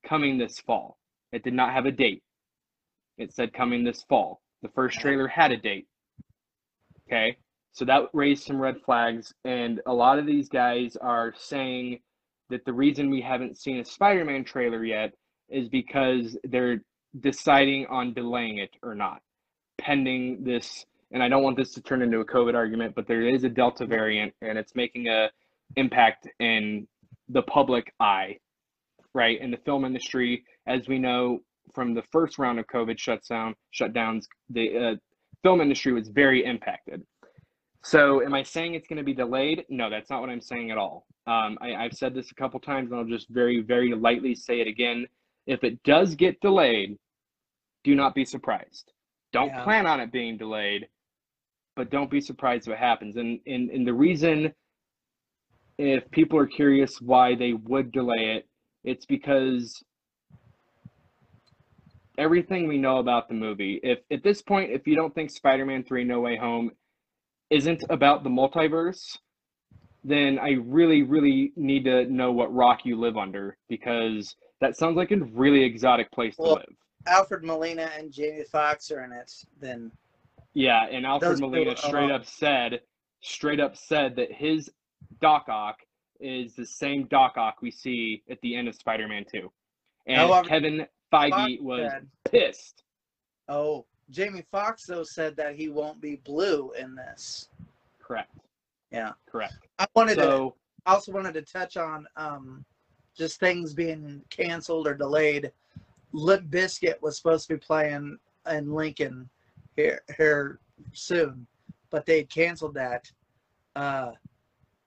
coming this fall. It did not have a date. It said coming this fall. The first trailer had a date. Okay. So that raised some red flags. And a lot of these guys are saying that the reason we haven't seen a Spider Man trailer yet is because they're deciding on delaying it or not, pending this. And I don't want this to turn into a COVID argument, but there is a Delta variant and it's making a impact in the public eye, right? In the film industry, as we know from the first round of COVID shuts down, shutdowns, the uh, film industry was very impacted. So, am I saying it's going to be delayed? No, that's not what I'm saying at all. Um, I, I've said this a couple times, and I'll just very, very lightly say it again. If it does get delayed, do not be surprised. Don't Yeah. plan on it being delayed, but don't be surprised what happens. And, and and the reason, if people are curious why they would delay it, it's because everything we know about the movie. If at this point, if you don't think Spider-Man 3 No Way Home isn't about the multiverse, then I really, really need to know what rock you live under because that sounds like a really exotic place to live. Alfred Molina and Jamie Foxx are in it, then Yeah, and Alfred Those Molina people, straight uh, up said, straight up said that his Doc Ock is the same Doc Ock we see at the end of Spider-Man 2. And However, Kevin Feige was said- pissed. oh, Jamie Foxx though said that he won't be blue in this. Correct. Yeah. Correct. I wanted to So, I also wanted to touch on um, just things being canceled or delayed. Limp Bizkit was supposed to be playing in Lincoln here here soon, but they canceled that. Uh,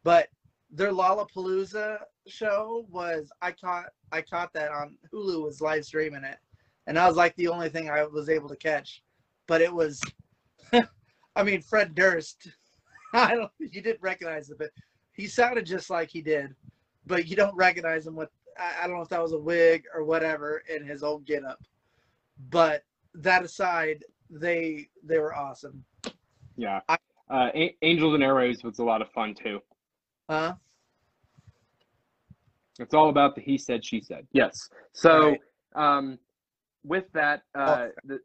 but their Lollapalooza show was I caught I caught that on Hulu was live streaming it, and that was like the only thing I was able to catch. But it was, I mean, Fred Durst. I don't you didn't recognize it, but he sounded just like he did but you don't recognize him with. I, I don't know if that was a wig or whatever in his old getup, but that aside, they they were awesome. Yeah. I- Uh, A- Angels and Arrows was a lot of fun too. Huh? It's all about the he said, she said. Yes. So, Right. um, with that, uh, Oh. the,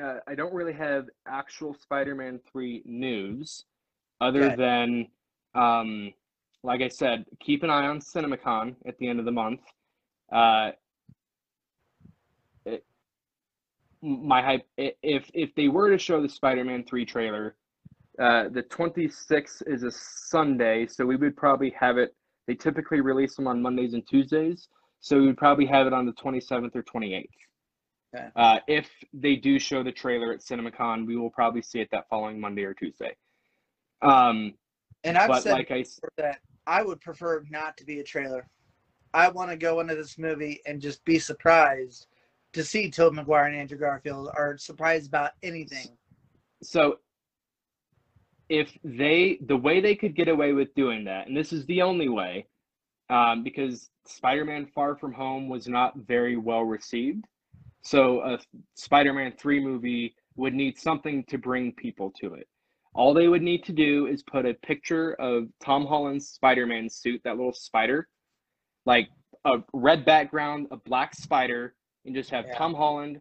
uh, I don't really have actual Spider-Man 3 news other than, um, like I said, keep an eye on CinemaCon at the end of the month. Uh, it, my hype, if if they were to show the Spider-Man 3 trailer, uh, the 26th is a Sunday, so we would probably have it they typically release them on Mondays and Tuesdays, so we would probably have it on the 27th or 28th. Okay. Uh, if they do show the trailer at CinemaCon, we will probably see it that following Monday or Tuesday. Um, And I've but said like I, that I would prefer not to be a trailer. I want to go into this movie and just be surprised to see Tobey Maguire and Andrew Garfield, or surprised about anything. so if they the way they could get away with doing that, and this is the only way, um, because Spider-Man: Far From Home was not very well received, so a Spider-Man three movie would need something to bring people to it. All they would need to do is put a picture of Tom Holland's Spider-Man suit, that little spider, like a red background, a black spider, and just have Yeah. Tom Holland,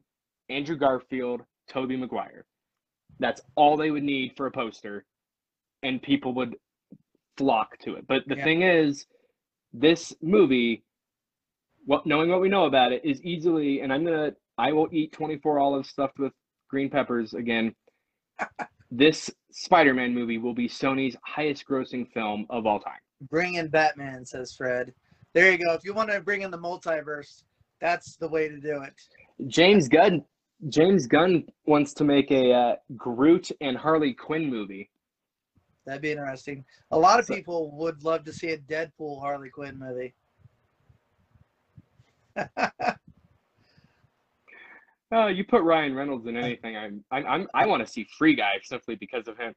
Andrew Garfield, Tobey Maguire. That's all they would need for a poster, and people would flock to it. But the Yeah. thing is, this movie, what knowing what we know about it, is easily, and I'm gonna, I will eat 24 olives stuffed with green peppers again. this Spider-Man movie will be Sony's highest-grossing film of all time. Bring in Batman, says Fred. There you go. If you want to bring in the multiverse, that's the way to do it. James Gunn, James Gunn wants to make a uh, Groot and Harley Quinn movie. That'd be interesting. A lot of people would love to see a Deadpool Harley Quinn movie. Oh, you put Ryan Reynolds in anything, I'm, I'm, I'm I want to see Free Guy simply because of him.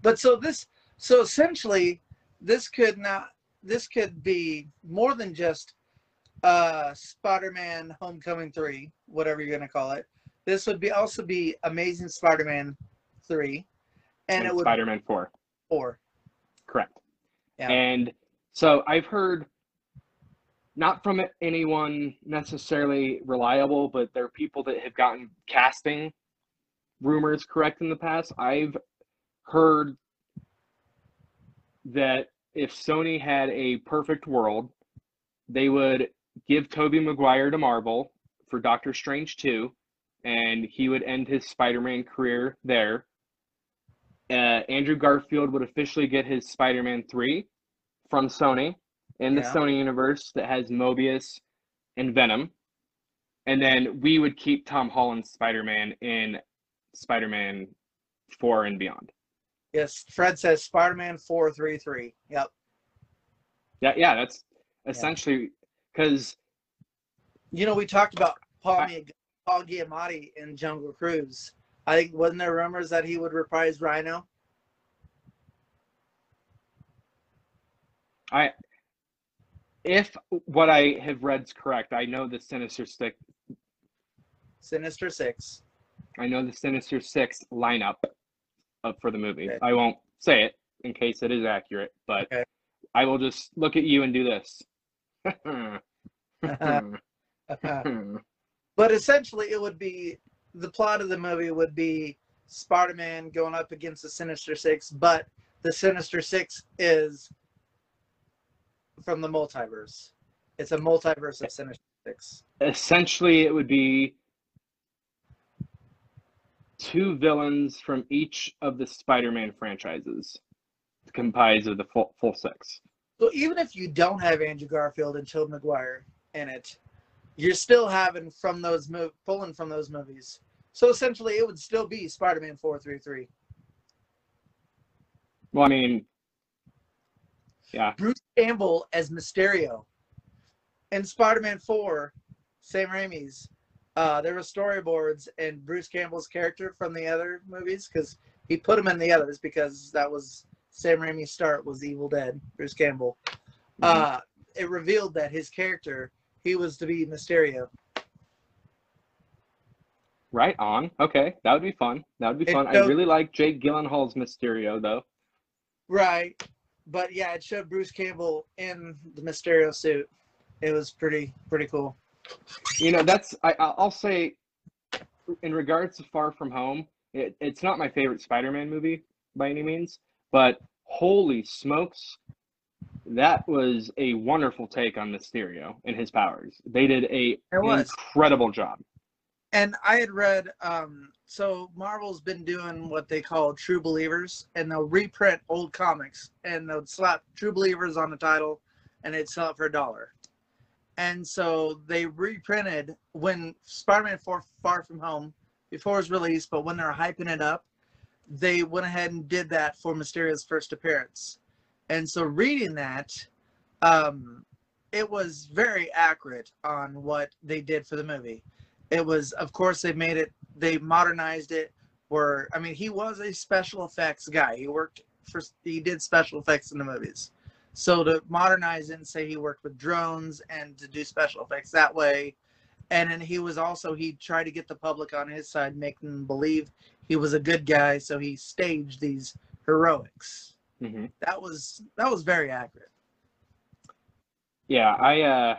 But so this, so essentially, this could not, this could be more than just uh Spider-Man Homecoming 3, whatever you're gonna call it. This would be also be Amazing Spider-Man 3, and, And, it would Spider-Man Four, four. correct? Yeah. And so I've heard, not from anyone necessarily reliable, but there are people that have gotten casting rumors correct in the past. I've heard that if Sony had a perfect world, they would give Tobey Maguire to Marvel for Doctor Strange 2, and he would end his Spider-Man career there. Uh, Andrew Garfield would officially get his Spider-Man 3 from Sony in the Yeah. Sony universe that has Morbius and Venom. And then we would keep Tom Holland's Spider-Man in Spider-Man 4 and beyond. Yes, Fred says Spider-Man 433. Yep. Yeah, yeah, that's essentially because You know, we talked about Paul, I- Paul Giamatti in Jungle Cruise. I think wasn't there rumors that he would reprise Rhino? I if what I have read is correct, I know the Sinister Six Sinister Six. I know the Sinister Six lineup up for the movie. Okay. I won't say it in case it is accurate, but Okay. I will just look at you and do this. but essentially, it would be the plot of the movie would be Spider-Man going up against the Sinister Six, but the Sinister Six is from the multiverse. It's a multiverse of Sinister Six. Essentially, it would be two villains from each of the Spider-Man franchises, comprised of the full, full six. So even if you don't have Andrew Garfield and Tobey Maguire in it, you're still having from those mov- pulling from those movies. So essentially, it would still be Spider-Man four three three. Well, I mean, yeah, Bruce Campbell as Mysterio. In Spider-Man 4, Sam Raimi's, uh, there were storyboards and Bruce Campbell's character from the other movies because he put him in the others because that was Sam Raimi's start was Evil Dead, Bruce Campbell. Mhm. Uh, it revealed that his character he was to be Mysterio. Right on. Okay, that would be fun. That would be It fun. I really like Jake Gyllenhaal's Mysterio though. Right. But yeah, it showed Bruce Campbell in the Mysterio suit. It was pretty pretty cool. You know, that's I I- I'll say in regards to Far From Home, it, it's not my favorite Spider-Man movie by any means, but holy smokes, that was a wonderful take on Mysterio and his powers. They did a incredible job. And I had read, um, so Marvel's been doing what they call True Believers, and they'll reprint old comics and they'll slap True Believers on the title, and they'd sell it for a dollar. And so they reprinted when Spider-Man 4 Far From Home before it was released, but when they're hyping it up, they went ahead and did that for Mysterio's first appearance. And so reading that, um, it was very accurate on what they did for the movie it was of course they made it they modernized it where i mean he was a special effects guy. He worked for he did special effects in the movies. So to modernize it and say he worked with drones and to do special effects that way and then he was also he tried to get the public on his side make them believe he was a good guy so he staged these heroics. Hmm that was that was very accurate. Yeah, I uh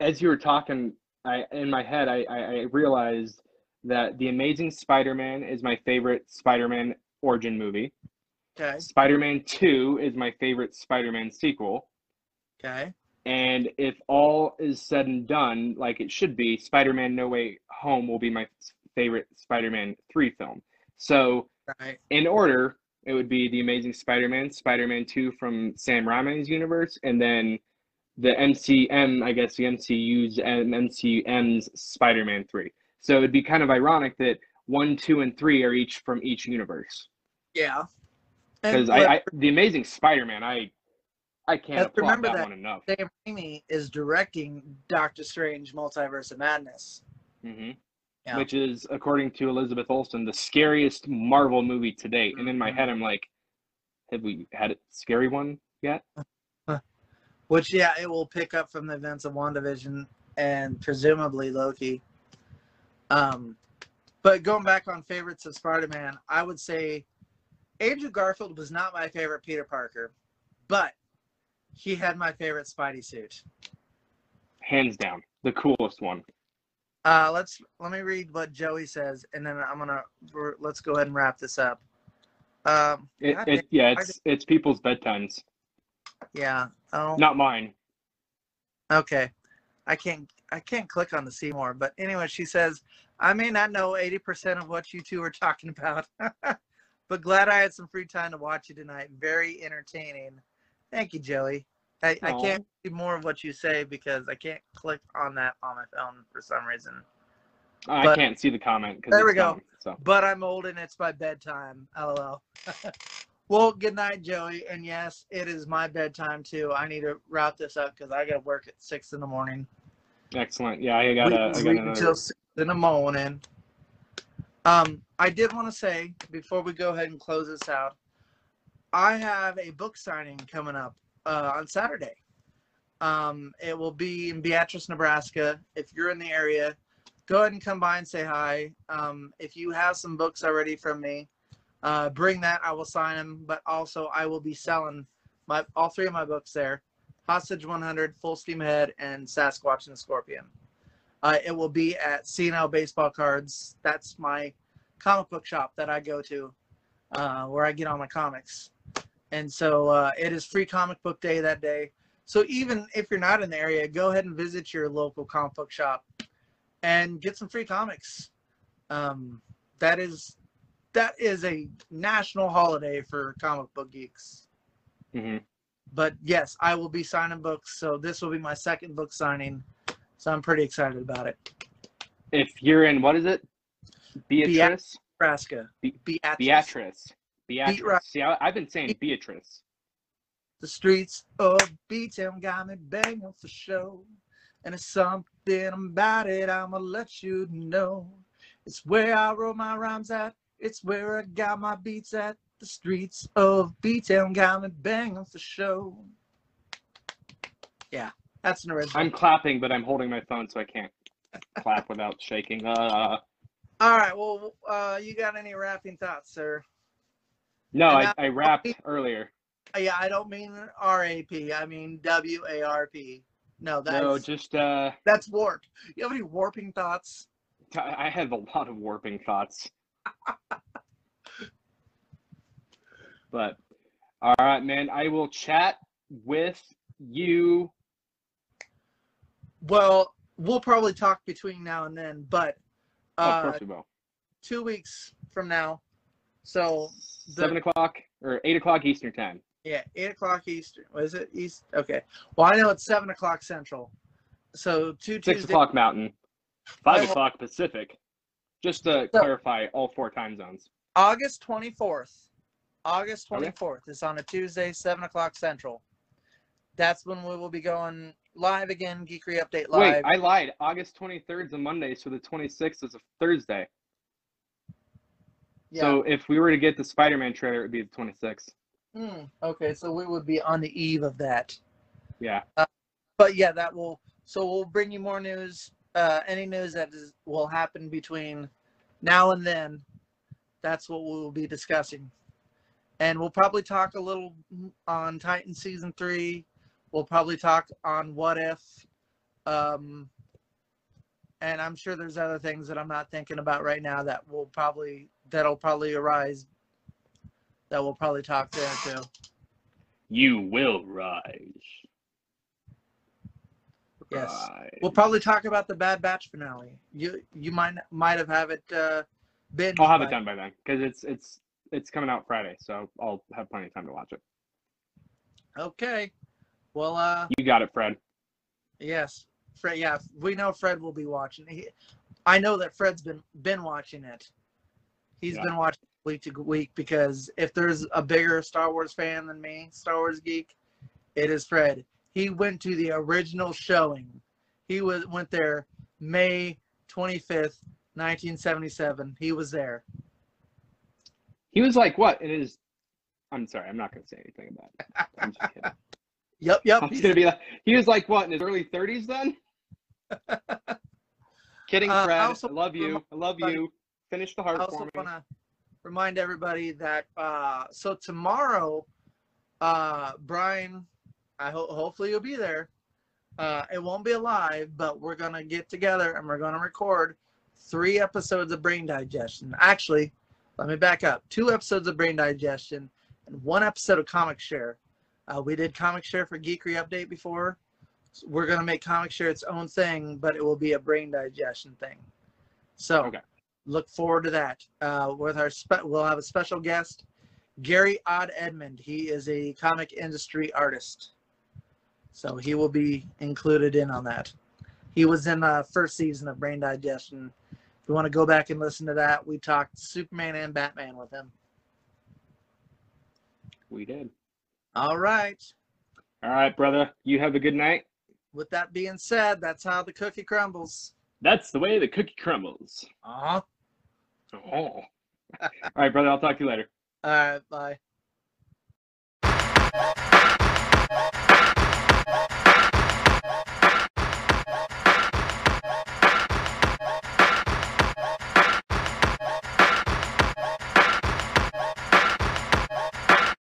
as you were talking, I in my head I, I, I realized that The Amazing Spider-Man is my favorite Spider-Man origin movie. okay Spider-Man 2 is my favorite Spider-Man sequel. okay And if all is said and done like it should be, Spider-Man No Way Home will be my favorite Spider-Man 3 film. So right in order, it would be The Amazing Spider-Man, Spider-Man 2 from Sam Raimi's universe, and then the MCM, I guess the MCU's and MCM's Spider-Man 3. So it'd be kind of ironic that 1, 2, and 3 are each from each universe. yeah Because I, I, The Amazing Spider-Man, I I can't remember that, that- one enough. Sam Raimi is directing Doctor Strange Multiverse of Madness. hmm Yeah. Which is, according to Elizabeth Olsen, the scariest Marvel movie to date. And in my Mhm. head, I'm like, have we had a scary one yet? Which yeah, it will pick up from the events of WandaVision and presumably Loki. Um but going back on favorites of Spider-Man, I would say Andrew Garfield was not my favorite Peter Parker, but he had my favorite Spidey suit. Hands down, the coolest one. Uh, let's let me read what Joey says, and then I'm gonna let's go ahead and wrap this up. Um, It, it yeah, it's it's people's bedtimes, yeah, oh, not mine. okay. I can't I can't click on the see more, but anyway, she says I may not know 80% of what you two are talking about, but glad I had some free time to watch you tonight. Very entertaining. Thank you, Joey. I, I can't see more of what you say because I can't click on that on my phone for some reason. I But- can't see the comment because There we go. so but I'm old and it's my bedtime. LOL. well, good night, Joey. And yes, it is my bedtime too. I need to wrap this up because I got to work at six in the morning. excellent. Yeah, I got to. We- got we another. until six in the morning. Um, I did want to say before we go ahead and close this out, I have a book signing coming up uh, on Saturday. Um, it will be in Beatrice, Nebraska. If you're in the area, go ahead and come by and say hi. Um, if you have some books already from me, uh, bring that. I will sign them. But also, I will be selling my all three of my books there: Hostage 100, Full Steam Ahead, and Sasquatch and Scorpion. Uh, it will be at CNL Baseball Cards. That's my comic book shop that I go to, uh, where I get all my comics. And so uh, it is free comic book day that day. So even if you're not in the area, go ahead and visit your local comic book shop and get some free comics. Um, that is that is a national holiday for comic book geeks. hmm But yes, I will be signing books. So this will be my second book signing. So I'm pretty excited about it. If you're in what is it? Beatrice. Nebraska. Be- Beatrice. Beatrice. Beatrice. See, I, I've been saying Beatrice. The streets of B-Town got me banging for show. And it's something about it I'ma let you know. It's where I wrote my rhymes at. It's where I got my beats at. The streets of B-Town got me bang off the show. Yeah, that's an original. I'm clapping, but I'm holding my phone, so I can't clap without shaking. Uh, All right. Well, uh, you got any rapping thoughts, sir? no, I, that- I rapped earlier. Uh, Yeah, I don't mean R-A-P. I mean W-A-R-P. No, that's No, just uh, that's warped. You have any warping thoughts? I have a lot of warping thoughts. But all right, man. I will chat with you. Well, we'll probably talk between now and then, but Oh, of uh, course we will. two weeks from now. So the- Seven o'clock or eight o'clock Eastern time. yeah, eight o'clock Eastern. Was it East? Okay. Well, I know it's seven o'clock Central. So two Six Tuesdays. o'clock Mountain. Five o'clock Pacific. Just to So- clarify all four time zones. August twenty fourth. August Okay. twenty fourth. It's on a Tuesday, seven o'clock Central. That's when we will be going live again. Geekery Update Live. Wait, I lied. August 23rd is a Monday, so the 26th is a Thursday. yeah. So if we were to get the Spider-Man trailer, it would be the 26th. Hmm, okay, so we would be on the eve of that. Yeah. But yeah, that will. So we'll bring you more news. Uh, any news that is, will happen between now and then. That's what we will be discussing. And we'll probably talk a little on Titan season three. We'll probably talk on what if. Um, and I'm sure there's other things that I'm not thinking about right now that will probably that'll probably arise. That we'll probably talk there too. You will rise. Yes. Rise. We'll probably talk about the Bad Batch finale. You you might might have have it uh, been. I'll have it done by then because it's it's it's coming out Friday, so I'll have plenty of time to watch it. Okay. Well, uh, You got it, Fred. yes, Fred. Yeah, we know Fred will be watching. He, I know that Fred's been been watching it. He's Yeah. been watching week to week because if there's a bigger Star Wars fan than me, Star Wars geek, it is Fred. He went to the original showing. He was went there May twenty fifth, nineteen seventy seven. He was there. He was like, "What?" It is. I'm sorry. I'm not gonna say anything about it. I'm just kidding. Yep, yep. I was gonna be like, he was like, what in his early 30s then? Kidding, Uh, I Fred. I, also love you. I love you. Finish the I heart also for me. want to remind everybody that uh, so tomorrow, uh, Bryan, I hope hopefully you'll be there. Uh, it won't be live, but we're gonna get together and we're gonna record three episodes of Brain Digestion. Actually, let me back up: two episodes of Brain Digestion and one episode of Comic Share. Uh, we did Comic Share for Geekery Update before. So we're gonna make Comic Share its own thing, but it will be a Brain Digestion thing. So Okay. look forward to that. Uh, with our spe- we'll have a special guest, Gary Odd Edmond. He is a comic industry artist, so he will be included in on that. He was in the first season of Brain Digestion. If you want to go back and listen to that, we talked Superman and Batman with him. We did. All right. All right, brother. You have a good night. With that being said, that's how the cookie crumbles. That's the way the cookie crumbles. Uh huh. Oh. All right, brother. I'll talk to you later. All right. Bye.